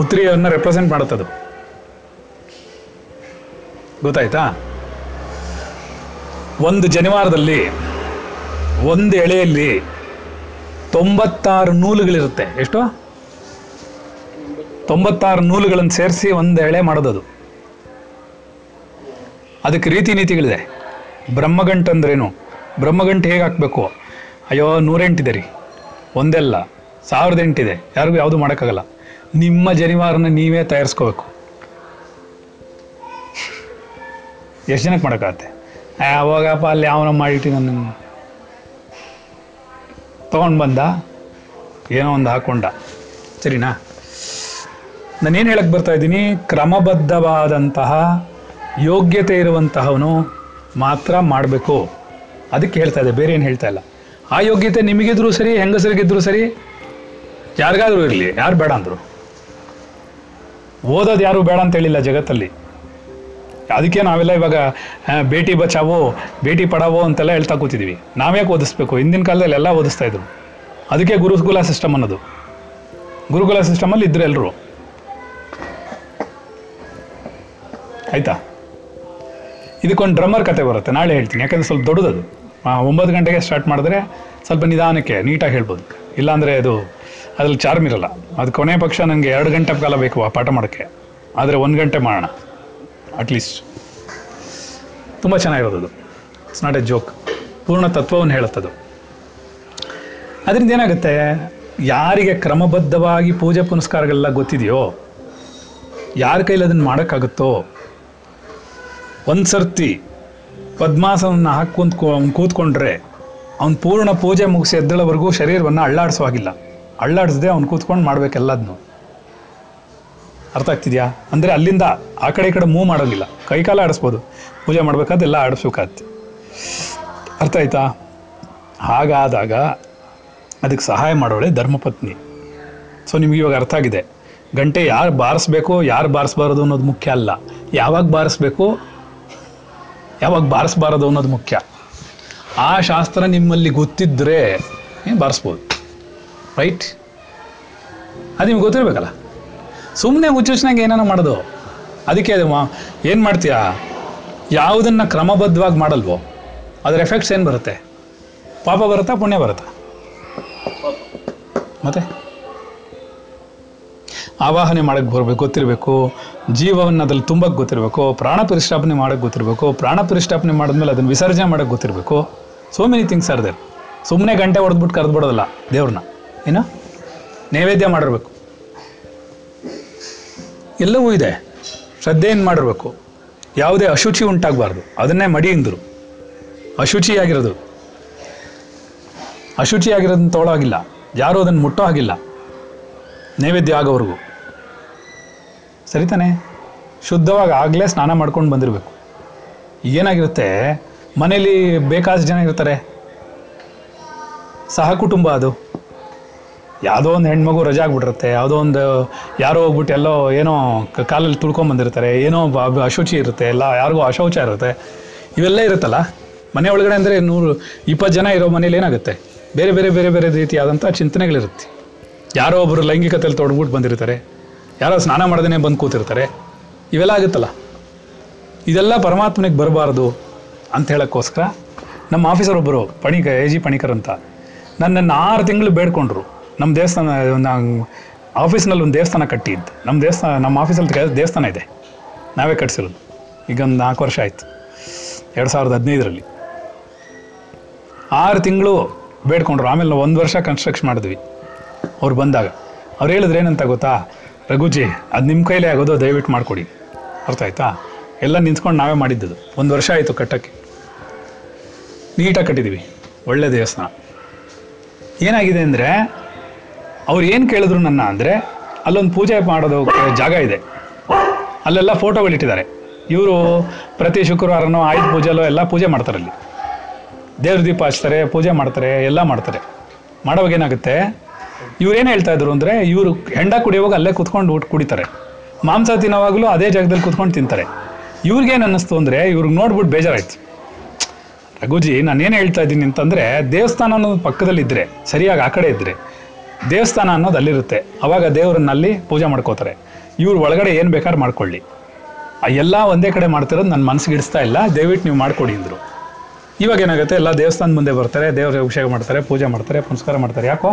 ಉತ್ತರಿಯನ್ನು ರೆಪ್ರೆಸೆಂಟ್ ಮಾಡುತ್ತದು ಗೊತ್ತಾಯ್ತಾ? ಒಂದು ಜನಿವಾರದಲ್ಲಿ, ಒಂದು ಎಳೆಯಲ್ಲಿ ತೊಂಬತ್ತಾರು ನೂಲುಗಳಿರುತ್ತೆ. ಎಷ್ಟು? ತೊಂಬತ್ತಾರು ನೂಲುಗಳನ್ನು ಸೇರಿಸಿ ಒಂದು ಎಳೆ ಮಾಡೋದದು. ಅದಕ್ಕೆ ರೀತಿ ನೀತಿಗಳಿದೆ. ಬ್ರಹ್ಮಗಂಟು ಅಂದ್ರೇನು? ಬ್ರಹ್ಮಗಂಟು ಹೇಗೆ ಹಾಕಬೇಕು? ಅಯ್ಯೋ, ನೂರೆಂಟಿದೆ ರೀ. ಒಂದೆಲ್ಲ. ಸಾವಿರದ ಎಂಟಿದೆ. ಯಾರಿಗೂ ಯಾವುದು ಮಾಡೋಕ್ಕಾಗಲ್ಲ. ನಿಮ್ಮ ಜನಿವಾರನ ನೀವೇ ತಯಾರಿಸ್ಕೋಬೇಕು. ಎಷ್ಟು ಜನಕ್ಕೆ ಮಾಡೋಕ್ಕಾಗತ್ತೆ? ಅವಾಗಪ್ಪ ಅಲ್ಲಿ ಯಾವನ ಮಾಡಿಟ್ಟು ನನ್ನ ತೊಗೊಂಡು ಬಂದ? ಏನೋ ಒಂದು ಹಾಕೊಂಡ. ಸರಿನಾ? ನಾನೇನು ಹೇಳಕ್ಕೆ ಬರ್ತಾ ಇದ್ದೀನಿ? ಕ್ರಮಬದ್ಧವಾದಂತಹ ಯೋಗ್ಯತೆ ಇರುವಂತಹವನು ಮಾತ್ರ ಮಾಡಬೇಕು. ಅದಕ್ಕೆ ಹೇಳ್ತಾ ಇದೆ ಬೇರೆ ಏನು ಹೇಳ್ತಾ ಇಲ್ಲ. ಆ ಯೋಗ್ಯತೆ ನಿಮಗಿದ್ರು ಸರಿ, ಹೆಂಗಸರಿಗಿದ್ರು ಸರಿ, ಯಾರಿಗಾದರೂ ಇರಲಿ, ಯಾರು ಬೇಡ ಅಂದರು. ಓದೋದು ಯಾರು ಬೇಡ ಅಂತ ಹೇಳಿಲ್ಲ ಜಗತ್ತಲ್ಲಿ. ಅದಕ್ಕೆ ನಾವೆಲ್ಲ ಇವಾಗ ಭೇಟಿ ಬಚಾವೋ, ಬೇಟಿ ಪಡಾವೋ ಅಂತೆಲ್ಲ ಹೇಳ್ತಾ ಕೂತಿದ್ದೀವಿ ನಾವ್ಯಾಕೆ ಓದಿಸ್ಬೇಕು? ಹಿಂದಿನ ಕಾಲದಲ್ಲಿ ಎಲ್ಲ ಓದಿಸ್ತಾ ಇದ್ರು. ಅದಕ್ಕೆ ಗುರುಕುಲ ಸಿಸ್ಟಮ್ ಅನ್ನೋದು. ಗುರುಕುಲ ಸಿಸ್ಟಮಲ್ಲಿ ಇದ್ರು ಎಲ್ಲರೂ ಆಯ್ತಾ? ಇದಕ್ಕೊಂದು ಡ್ರಮ್ಮರ್ ಕತೆ ಬರುತ್ತೆ, ನಾಳೆ ಹೇಳ್ತೀನಿ. ಯಾಕಂದ್ರೆ ಸ್ವಲ್ಪ ದೊಡ್ಡದದು. ಒಂಬತ್ತು ಗಂಟೆಗೆ ಸ್ಟಾರ್ಟ್ ಮಾಡಿದ್ರೆ ಸ್ವಲ್ಪ ನಿಧಾನಕ್ಕೆ ನೀಟಾಗಿ ಹೇಳ್ಬೋದು. ಇಲ್ಲಾಂದರೆ ಅದು ಅದ್ರಲ್ಲಿ ಚಾರ್ಮ್ ಇರಲ್ಲ. ಅದು ಕೊನೆ ಪಕ್ಷ ನನಗೆ ಎರಡು ಗಂಟೆ ಕಾಲ ಬೇಕು ಆ ಪಾಠ ಮಾಡೋಕ್ಕೆ. ಆದರೆ ಒಂದು ಗಂಟೆ ಮಾಡೋಣ. ಅಟ್ಲೀಸ್ಟ್ ತುಂಬ ಚೆನ್ನಾಗಿರೋದು ಅದು. ಇಟ್ಸ್ ನಾಟ್ ಎ ಜೋಕ್ ಪೂರ್ಣ ತತ್ವವನ್ನು ಹೇಳುತ್ತದು ಅದರಿಂದ ಏನಾಗುತ್ತೆ? ಯಾರಿಗೆ ಕ್ರಮಬದ್ಧವಾಗಿ ಪೂಜೆ ಪುನಸ್ಕಾರಗಳೆಲ್ಲ ಗೊತ್ತಿದೆಯೋ, ಯಾರ ಕೈಲಿ ಅದನ್ನು ಮಾಡೋಕ್ಕಾಗುತ್ತೋ ಒಂದು ಸರ್ತಿ ಪದ್ಮಾಸನವನ್ನು ಹಾಕ್ಕೊಂತ ಕೂತ್ಕೊಂಡ್ರೆ, ಅವ್ನು ಪೂರ್ಣ ಪೂಜೆ ಮುಗಿಸಿ ಎದ್ದಳವರೆಗೂ ಶರೀರವನ್ನು ಅಳ್ಳಾಡಿಸೋ ಹಾಗಿಲ್ಲ. ಅಳ್ಳಾಡಿಸದೆ ಅವ್ನು ಕೂತ್ಕೊಂಡು ಮಾಡ್ಬೇಕೆಲ್ಲದನ್ನು ಅರ್ಥ ಆಗ್ತಿದ್ಯಾ? ಅಂದರೆ ಅಲ್ಲಿಂದ ಆ ಕಡೆ ಈ ಕಡೆ ಮೂವ್ ಮಾಡೋಂಗಿಲ್ಲ ಕೈಕಾಲ ಆಡಿಸ್ಬೋದು. ಪೂಜೆ ಮಾಡ್ಬೇಕಾದೆಲ್ಲ ಆಡಿಸ್ಬೇಕಾಗತ್ತೆ ಅರ್ಥ ಆಯ್ತಾ? ಹಾಗಾದಾಗ ಅದಕ್ಕೆ ಸಹಾಯ ಮಾಡೋಳೆ ಧರ್ಮಪತ್ನಿ. ಸೊ ನಿಮ್ಗೆ ಇವಾಗ ಅರ್ಥ ಆಗಿದೆ. ಗಂಟೆ ಯಾರು ಬಾರಿಸ್ಬೇಕು, ಯಾರು ಬಾರಿಸ್ಬಾರದು ಅನ್ನೋದು ಮುಖ್ಯ ಅಲ್ಲ. ಯಾವಾಗ ಬಾರಿಸ್ಬೇಕು, ಯಾವಾಗ ಬಾರಿಸ್ಬಾರದು ಅನ್ನೋದು ಮುಖ್ಯ. ಆ ಶಾಸ್ತ್ರ ನಿಮ್ಮಲ್ಲಿ ಗೊತ್ತಿದ್ದರೆ ಬಾರಿಸ್ಬೋದು? ರೈಟ್ ಅದು ನಿಮ್ಗೆ ಗೊತ್ತಿರಬೇಕಲ್ಲ. ಸುಮ್ಮನೆ ಹುಚ್ಚುಚ್ನಾಗ ಏನೇನೋ ಮಾಡೋದು. ಅದಕ್ಕೆ ಅದು ಏನು ಮಾಡ್ತೀಯಾ? ಯಾವುದನ್ನು ಕ್ರಮಬದ್ಧವಾಗಿ ಮಾಡಲ್ವೋ, ಅದರ ಎಫೆಕ್ಟ್ಸ್ ಏನು ಬರುತ್ತೆ? ಪಾಪ ಬರುತ್ತಾ, ಪುಣ್ಯ ಬರುತ್ತಾ? ಮತ್ತೆ? ಆವಾಹನೆ ಮಾಡಕ್ಕೆ ಬರಬೇಕು, ಗೊತ್ತಿರಬೇಕು. ಜೀವವನ್ನು ಅದ್ರಲ್ಲಿ ತುಂಬಕ್ಕೆ ಗೊತ್ತಿರಬೇಕು. ಪ್ರಾಣ ಪರಿಷ್ಠಾಪನೆ ಮಾಡಕ್ಕೆ ಗೊತ್ತಿರಬೇಕು. ಪ್ರಾಣ ಪರಿಷ್ಠಾಪನೆ ಮಾಡಿದ್ಮೇಲೆ ಅದನ್ನು ವಿಸರ್ಜನೆ ಮಾಡಕ್ಕೆ ಗೊತ್ತಿರಬೇಕು. So many things are there ಸುಮ್ಮನೆ ಗಂಟೆ ಹೊಡೆದ್ಬಿಟ್ಟು ಕರೆದ್ಬಿಡೋದಲ್ಲ ದೇವ್ರನ್ನ. ಏನು? ನೈವೇದ್ಯ ಮಾಡಿರ್ಬೇಕು. ಎಲ್ಲವೂ ಇದೆ. ಶ್ರದ್ಧೆಯನ್ನು ಮಾಡಿರ್ಬೇಕು? ಯಾವುದೇ ಅಶುಚಿ ಉಂಟಾಗಬಾರ್ದು. ಅದನ್ನೇ ಮಡಿ ಅಶುಚಿಯಾಗಿರೋದು ಅಶುಚಿಯಾಗಿರೋದನ್ನ ತೋಳೋ ಆಗಿಲ್ಲ ಯಾರೂ ಅದನ್ನು ಮುಟ್ಟೋ ಹಾಗಿಲ್ಲ. ನೈವೇದ್ಯ ಆಗೋವರೆಗೂ. ಸರಿ ತಾನೇ? ಶುದ್ಧವಾಗಿ ಆಗಲೇ ಸ್ನಾನ ಮಾಡ್ಕೊಂಡು ಬಂದಿರಬೇಕು. ಏನಾಗಿರುತ್ತೆ? ಮನೇಲಿ ಬೇಕಾದ ಜನ ಇರ್ತಾರೆ. ಸಹ ಕುಟುಂಬ ಅದು. ಯಾವುದೋ ಒಂದು ಹೆಣ್ಮಗು ರಜೆ ಆಗ್ಬಿಟ್ಟಿರುತ್ತೆ, ಯಾವುದೋ ಒಂದು ಯಾರೋ ಹೋಗ್ಬಿಟ್ಟು ಎಲ್ಲೋ ಏನೋ ಕಾಲಲ್ಲಿ ತುಳ್ಕೊಂಬಂದಿರ್ತಾರೆ ಏನೋ ಅಶುಚಿ ಇರುತ್ತೆ, ಎಲ್ಲ ಯಾರಿಗೂ ಅಶೌಚ ಇರುತ್ತೆ, ಇವೆಲ್ಲ ಇರುತ್ತಲ್ಲ? ಮನೆ ಒಳಗಡೆ ಅಂದರೆ ನೂರು, ಇಪ್ಪತ್ತು ಜನ ಇರೋ ಮನೇಲಿ ಏನಾಗುತ್ತೆ? ಬೇರೆ ಬೇರೆ ಬೇರೆ ಬೇರೆ ರೀತಿಯಾದಂಥ ಚಿಂತನೆಗಳಿರುತ್ತೆ. ಯಾರೋ ಒಬ್ಬರು ಲೈಂಗಿಕತೆಯಲ್ಲಿ ತೊಡಗ್ಬಿಟ್ಟು ಬಂದಿರ್ತಾರೆ, ಯಾರೋ ಸ್ನಾನ ಮಾಡ್ದೇ ಬಂದು ಕೂತಿರ್ತಾರೆ, ಇವೆಲ್ಲ ಆಗುತ್ತಲ್ಲ? ಇದೆಲ್ಲ ಪರಮಾತ್ಮನಿಗೆ ಬರಬಾರ್ದು ಅಂತ ಹೇಳೋಕ್ಕೋಸ್ಕರ ನಮ್ಮ ಆಫೀಸರ್ ಒಬ್ಬರು ಪಣಿಕ ಎ ಜಿ ಪಣಿಕರ್ ಅಂತ, ನನ್ನನ್ನು ಆರು ತಿಂಗಳು ಬೇಡ್ಕೊಂಡ್ರು. ನಮ್ಮ ದೇವಸ್ಥಾನ ಒಂದು ಆಫೀಸ್ನಲ್ಲಿ ಒಂದು ದೇವಸ್ಥಾನ ಕಟ್ಟಿದ್ದು. ನಮ್ಮ ದೇವಸ್ಥಾನ ನಮ್ಮ ಆಫೀಸಲ್ಲಿ ದೇವಸ್ಥಾನ ಇದೆ. ನಾವೇ ಕಟ್ಸಿರೋದು. ಈಗ ಒಂದು ನಾಲ್ಕು ವರ್ಷ ಆಯಿತು. ಎರಡು ಸಾವಿರದ ಹದಿನೈದರಲ್ಲಿ. ಆರು ತಿಂಗಳು ಬೇಡ್ಕೊಂಡ್ರು. ಆಮೇಲೆ ನಾವು ಒಂದು ವರ್ಷ ಕನ್ಸ್ಟ್ರಕ್ಷನ್ ಮಾಡಿದ್ವಿ. ಅವ್ರು ಬಂದಾಗ. ಅವ್ರು ಹೇಳಿದ್ರೆ ಏನಂತ ಗೊತ್ತಾ? ರಘುಜಿ, ಅದು ನಿಮ್ಮ ಕೈಲೇ ಆಗೋದು, ದಯವಿಟ್ಟು ಮಾಡಿಕೊಡಿ. ಅರ್ಥ ಆಯ್ತಾ? ಎಲ್ಲ ನಿಂತ್ಕೊಂಡು ನಾವೇ ಮಾಡಿದ್ದದು ಒಂದು ವರ್ಷ ಆಯಿತು ಕಟ್ಟಕ್ಕೆ. ನೀಟಾಗಿ ಕಟ್ಟಿದ್ದೀವಿ ಒಳ್ಳೆ ದೇವಸ್ಥಾನ. ಏನಾಗಿದೆ ಅಂದರೆ ಅವ್ರು ಏನು ಕೇಳಿದ್ರು ನನ್ನ ಅಂದರೆ, ಅಲ್ಲೊಂದು ಪೂಜೆ ಮಾಡೋದು ಜಾಗ ಇದೆ. ಅಲ್ಲೆಲ್ಲ ಫೋಟೋಗಳಿಟ್ಟಿದ್ದಾರೆ ಇವರು ಪ್ರತಿ ಶುಕ್ರವಾರನೋ ಆಯುಧ ಪೂಜೆಲೋ ಎಲ್ಲ ಪೂಜೆ ಮಾಡ್ತಾರೆ ಅಲ್ಲಿ. ದೇವ್ರ ದೀಪ ಹಚ್ತಾರೆ, ಪೂಜೆ ಮಾಡ್ತಾರೆ, ಎಲ್ಲ ಮಾಡ್ತಾರೆ. ಮಾಡೋವಾಗ ಏನಾಗುತ್ತೆ ಇವ್ರೇನು ಹೇಳ್ತಾ ಇದ್ರು ಅಂದರೆ, ಇವರು ಹೆಂಡ ಕುಡಿಯುವಾಗ ಅಲ್ಲೇ ಕುತ್ಕೊಂಡು ಊಟ ಕುಡಿತಾರೆ. ಮಾಂಸ ತಿನ್ನೋವಾಗಲೂ ಅದೇ ಜಾಗದಲ್ಲಿ ಕುತ್ಕೊಂಡು ತಿಂತಾರೆ. ಇವ್ರಿಗೇನು ಅನ್ನಿಸ್ತು ಅಂದರೆ ಇವ್ರಿಗೆ ನೋಡ್ಬಿಟ್ಟು ಬೇಜಾರಾಯ್ತು. ರಘುಜಿ ನಾನೇನು ಹೇಳ್ತಾ ಇದ್ದೀನಿ ಅಂತಂದರೆ ದೇವಸ್ಥಾನ ಅನ್ನೋದು ಪಕ್ಕದಲ್ಲಿದ್ದರೆ ಸರಿಯಾಗಿ ಆ ಕಡೆ ಇದ್ದರೆ ದೇವಸ್ಥಾನ ಅನ್ನೋದು ಅಲ್ಲಿರುತ್ತೆ. ಅವಾಗ ದೇವರನ್ನಲ್ಲಿ ಪೂಜೆ ಮಾಡ್ಕೋತಾರೆ. ಇವ್ರು ಒಳಗಡೆ ಏನು ಬೇಕಾದ್ರೂ ಮಾಡ್ಕೊಳ್ಳಿ. ಆ ಎಲ್ಲ ಒಂದೇ ಕಡೆ ಮಾಡ್ತಿರೋದು ನನ್ನ ಮನಸ್ಸಿಗೆ ಇಡಿಸ್ತಾ ಇಲ್ಲ, ದಯವಿಟ್ಟು ನೀವು ಮಾಡ್ಕೊಡಿ ಅಂದರು. ಇವಾಗ ಏನಾಗುತ್ತೆ, ಎಲ್ಲ ದೇವಸ್ಥಾನ ಮುಂದೆ ಬರ್ತಾರೆ ದೇವ್ರಿಗೆ ಅಭಿಷೇಕ ಮಾಡ್ತಾರೆ, ಪೂಜೆ ಮಾಡ್ತಾರೆ, ಪುನಸ್ಕಾರ ಮಾಡ್ತಾರೆ. ಯಾಕೋ?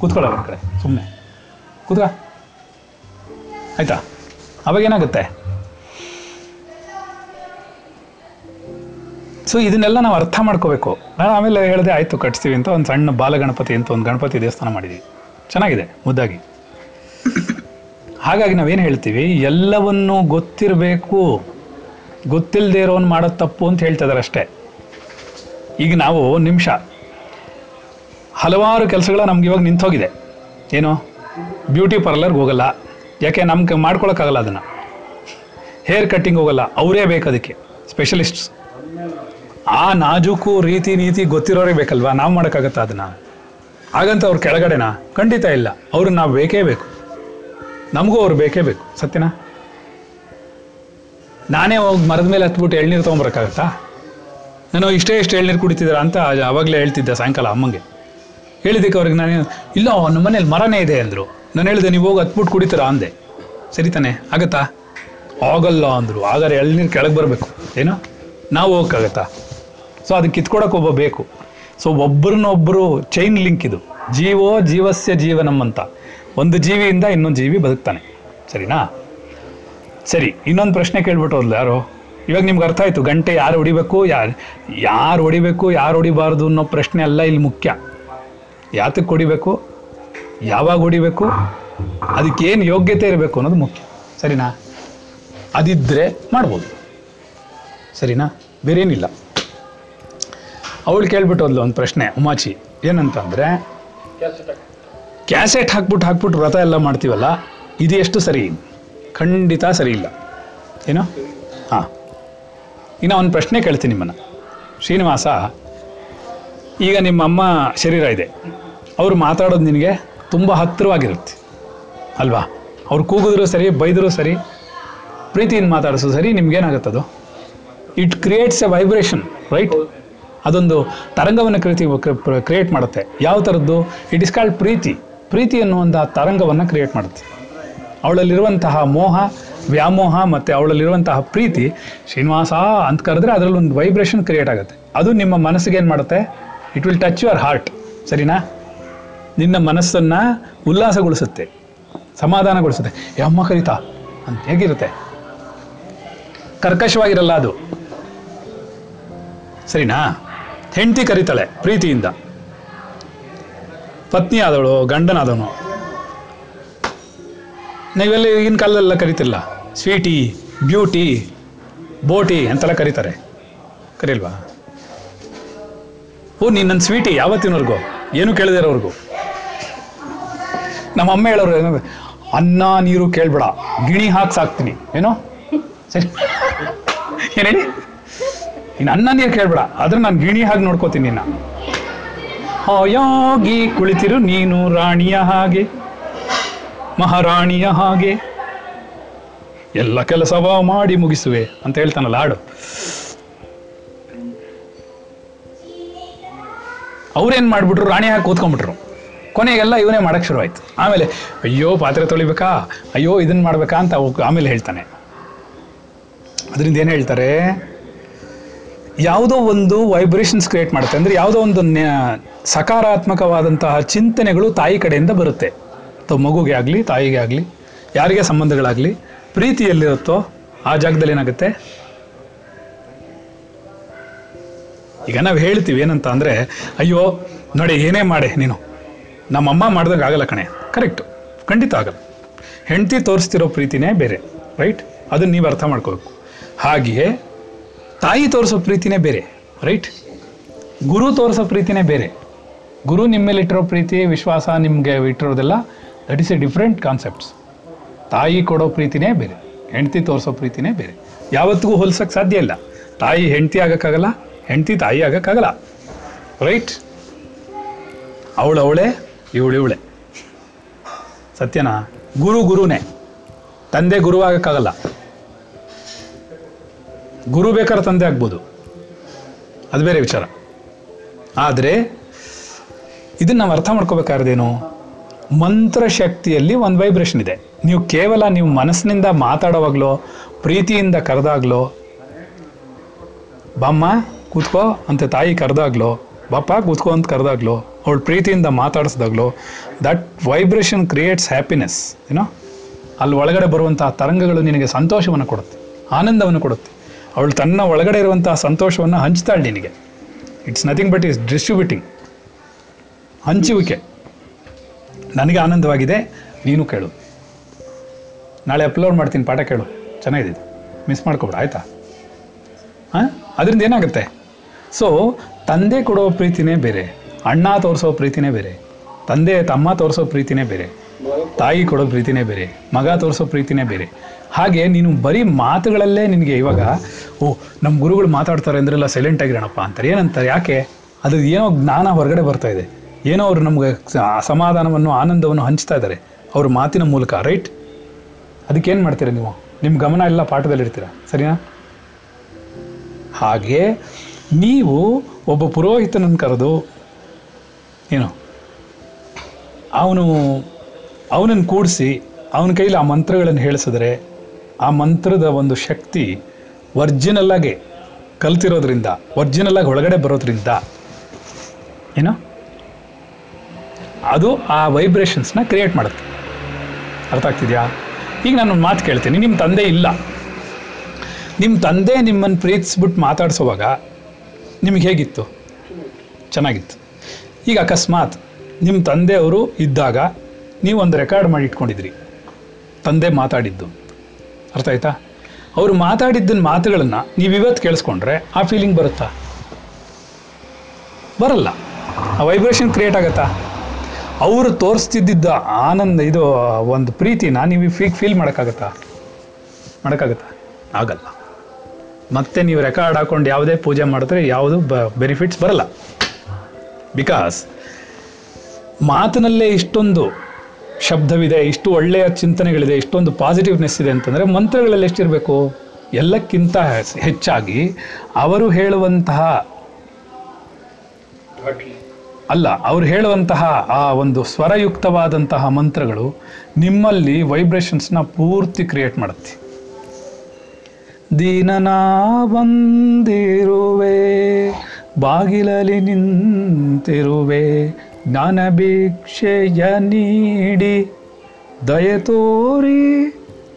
ಕೂತ್ಕೊಳ್ಳೋ ಕಡೆ ಸುಮ್ಮನೆ ಕೂತ್ಕ. ಆಯಿತಾ? ಅವಾಗ ಏನಾಗುತ್ತೆ? ಸೊ ಇದನ್ನೆಲ್ಲ ನಾವು ಅರ್ಥ ಮಾಡ್ಕೋಬೇಕು. ನಾನು ಆಮೇಲೆ ಹೇಳಿದೆ, ಆಯಿತು, ಕಟ್ಸ್ತೀವಿ ಅಂತ ಒಂದು ಸಣ್ಣ ಬಾಲಗಣಪತಿ ಅಂತ ಒಂದು ಗಣಪತಿ ದೇವಸ್ಥಾನ ಮಾಡಿದ್ವಿ. ಚೆನ್ನಾಗಿದೆ, ಮುದ್ದಾಗಿ. ಹಾಗಾಗಿ ನಾವೇನು ಹೇಳ್ತೀವಿ? ಎಲ್ಲವನ್ನು ಗೊತ್ತಿರಬೇಕು. ಗೊತ್ತಿಲ್ಲದೆ ಇರೋನು ಮಾಡೋದು ತಪ್ಪು ಅಂತ ಹೇಳ್ತಾ ಅಷ್ಟೇ. ಈಗ ನಾವು ನಿಮಿಷ. ಹಲವಾರು ಕೆಲಸಗಳ ನಮ್ಗೆ ಇವಾಗ ನಿಂತೋಗಿದೆ. ಏನು? ಬ್ಯೂಟಿ ಪಾರ್ಲರ್ಗೆ ಹೋಗಲ್ಲ. ಯಾಕೆ? ನಮ್ಗೆ ಮಾಡ್ಕೊಳಕ್ಕಾಗಲ್ಲ ಅದನ್ನು. ಹೇರ್ ಕಟ್ಟಿಂಗ್ ಹೋಗಲ್ಲ. ಅವರೇ ಬೇಕು ಅದಕ್ಕೆ. ಸ್ಪೆಷಲಿಸ್ಟ್ಸ್. ಆ ನಾಜೂಕು ರೀತಿ ನೀತಿ ಗೊತ್ತಿರೋರೇ ಬೇಕಲ್ವಾ? ನಾವು ಮಾಡೋಕ್ಕಾಗತ್ತಾ ಅದನ್ನ? ಹಾಗಂತ ಅವ್ರ ಕೆಳಗಡೆನಾ? ಖಂಡಿತ ಇಲ್ಲ. ಅವ್ರನ್ನ ನಾವು ಬೇಕೇ ಬೇಕು. ನಮಗೂ ಅವ್ರು ಬೇಕೇ ಬೇಕು. ಸತ್ಯನಾ? ನಾನೇ ಹೋಗಿ ಮರದ ಮೇಲೆ ಹತ್ಬಿಟ್ಟು ಎಳ್ನೀರು ತೊಗೊಂಬರಕ್ಕಾಗತ್ತಾ? ನಾನು ಇಷ್ಟೇ ಇಷ್ಟು ಎಳ್ನೀರು ಕುಡಿತಿದ್ದೀರಾ ಅಂತ ಅವಾಗಲೇ ಹೇಳ್ತಿದ್ದೆ ಸಾಯಂಕಾಲ ಅಮ್ಮಂಗೆ. ಹೇಳಿದ್ದಕ್ಕೆ ಅವ್ರಿಗೆ ನಾನು, ಇಲ್ಲ ನಮ್ಮ ಮನೇಲಿ ಮರನೇ ಇದೆ ಅಂದರು. ನಾನು ಹೇಳಿದೆ, ನೀವು ಹೋಗಿ ಹತ್ಬಿಟ್ಟು ಕುಡಿತೀರಾ? ಅಂದೆ. ಸರಿ ತಾನೆ, ಆಗತ್ತಾ? ಆಗಲ್ಲ ಅಂದರು. ಹಾಗಾದ್ರೆ ಎಳ್ನೀರು ಕೆಳಗೆ ಬರಬೇಕು. ಏನೋ? ನಾವು ಹೋಗಕ್ಕಾಗತ್ತಾ? ಸೊ ಅದಕ್ಕೆ ಕಿತ್ಕೊಡಕ್ಕೆ ಒಬ್ಬ ಬೇಕು. ಸೊ ಒಬ್ಬರನ್ನೊಬ್ಬರು ಚೈನ್ ಲಿಂಕ್ ಇದು. ಜೀವೋ ಜೀವಸ್ಯ ಜೀವನಂ ಅಂತ. ಒಂದು ಜೀವಿಯಿಂದ ಇನ್ನೊಂದು ಜೀವಿ ಬದುಕ್ತಾನೆ. ಸರಿನಾ? ಸರಿ, ಇನ್ನೊಂದು ಪ್ರಶ್ನೆ ಕೇಳ್ಬಿಟ್ಟೋದ್ಲ ಯಾರು? ಇವಾಗ ನಿಮ್ಗೆ ಅರ್ಥ ಆಯಿತು, ಗಂಟೆ ಯಾರು ಹೊಡಿಬೇಕು, ಯಾರು ಯಾರು ಹೊಡಿಬೇಕು, ಯಾರು ಹೊಡಿಬಾರ್ದು ಅನ್ನೋ ಪ್ರಶ್ನೆ ಅಲ್ಲ, ಇಲ್ಲಿ ಮುಖ್ಯ. ಯಾತಕ್ಕೆ ಹೊಡಿಬೇಕು? ಯಾವಾಗ ಹೊಡಿಬೇಕು? ಅದಕ್ಕೇನು ಯೋಗ್ಯತೆ ಇರಬೇಕು ಅನ್ನೋದು ಮುಖ್ಯ. ಸರಿನಾ? ಅದಿದ್ದರೆ ಮಾಡ್ಬೋದು. ಸರಿನಾ? ಬೇರೇನಿಲ್ಲ. ಅವಳು ಕೇಳ್ಬಿಟ್ಟು ಒಂದು ಪ್ರಶ್ನೆ ಉಮಾಚಿ ಏನಂತಂದ್ರೆ ಕ್ಯಾಸೆಟ್ ಹಾಕ್ಬಿಟ್ಟು ಹಾಕ್ಬಿಟ್ಟು ವ್ರತ ಎಲ್ಲ ಮಾಡ್ತೀವಲ್ಲ, ಇದು ಎಷ್ಟು ಸರಿ? ಖಂಡಿತ ಸರಿ ಇಲ್ಲ. ಏನು? ಹಾಂ. ಇನ್ನು ಒಂದು ಪ್ರಶ್ನೆ ಕೇಳ್ತೀನಿ ನಿಮ್ಮನ್ನು. ಶ್ರೀನಿವಾಸ, ಈಗ ನಿಮ್ಮ ಅಮ್ಮ ಶರೀರ ಇದೆ. ಅವರು ಮಾತಾಡೋದು ನಿನಗೆ ತುಂಬ ಹತ್ತಿರವಾಗಿರುತ್ತೆ. ಅಲ್ವಾ? ಅವ್ರು ಕೂಗಿದ್ರು ಸರಿ, ಬೈದರೂ ಸರಿ, ಪ್ರೀತಿಯಿಂದ ಮಾತಾಡಿಸೋ ಸರಿ, ನಿಮ್ಗೇನಾಗುತ್ತದು? It creates a vibration right ಅದೊಂದು ತರಂಗವನ್ನು ಕ್ರಿಯೇಟಿ ಕ್ರಿಯೇಟ್ ಮಾಡುತ್ತೆ. ಯಾವ ಥರದ್ದು ಇಟ್ ಇಸ್ ಕಾಲ್ಡ್ ಪ್ರೀತಿ. ಪ್ರೀತಿ ಅನ್ನುವಂಥ ತರಂಗವನ್ನು ಕ್ರಿಯೇಟ್ ಮಾಡುತ್ತೆ. ಅವಳಲ್ಲಿರುವಂತಹ ಮೋಹ, ವ್ಯಾಮೋಹ ಮತ್ತು ಅವಳಲ್ಲಿರುವಂತಹ ಪ್ರೀತಿ ಶ್ರೀನಿವಾಸ ಅಂತ ಕರೆದ್ರೆ ಅದರಲ್ಲಿ ಒಂದು ವೈಬ್ರೇಷನ್ ಕ್ರಿಯೇಟ್ ಆಗುತ್ತೆ. ಅದು ನಿಮ್ಮ ಮನಸ್ಸಿಗೆ ಏನು ಮಾಡುತ್ತೆ? It will touch your heart ಸರಿನಾ? ನಿನ್ನ ಮನಸ್ಸನ್ನು ಉಲ್ಲಾಸಗೊಳಿಸುತ್ತೆ. ಸಮಾಧಾನಗೊಳಿಸುತ್ತೆ. ಯಮ್ಮ ಕರೀತಾ, ಅಂತ ಹೇಗಿರುತ್ತೆ? ಕರ್ಕಶವಾಗಿರಲ್ಲ ಅದು. ಸರಿನಾ? ಹೆಂಡತಿ ಕರೀತಾಳೆ ಪ್ರೀತಿಯಿಂದ. ಪತ್ನಿ ಆದವಳು, ಗಂಡನಾದವನು. ನೀವೆಲ್ಲ ಈಗಿನ ಕಾಲದಲ್ಲೆಲ್ಲ ಕರಿತಿಲ್ಲ? ಸ್ವೀಟಿ, ಬ್ಯೂಟಿ, ಬೋಟಿ ಅಂತೆಲ್ಲ ಕರೀತಾರೆ. ಕರೀಲ್ವಾ? ಓ, ನೀನು ನನ್ನ ಸ್ವೀಟಿ ಯಾವತ್ತಿನವರೆಗೂ? ಏನು ಕೇಳಿದಿರೋವರೆಗೂ ನಮ್ಮ ಅಮ್ಮ ಹೇಳೋರು ಏನು ಅನ್ನ, ನೀರು ಕೇಳ್ಬೇಡ, ಗಿಣಿ ಹಾಕಿ ಸಾಕ್ತೀನಿ. ಏನೋ? ಸರಿ. ಏನು ಇನ್ನು ಅನ್ನ ನೀರು ಕೇಳ್ಬೇಡ. ಆದ್ರೆ ನಾನು ಗಿಣಿ ಹಾಗೆ ನೋಡ್ಕೋತೀನಿ ನಿನ್ನ. ಹಾಯಾಗಿ ಕುಳಿತಿರು ನೀನು ರಾಣಿಯ ಹಾಗೆ, ಮಹಾರಾಣಿಯ ಹಾಗೆ. ಎಲ್ಲ ಕೆಲಸವ ಮಾಡಿ ಮುಗಿಸುವೆ ಅಂತ ಹೇಳ್ತಾನಲ್ಲ, ಹಾಡು. ಅವ್ರೇನ್ ಮಾಡ್ಬಿಟ್ರು, ರಾಣಿ ಹಾಕಿ ಕೂತ್ಕೊಂಡ್ಬಿಟ್ರು. ಕೊನೆಗೆಲ್ಲ ಇವನೇ ಮಾಡಕ್ಕೆ ಶುರುವಾಯ್ತು. ಆಮೇಲೆ, ಅಯ್ಯೋ, ಪಾತ್ರೆ ತೊಳಿಬೇಕಾ? ಅಯ್ಯೋ ಇದನ್ನ ಮಾಡ್ಬೇಕಾ ಅಂತ ಆಮೇಲೆ ಹೇಳ್ತಾನೆ. ಅದರಿಂದ ಏನು ಹೇಳ್ತಾರೆ? ಯಾವುದೋ ಒಂದು ವೈಬ್ರೇಷನ್ಸ್ ಕ್ರಿಯೇಟ್ ಮಾಡುತ್ತೆ. ಅಂದರೆ ಯಾವುದೋ ಒಂದು ಸಕಾರಾತ್ಮಕವಾದಂತಹ ಚಿಂತನೆಗಳು ತಾಯಿ ಕಡೆಯಿಂದ ಬರುತ್ತೆ. ಅಥವಾ ಮಗುಗೆ ಆಗಲಿ, ತಾಯಿಗೆ ಆಗಲಿ, ಯಾರಿಗೆ ಸಂಬಂಧಗಳಾಗಲಿ, ಪ್ರೀತಿಯಲ್ಲಿರುತ್ತೋ ಆ ಜಾಗದಲ್ಲಿ ಏನಾಗುತ್ತೆ? ಈಗ ನಾವು ಹೇಳ್ತೀವಿ ಏನಂತ ಅಂದರೆ, ಅಯ್ಯೋ, ನೋಡಿ, ಏನೇ ಮಾಡೆ ನೀನು. ನಮ್ಮಮ್ಮ ಮಾಡ್ದಂಗೆ ಆಗಲ್ಲ ಕಣೆ. ಕರೆಕ್ಟು ಖಂಡಿತ ಆಗಲ್ಲ. ಹೆಂಡತಿ ತೋರಿಸ್ತಿರೋ ಪ್ರೀತಿನೇ ಬೇರೆ ರೈಟ್ ಅದನ್ನು ನೀವು ಅರ್ಥ ಮಾಡ್ಕೋಬೇಕು. ಹಾಗೆಯೇ ತಾಯಿ ತೋರಿಸೋ ಪ್ರೀತಿನೇ ಬೇರೆ ರೈಟ್ ಗುರು ತೋರಿಸೋ ಪ್ರೀತಿನೇ ಬೇರೆ. ಗುರು ನಿಮ್ಮ ಮೇಲೆ ಇಟ್ಟಿರೋ ಪ್ರೀತಿ, ವಿಶ್ವಾಸ ನಿಮಗೆ ಇಟ್ಟಿರೋದೆಲ್ಲ that is a different concepts ತಾಯಿ ಕೊಡೋ ಪ್ರೀತಿನೇ ಬೇರೆ, ಹೆಂಡತಿ ತೋರಿಸೋ ಪ್ರೀತಿನೇ ಬೇರೆ. ಯಾವತ್ತಿಗೂ ಹೋಲ್ಸೋಕ್ಕೆ ಸಾಧ್ಯ ಇಲ್ಲ. ತಾಯಿ ಹೆಂಡತಿ ಆಗೋಕ್ಕಾಗಲ್ಲ, ಹೆಂಡತಿ ತಾಯಿ ಆಗೋಕ್ಕಾಗಲ್ಲ ರೈಟ್ ಅವಳವಳೆ ಅವಳೇ, ಇವಳು ಇವಳೆ. ಸತ್ಯನಾ, ಗುರು ಗುರುನೇ. ತಂದೆ ಗುರು ಆಗೋಕ್ಕಾಗಲ್ಲ. ಗುರು ಬೇಕಾದ್ರೆ ತಂದೆ ಆಗ್ಬೋದು. ಅದು ಬೇರೆ ವಿಚಾರ. ಆದರೆ ಇದನ್ನು ನಾವು ಅರ್ಥ ಮಾಡ್ಕೋಬೇಕಾದ್ರದೇನು ಮಂತ್ರ ಶಕ್ತಿಯಲ್ಲಿ ಒಂದು ವೈಬ್ರೇಷನ್ ಇದೆ. ನೀವು ಕೇವಲ ನೀವು ಮನಸ್ಸಿನಿಂದ ಮಾತಾಡೋವಾಗಲೋ, ಪ್ರೀತಿಯಿಂದ ಕರೆದಾಗ್ಲೋ, ಬಾಮ್ಮ, ಕೂತ್ಕೋ, ಅಂತ ತಾಯಿ ಕರೆದಾಗ್ಲೋ ಬಾಪ ಕೂತ್ಕೋ, ಅಂತ ಕರೆದಾಗ್ಲೋ, ಅವಳು ಪ್ರೀತಿಯಿಂದ ಮಾತಾಡಿಸ್ದಾಗ್ಲೋ ದಟ್ ವೈಬ್ರೇಷನ್ ಕ್ರಿಯೇಟ್ಸ್ ಹ್ಯಾಪಿನೆಸ್ ಏನೋ ಅಲ್ಲಿ ಒಳಗಡೆ ಬರುವಂತಹ ತರಂಗಗಳು ನಿನಗೆ ಸಂತೋಷವನ್ನು ಕೊಡುತ್ತೆ, ಆನಂದವನ್ನು ಕೊಡುತ್ತೆ. ಅವಳು ತನ್ನ ಒಳಗಡೆ ಇರುವಂತಹ ಸಂತೋಷವನ್ನು ಹಂಚ್ತಾಳೆ ನಿನಗೆ. It's nothing but is distributing ಹಂಚುವಿಕೆ. ನನಗೆ ಆನಂದವಾಗಿದೆ, ನೀನು ಕೇಳು. ನಾಳೆ ಅಪ್ಲೋಡ್ ಮಾಡ್ತೀನಿ, ಪಾಠ ಕೇಳು. ಚೆನ್ನಾಗಿದೆ. ಮಿಸ್ ಮಾಡ್ಕೊಬೇಡ, ಆಯಿತಾ? ಹಾಂ? ಅದರಿಂದ ಏನಾಗುತ್ತೆ? ಸೊ ತಂದೆ ಕೊಡೋ ಪ್ರೀತಿನೇ ಬೇರೆ, ಅಣ್ಣ ತೋರಿಸೋ ಪ್ರೀತಿನೇ ಬೇರೆ, ತಂದೆ ತಮ್ಮ ತೋರಿಸೋ ಪ್ರೀತಿನೇ ಬೇರೆ. ತಾಯಿ ಕೊಡೋ ಪ್ರೀತಿನೇ ಬೇರೆ, ಮಗ ತೋರಿಸೋ ಪ್ರೀತಿನೇ ಬೇರೆ. ಹಾಗೆ ನೀನು ಬರೀ ಮಾತುಗಳಲ್ಲೇ ನಿನಗೆ ಇವಾಗ, ಓ ನಮ್ಮ ಗುರುಗಳು ಮಾತಾಡ್ತಾರೆ ಅಂದ್ರೆಲ್ಲ ಸೈಲೆಂಟ್ ಆಗಿರೋಣಪ್ಪ ಅಂತಾರೆ. ಏನಂತಾರೆ? ಯಾಕೆ? ಅದು ಏನೋ ಜ್ಞಾನ ಹೊರಗಡೆ ಬರ್ತಾ ಇದೆ. ಏನೋ ಅವರು ನಮಗೆ ಸಮಾಧಾನವನ್ನು ಆನಂದವನ್ನು ಹಂಚ್ತಾ ಇದ್ದಾರೆ. ಅವ್ರ ಮಾತಿನ ಮೂಲಕ ರೈಟ್ ಅದಕ್ಕೇನು ಮಾಡ್ತೀರಾ ನೀವು? ನಿಮ್ಮ ಗಮನ ಎಲ್ಲ ಪಾಠದಲ್ಲಿ ಇರ್ತೀರಾ ಸರಿನಾ? ಹಾಗೆ ನೀವು ಒಬ್ಬ ಪುರೋಹಿತನನ್ನು ಕರೆದು, ಏನು? ಅವನು ಅವನನ್ನು ಕೂಡಿಸಿ ಅವನ ಕೈಲಿ ಆ ಮಂತ್ರಗಳನ್ನು ಹೇಳಿಸಿದ್ರೆ ಆ ಮಂತ್ರದ ಒಂದು ಶಕ್ತಿ ಒರ್ಜಿನಲ್ ಆಗಿ ಕಲ್ತಿರೋದ್ರಿಂದ ಒರ್ಜಿನಲ್ ಆಗಿ ಒಳಗಡೆ ಬರೋದ್ರಿಂದ ಏನು? ಅದು ಆ ವೈಬ್ರೇಷನ್ಸ್ನ ಕ್ರಿಯೇಟ್ ಮಾಡುತ್ತೆ. ಅರ್ಥ ಆಗ್ತಿದೆಯಾ? ಈಗ ನಾನು ಒಂದು ಮಾತು ಕೇಳ್ತೀನಿ. ನಿಮ್ಮ ತಂದೆ ಇಲ್ಲ. ನಿಮ್ಮ ತಂದೆ ನಿಮ್ಮನ್ನು ಪ್ರೀತಿಸ್ಬಿಟ್ಟು ಮಾತಾಡಿಸೋವಾಗ ನಿಮಗೆ ಹೇಗಿತ್ತು? ಚೆನ್ನಾಗಿತ್ತು. ಈಗ ಅಕಸ್ಮಾತ್ ನಿಮ್ಮ ತಂದೆಯವರು ಇದ್ದಾಗ ನೀವು ಒಂದು ರೆಕಾರ್ಡ್ ಮಾಡಿ ಇಟ್ಕೊಂಡಿದ್ರಿ. ತಂದೆ ಮಾತಾಡಿದ್ದು. ಅರ್ಥ ಆಯ್ತಾ? ಅವರು ಮಾತಾಡಿದ್ದನ್ನ ಮಾತುಗಳನ್ನು ನೀವು ಇವತ್ತು ಕೇಳಿಸ್ಕೊಂಡ್ರೆ ಆ ಫೀಲಿಂಗ್ ಬರುತ್ತಾ? ಬರಲ್ಲ. ಆ ವೈಬ್ರೇಷನ್ ಕ್ರಿಯೇಟ್ ಆಗತ್ತಾ? ಅವರು ತೋರಿಸ್ತಿದ್ದಿದ್ದ ಆನಂದ, ಇದು ಒಂದು ಪ್ರೀತಿನ ನೀವು ಫೀ ಫೀಲ್ ಮಾಡೋಕ್ಕಾಗತ್ತಾ? ಮಾಡೋಕ್ಕಾಗತ್ತಾ? ಆಗಲ್ಲ. ಮತ್ತೆ ನೀವು ರೆಕಾರ್ಡ್ ಹಾಕೊಂಡು ಯಾವುದೇ ಪೂಜೆ ಮಾಡಿದ್ರೆ ಯಾವುದು ಬ ಬೆನಿಫಿಟ್ಸ್ ಬರಲ್ಲ. ಬಿಕಾಸ್ ಮಾತಿನಲ್ಲೇ ಇಷ್ಟೊಂದು ಶಬ್ದವಿದೆ, ಇಷ್ಟು ಒಳ್ಳೆಯ ಚಿಂತನೆಗಳಿದೆ, ಇಷ್ಟೊಂದು ಪಾಸಿಟಿವ್ನೆಸ್ ಇದೆ ಅಂತಂದರೆ ಮಂತ್ರಗಳಲ್ಲಿ ಎಷ್ಟಿರಬೇಕು? ಎಲ್ಲಕ್ಕಿಂತ ಹೆಚ್ಚಾಗಿ ಅವರು ಹೇಳುವಂತಹ ಅಲ್ಲ, ಅವ್ರು ಹೇಳುವಂತಹ ಆ ಒಂದು ಸ್ವರಯುಕ್ತವಾದಂತಹ ಮಂತ್ರಗಳು ನಿಮ್ಮಲ್ಲಿ ವೈಬ್ರೇಷನ್ಸ್ನ ಪೂರ್ತಿ ಕ್ರಿಯೇಟ್ ಮಾಡುತ್ತೆ. ದೀನನಾ ಬಂದಿರುವೆ, ಬಾಗಿಲಲ್ಲಿ ನಿಂತಿರುವೆ ಜ್ಞಾನ ಭಿಕ್ಷೆಯ ನೀಡಿ ದಯೆ ತೋರಿ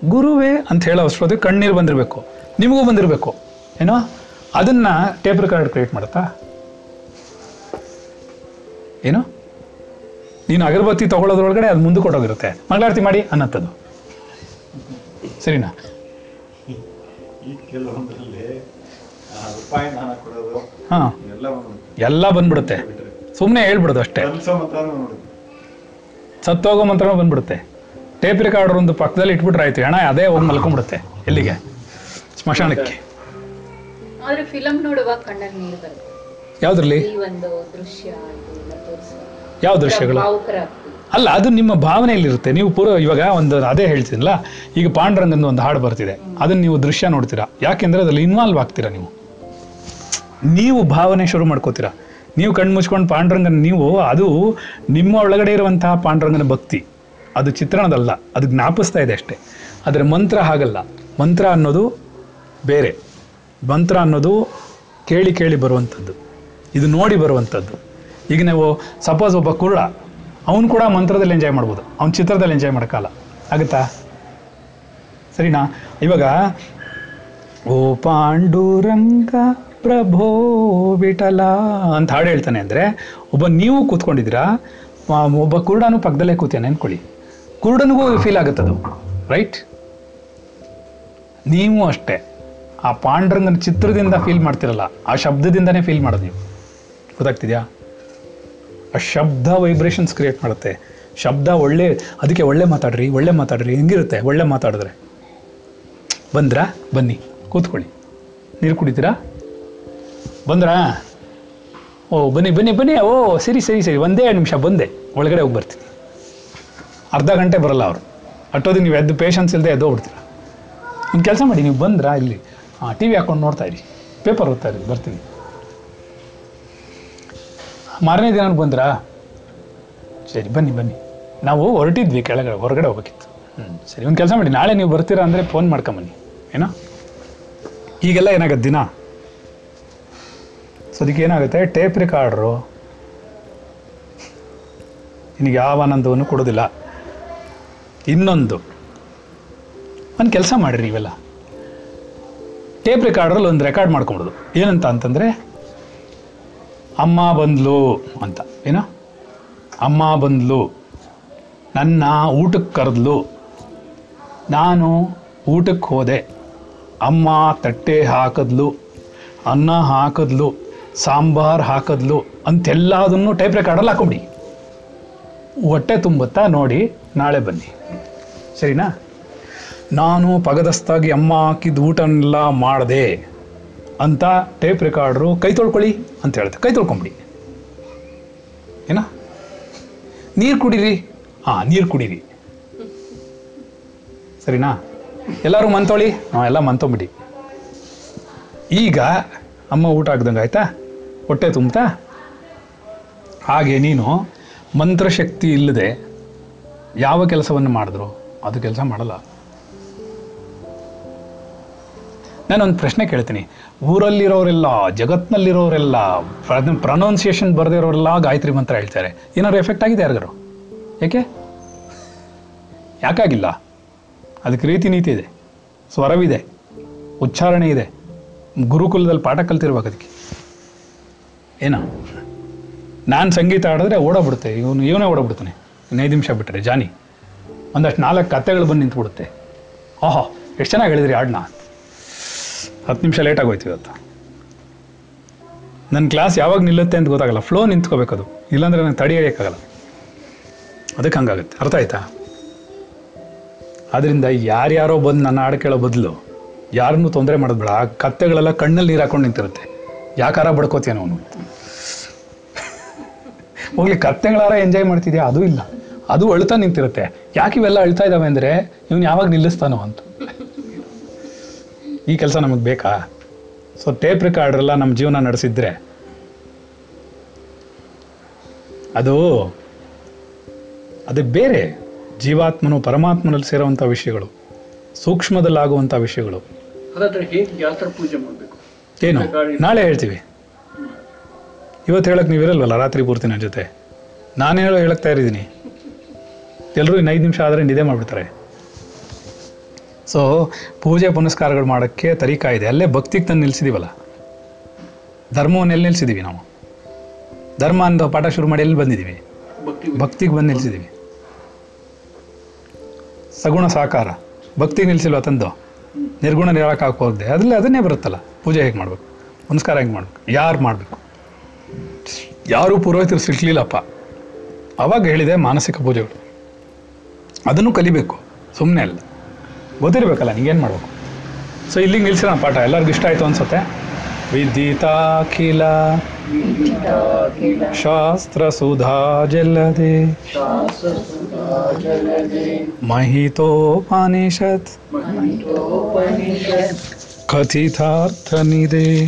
ಗುರುವೇ ಅಂತ ಹೇಳೋ ಅಷ್ಟೊತ್ತಿಗೆ ಕಣ್ಣೀರು ಬಂದಿರಬೇಕು ನಿಮಗೂ ಬಂದಿರಬೇಕು ಏನೋ? ಅದನ್ನು ಟೇಪ್ ರೆಕಾರ್ಡ್ ಕ್ರಿಯೇಟ್ ಮಾಡುತ್ತಾ? ಏನು? ನೀನು ಅಗರಬತ್ತಿ ತಗೊಳ್ಳೋದ್ರೊಳಗಡೆ ಅದು ಮುಂದೆ ಕೊಟ್ಟೋಗಿರುತ್ತೆ ಮಂಗಳಾರತಿ ಮಾಡಿ ಅನ್ನತ್ತದು ಸರಿನಾ? ಹಾಂ. ಎಲ್ಲ ಬಂದ್ಬಿಡುತ್ತೆ. ಸುಮ್ಮನೆ ಹೇಳ್ಬಿಡೋದು ಅಷ್ಟೇ. ಸತ್ತೋಗೋ ಮಂತ್ರ ಬಂದ್ಬಿಡುತ್ತೆ. ಟೇಪ್ ರೆಕಾರ್ಡರ್ ಒಂದು ಪಕ್ಕದಲ್ಲಿ ಇಟ್ಬಿಟ್ರೆ ಆಯ್ತು ಹಣ ಅದೇ ಹೋಗಿ ಮಲ್ಕೊಂಡ್ಬಿಡುತ್ತೆ ಎಲ್ಲಿಗೆ? ಸ್ಮಶಾನಕ್ಕೆ. ಆದ್ರೆ ಫಿಲಂ ನೋಡುವಾಗ ನೀರು ಬರುತ್ತೆ. ಯಾವ್ದ್ರಲ್ಲಿ? ಈ ಒಂದು ದೃಶ್ಯ ಇದೆಲ್ಲ ತೋರಿಸುವಾಗ ಯಾವ ದೃಶ್ಯಗಳು? ಅಲ್ಲ ಅದು ನಿಮ್ಮ ಭಾವನೆಯಲ್ಲಿರುತ್ತೆ. ನೀವು ಪೂರ್ವ ಇವಾಗ ಒಂದು ಅದೇ ಹೇಳ್ತೀನಲ್ಲ ಈಗ ಪಾಂಡುರಂಗಂದು ಒಂದು ಹಾಡು ಬರ್ತಿದೆ. ಅದನ್ನ ನೀವು ದೃಶ್ಯ ನೋಡ್ತೀರಾ? ಯಾಕೆಂದ್ರೆ ಅದ್ರಲ್ಲಿ ಇನ್ವಾಲ್ವ್ ಆಗ್ತೀರಾ ನೀವು? ನೀವು ಭಾವನೆ ಶುರು ಮಾಡ್ಕೋತೀರಾ? ನೀವು ಕಣ್ಣು ಮುಚ್ಕೊಂಡು ಪಾಂಡುರಂಗನ ನೀವು, ಅದು ನಿಮ್ಮ ಒಳಗಡೆ ಇರುವಂತಹ ಪಾಂಡುರಂಗನ ಭಕ್ತಿ. ಅದು ಚಿತ್ರಣದಲ್ಲ, ಅದು ಜ್ಞಾಪಿಸ್ತಾ ಇದೆ ಅಷ್ಟೇ. ಆದರೆ ಮಂತ್ರ ಹಾಗಲ್ಲ. ಮಂತ್ರ ಅನ್ನೋದು ಬೇರೆ. ಮಂತ್ರ ಅನ್ನೋದು ಕೇಳಿ ಕೇಳಿ ಬರುವಂಥದ್ದು. ಇದು ನೋಡಿ ಬರುವಂಥದ್ದು. ಈಗ ನೀವು ಸಪೋಸ್ ಒಬ್ಬ ಕುರುಡ, ಅವನು ಕೂಡ ಮಂತ್ರದಲ್ಲಿ ಎಂಜಾಯ್ ಮಾಡ್ಬೋದು. ಅವ್ನು ಚಿತ್ರದಲ್ಲಿ ಎಂಜಾಯ್ ಮಾಡೋಕ್ಕಲ್ಲ ಆಗುತ್ತಾ? ಸರಿನಾ? ಇವಾಗ, ಓ ಪಾಂಡುರಂಗ ಪ್ರಭೋ ವಿಠಲ ಅಂತ ಹಾಡು ಹೇಳ್ತಾನೆ ಅಂದರೆ, ಒಬ್ಬ ನೀವು ಕೂತ್ಕೊಂಡಿದ್ದೀರಾ ಒಬ್ಬ ಕುರುಡನು ಪಕ್ಕದಲ್ಲೇ ಕೂತಾನೆ ಅಂದ್ಕೊಳ್ಳಿ ಕುರುಡನಿಗೂ ಫೀಲ್ ಆಗುತ್ತದು ರೈಟ್ ನೀವು ಅಷ್ಟೇ, ಆ ಪಾಂಡ್ರಂಗನ ಚಿತ್ರದಿಂದ ಫೀಲ್ ಮಾಡ್ತಿರಲ್ಲ, ಆ ಶಬ್ದದಿಂದನೇ ಫೀಲ್ ಮಾಡೋದು ನೀವು. ಗೊತ್ತಾಗ್ತಿದ್ಯಾ? ಆ ಶಬ್ದ ವೈಬ್ರೇಷನ್ಸ್ ಕ್ರಿಯೇಟ್ ಮಾಡುತ್ತೆ. ಶಬ್ದ ಒಳ್ಳೆ, ಅದಕ್ಕೆ ಒಳ್ಳೆ ಮಾತಾಡ್ರಿ ಒಳ್ಳೆ ಮಾತಾಡ್ರಿ, ಹೆಂಗಿರುತ್ತೆ, ಒಳ್ಳೆ ಮಾತಾಡಿದ್ರೆ. ಬಂದ್ರಾ? ಬನ್ನಿ, ಕೂತ್ಕೊಳ್ಳಿ. ನೀರು ಕುಡಿತೀರಾ? ಬಂದ್ರಾ? ಓ ಬನ್ನಿ ಬನ್ನಿ ಬನ್ನಿ. ಓ ಸರಿ ಸರಿ ಸರಿ. ಒಂದೇ ನಿಮಿಷ ಬಂದೆ. ಒಳಗಡೆ ಹೋಗಿ ಬರ್ತೀನಿ. ಅರ್ಧ ಗಂಟೆ ಬರಲ್ಲ ಅವರು. ಅಟ್ಟೋದು ನೀವು ಎದ್ದು ಪೇಷನ್ಸ್ ಇಲ್ಲದೆ ಎದ್ದು ಹೋಗ್ಬಿಡ್ತೀರ? ಒಂದು ಕೆಲಸ ಮಾಡಿ ನೀವು ಬಂದ್ರಾ ಇಲ್ಲಿ? ಹಾಂ ಟಿ ವಿ ಹಾಕೊಂಡು ನೋಡ್ತಾ ಇರಿ. ಪೇಪರ್ ಓದ್ತಾ ಇರಿ ಬರ್ತೀನಿ. ಮಾರನೇ ದಿನ ಬಂದ್ರಾ? ಸರಿ ಬನ್ನಿ ಬನ್ನಿ. ನಾವು ಹೊರಟಿದ್ವಿ ಕೆಳಗಡೆ ಹೊರಗಡೆ ಹೋಗ್ಬೇಕಿತ್ತು. ಹ್ಞೂ ಸರಿ ಒಂದು ಕೆಲಸ ಮಾಡಿ. ನಾಳೆ ನೀವು ಬರ್ತೀರಾ ಅಂದರೆ ಫೋನ್ ಮಾಡ್ಕೊಂಬನ್ನಿ ಏನೋ? ಈಗೆಲ್ಲ ಏನಾಗತ್ತೆ ದಿನ? ಸೊ ಅದಕ್ಕೆ ಏನಾಗುತ್ತೆ? ಟೇಪ್ ರೆಕಾರ್ಡ್ರು ನಿನಗೆ ಯಾವ ಆನಂದವನ್ನು ಕೊಡೋದಿಲ್ಲ ಇನ್ನೊಂದು, ಒಂದು ಕೆಲಸ ಮಾಡಿರಿ ಇವೆಲ್ಲ ಟೇಪ್ ರೆಕಾರ್ಡ್ರಲ್ಲಿ ಒಂದು ರೆಕಾರ್ಡ್ ಮಾಡ್ಕೊಂಬಿಡೋದು ಏನಂತ ಅಂತಂದರೆ, ಅಮ್ಮ ಬಂದ್ಲು ಅಂತ. ಏನೋ? ಅಮ್ಮ ಬಂದ್ಲು. ನನ್ನ ಊಟಕ್ಕೆ ಕರೆದ್ಲು. ನಾನು ಊಟಕ್ಕೆ ಹೋದೆ. ಅಮ್ಮ ತಟ್ಟೆ ಹಾಕಿದ್ಲು. ಅನ್ನ ಹಾಕಿದ್ಲು. ಸಾಂಬಾರ್ ಹಾಕಿದ್ಲು ಅಂತೆಲ್ಲದನ್ನು ಟೈಪ್ ರೆಕಾರ್ಡಲ್ಲಿ ಹಾಕೊಂಬಿಡಿ. ಹೊಟ್ಟೆ ತುಂಬುತ್ತಾ ನೋಡಿ, ನಾಳೆ ಬನ್ನಿ. ಸರಿನಾ? ನಾನು ಪಗದಸ್ತಾಗಿ ಅಮ್ಮ ಹಾಕಿದ ಊಟನೆಲ್ಲ ಮಾಡಿದೆ ಅಂತ ಟೇಪ್ ರೆಕಾರ್ಡ್ರು ಕೈ ತೊಳ್ಕೊಳ್ಳಿ ಅಂತ ಹೇಳ್ತೆ ಕೈ ತೊಳ್ಕೊಂಬಿಡಿ. ಏನ? ನೀರು ಕುಡೀರಿ? ಹಾಂ, ನೀರು ಕುಡೀರಿ. ಸರಿನಾ? ಎಲ್ಲರೂ ಮಂತೊಳಿ ಹಾಂ ಎಲ್ಲ ಮಂತೊಂಬಿಡಿ ಈಗ ಅಮ್ಮ ಊಟ ಆಗ್ದಂಗೆ ಆಯ್ತಾ ಹೊಟ್ಟೆ ತುಂಬ್ತಾ? ಹಾಗೆ ನೀನು ಮಂತ್ರಶಕ್ತಿ ಇಲ್ಲದೆ ಯಾವ ಕೆಲಸವನ್ನು ಮಾಡಿದ್ರು? ಅದು ಕೆಲಸ ಮಾಡಲ್ಲ. ನಾನೊಂದು ಪ್ರಶ್ನೆ ಕೇಳ್ತೀನಿ. ಊರಲ್ಲಿರೋರೆಲ್ಲ, ಜಗತ್ನಲ್ಲಿರೋರೆಲ್ಲ ಪ್ರೊನೌನ್ಸಿಯೇಷನ್ ಬರೆದಿರೋರೆಲ್ಲ ಗಾಯತ್ರಿ ಮಂತ್ರ ಹೇಳ್ತಾರೆ. ಏನಾದ್ರು ಎಫೆಕ್ಟ್ ಆಗಿದೆ ಯಾರಿಗಾರು ಯಾಕೆ ಯಾಕಾಗಿಲ್ಲ? ಅದಕ್ಕೆ ರೀತಿ ನೀತಿ ಇದೆ. ಸ್ವರವಿದೆ. ಉಚ್ಚಾರಣೆ ಇದೆ. ಗುರುಕುಲದಲ್ಲಿ ಪಾಠ ಕಲ್ತಿರ್ಬೇಕು ಅದಕ್ಕೆ. ಏನೋ? ನಾನು ಸಂಗೀತ ಆಡಿದ್ರೆ ಓಡೋಗ್ಬಿಡುತ್ತೆ. ಇವನು, ಇವನೇ ಓಡೋಗ್ಬಿಡ್ತಾನೆ. ಇನ್ನೈದು ನಿಮಿಷ ಬಿಟ್ಟರೆ ಜಾನಿ. ಒಂದಷ್ಟು ನಾಲ್ಕು ಕತೆಗಳು ಬಂದು ನಿಂತ್ಬಿಡುತ್ತೆ. ಓಹೋ, ಎಷ್ಟು ಚೆನ್ನಾಗಿ ಹೇಳಿದ್ರಿ ಹಾಡನ್ನ ಹತ್ತು ನಿಮಿಷ ಲೇಟ್ ಆಗೋಯ್ತು ಇವತ್ತು. ನನ್ನ ಕ್ಲಾಸ್ ಯಾವಾಗ ನಿಲ್ಲುತ್ತೆ ಅಂತ ಗೊತ್ತಾಗಲ್ಲ. ಫ್ಲೋ ನಿಂತ್ಕೋಬೇಕದು. ಇಲ್ಲಾಂದ್ರೆ ನನಗೆ ತಡಿ ಹಿಡಿಯೋಕ್ಕಾಗಲ್ಲ ಅದಕ್ಕೆ ಹಂಗಾಗುತ್ತೆ. ಅರ್ಥ ಆಯ್ತಾ? ಆದ್ದರಿಂದ ಯಾರ್ಯಾರೋ ಬಂದು ನನ್ನ ಹಾಡು ಕೇಳೋ ಬದಲು ಯಾರನ್ನೂ ತೊಂದರೆ ಮಾಡೋದು ಬೇಡ. ಆ ಕತ್ತೆಗಳೆಲ್ಲ ಕಣ್ಣಲ್ಲಿ ನೀರು ಹಾಕೊಂಡು ನಿಂತಿರುತ್ತೆ. ಯಾಕಾರ ಬಡ್ಕೋತೀಯ ಅವನು ಹೋಗ್ಲಿ ಕತ್ತೆಗಳಾರ ಎಂಜಾಯ್ ಮಾಡ್ತಿದ್ಯಾ? ಅದು ಇಲ್ಲ. ಅದು ಅಳ್ತಾ ನಿಂತಿರುತ್ತೆ. ಯಾಕೆ ಇವೆಲ್ಲ ಅಳ್ತಾ ಇದ್ದಾವೆ ಅಂದರೆ ಇವನು ಯಾವಾಗ ನಿಲ್ಲಿಸ್ತಾನೋ ಅಂತ. ಈ ಕೆಲಸ ನಮಗೆ ಬೇಕಾ? ಸೊ ಟೇಪ್ ರೆಕಾರ್ಡ್ರೆಲ್ಲ ನಮ್ಮ ಜೀವನ ನಡೆಸಿದ್ರೆ. ಅದು ಅದು ಬೇರೆ. ಜೀವಾತ್ಮನು ಪರಮಾತ್ಮನಲ್ಲಿ ಸೇರುವಂಥ ವಿಷಯಗಳು. ಸೂಕ್ಷ್ಮದಲ್ಲಾಗುವಂಥ ವಿಷಯಗಳು. ಏನು? ನಾಳೆ ಹೇಳ್ತೀವಿ. ಇವತ್ತು ಹೇಳಕ್ಕೆ ನೀವಿರಲ್ವಲ್ಲ ರಾತ್ರಿ ಪೂರ್ತಿ ನನ್ನ ಜೊತೆ. ನಾನು ಹೇಳೋ ಹೇಳಕ್ ತಯಾರಿದ್ದೀನಿ. ಎಲ್ಲರೂ ಇನ್ನು ಐದು ನಿಮಿಷ ಆದರೆ ನಿದ್ದೆ ಮಾಡಿಬಿಡ್ತಾರೆ. ಸೊ ಪೂಜೆ ಪುನಸ್ಕಾರಗಳು ಮಾಡೋಕ್ಕೆ ತರೀಕಾ ಇದೆ. ಅಲ್ಲೇ ಭಕ್ತಿಗೆ ತಂದು ನಿಲ್ಲಿಸಿದೀವಲ್ಲ ಧರ್ಮವನ್ನು ಎಲ್ಲಿ ನಿಲ್ಲಿಸಿದ್ದೀವಿ ನಾವು? ಧರ್ಮ ಅಂತ ಪಾಠ ಶುರು ಮಾಡಿ ಎಲ್ಲಿ ಬಂದಿದ್ದೀವಿ ಭಕ್ತಿ ಭಕ್ತಿಗೆ ಬಂದು ನಿಲ್ಲಿಸಿದ್ದೀವಿ ಸಗುಣ ಸಾಕಾರ. ಭಕ್ತಿಗೆ ನಿಲ್ಲಿಸಿಲ್ವ ತಂದು? ನಿರ್ಗುಣ ನಿರಾಳಕ್ಕೆ ಹಾಕೋದೆ ಅದರಲ್ಲಿ ಅದನ್ನೇ ಬರುತ್ತಲ್ಲ. ಪೂಜೆ ಹೇಗೆ ಮಾಡಬೇಕು? ಪುನಸ್ಕಾರ ಹೆಂಗೆ ಮಾಡ್ಬೇಕು? ಯಾರು ಮಾಡಬೇಕು? ಯಾರೂ ಪುರೋಹಿತರು ಸಿಗ್ಲಿಲ್ಲಪ್ಪ ಅವಾಗ ಹೇಳಿದೆ ಮಾನಸಿಕ ಪೂಜೆಗಳು. ಅದನ್ನು ಕಲಿಬೇಕು. ಸುಮ್ಮನೆ ಅಲ್ಲ. ಗೊತ್ತಿರಬೇಕಲ್ಲ ನಿಂಗೇನು ಮಾಡಬೇಕು? ಸೊ ಇಲ್ಲಿಗೆ ನಿಲ್ಸಿರೋಣ ಪಾಠ. ಎಲ್ಲರಿಗೂ ಇಷ್ಟ ಆಯಿತು ಅನ್ಸುತ್ತೆ? ವಿದಿತಾಖಿಲ ಶಾಸ್ತ್ರ ಸುಧಾ ಜಲ್ಲದೆ ಮಹಿತೋಪನಿಷತ್. ಕಥಿತಾರ್ಥನಿದೆ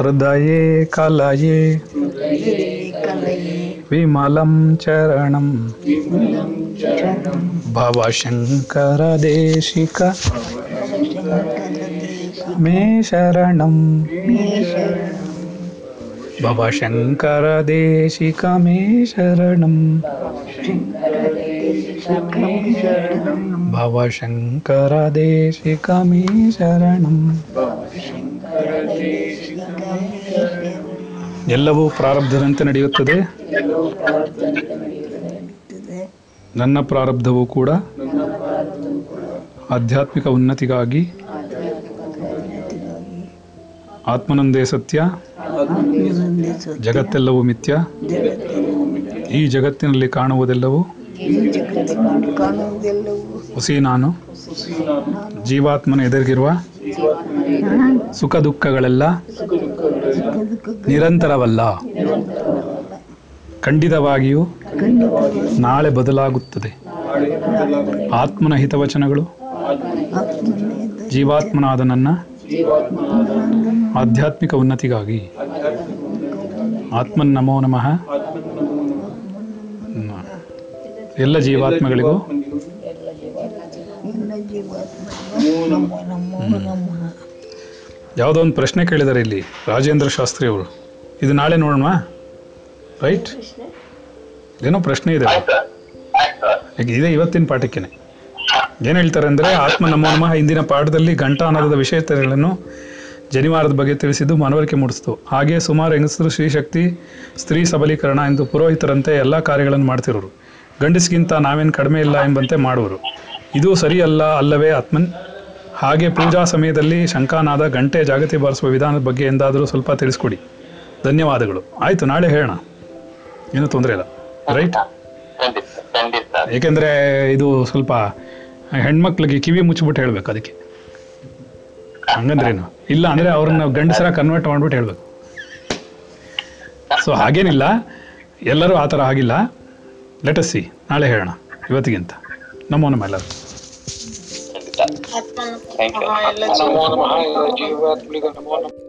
हृदये कलये। विमलं चरणं। भवशङ्करदेशिक। मे शरणं। भवशङ्करदेशिक मे शरणं। भवशङ्करदेशिक मे शरणं। ಎಲ್ಲವೂ ಪ್ರಾರಬ್ಧದಂತೆ ನಡೆಯುತ್ತದೆ. ನನ್ನ ಪ್ರಾರಬ್ಧವೂ ಕೂಡ ಆಧ್ಯಾತ್ಮಿಕ ಉನ್ನತಿಗಾಗಿ ಆತ್ಮನಂದೇ ಸತ್ಯ ಜಗತ್ತೆಲ್ಲವೂ ಮಿಥ್ಯ. ಈ ಜಗತ್ತಿನಲ್ಲಿ ಕಾಣುವುದೆಲ್ಲವೂ ಹುಸಿ ನಾನು ಜೀವಾತ್ಮನ ಎದುರಿಗಿರುವ ಸುಖ ದುಃಖಗಳೆಲ್ಲ ನಿರಂತರವಲ್ಲ. ಖಂಡಿತವಾಗಿಯೂ ನಾಳೆ ಬದಲಾಗುತ್ತದೆ. ಆತ್ಮನ ಹಿತವಚನಗಳು, ಜೀವಾತ್ಮನಾದ ನನ್ನ ಆಧ್ಯಾತ್ಮಿಕ ಉನ್ನತಿಗಾಗಿ. ಆತ್ಮನ್ ನಮೋ ನಮಃ. ಎಲ್ಲ ಜೀವಾತ್ಮಗಳಿಗೂ. ಯಾವುದೋ ಒಂದು ಪ್ರಶ್ನೆ ಕೇಳಿದ್ದಾರೆ ಇಲ್ಲಿ ರಾಜೇಂದ್ರ ಶಾಸ್ತ್ರಿ ಅವರು. ಇದು ನಾಳೆ ನೋಡೋಣ ರೈಟ್ ಏನೋ ಪ್ರಶ್ನೆ ಇದೆ. ಇದೆ ಇವತ್ತಿನ ಪಾಠಕ್ಕೇನೆ. ಏನು ಹೇಳ್ತಾರೆ ಅಂದರೆ ಆತ್ಮ ನಮ್ಮ ನಮಃ ಹಿಂದಿನ ಪಾಠದಲ್ಲಿ ಘಂಟಾನಾದದ ವಿಷಯತೆಗಳನ್ನು ಜನಿವಾರದ ಬಗ್ಗೆ ತಿಳಿಸಿದ್ದು ಮನವರಿಕೆ ಮೂಡಿಸ್ತು. ಹಾಗೆ ಸುಮಾರು ಹೆಂಗಸರು ಶ್ರೀಶಕ್ತಿ ಸ್ತ್ರೀ ಸಬಲೀಕರಣ ಎಂದು ಪುರೋಹಿತರಂತೆ ಎಲ್ಲ ಕಾರ್ಯಗಳನ್ನು ಮಾಡ್ತಿರೋರು. ಗಂಡಸ್ಗಿಂತ ನಾವೇನು ಕಡಿಮೆ ಇಲ್ಲ ಎಂಬಂತೆ ಮಾಡುವರು. ಇದು ಸರಿಯಲ್ಲ ಅಲ್ಲವೇ ಆತ್ಮನ್? ಹಾಗೆ ಪೂಜಾ ಸಮಯದಲ್ಲಿ ಶಂಕಾನಾದ ಗಂಟೆ ಜಾಗೃತಿ ಬಾರಿಸುವ ವಿಧಾನದ ಬಗ್ಗೆ ಎಂದಾದರೂ ಸ್ವಲ್ಪ ತಿಳಿಸ್ಕೊಡಿ. ಧನ್ಯವಾದಗಳು. ಆಯಿತು ನಾಳೆ ಹೇಳೋಣ. ಏನೂ ತೊಂದರೆ ಇಲ್ಲ. ರೈಟ್ ಏಕೆಂದರೆ ಇದು ಸ್ವಲ್ಪ ಹೆಣ್ಮಕ್ಳಿಗೆ ಕಿವಿ ಮುಚ್ಚಿಬಿಟ್ಟು ಹೇಳ್ಬೇಕು ಅದಕ್ಕೆ. ಹಂಗಂದ್ರೇನು? ಇಲ್ಲ ಅಂದರೆ ಅವ್ರನ್ನ ಗಂಡಸರ ಕನ್ವರ್ಟ್ ಮಾಡ್ಬಿಟ್ಟು ಹೇಳ್ಬೇಕು. ಸೊ ಹಾಗೇನಿಲ್ಲ. ಎಲ್ಲರೂ ಆ ಥರ ಆಗಿಲ್ಲ. ಲೆಟಸ್ ಸಿ ನಾಳೆ ಹೇಳೋಣ. ಇವತ್ತಿಗಿಂತ. ನಮೋ ನಮ್ಮ ಎಲ್ಲರೂ. ಖಂಡಿತ ಥ್ಯಾಂಕ್ ಯು ನಮೋ ನಮಃ ಎಲ್ಲ ಜೀವಾತ್ಮನಿಗೂ ನಮೋ ನಮಃ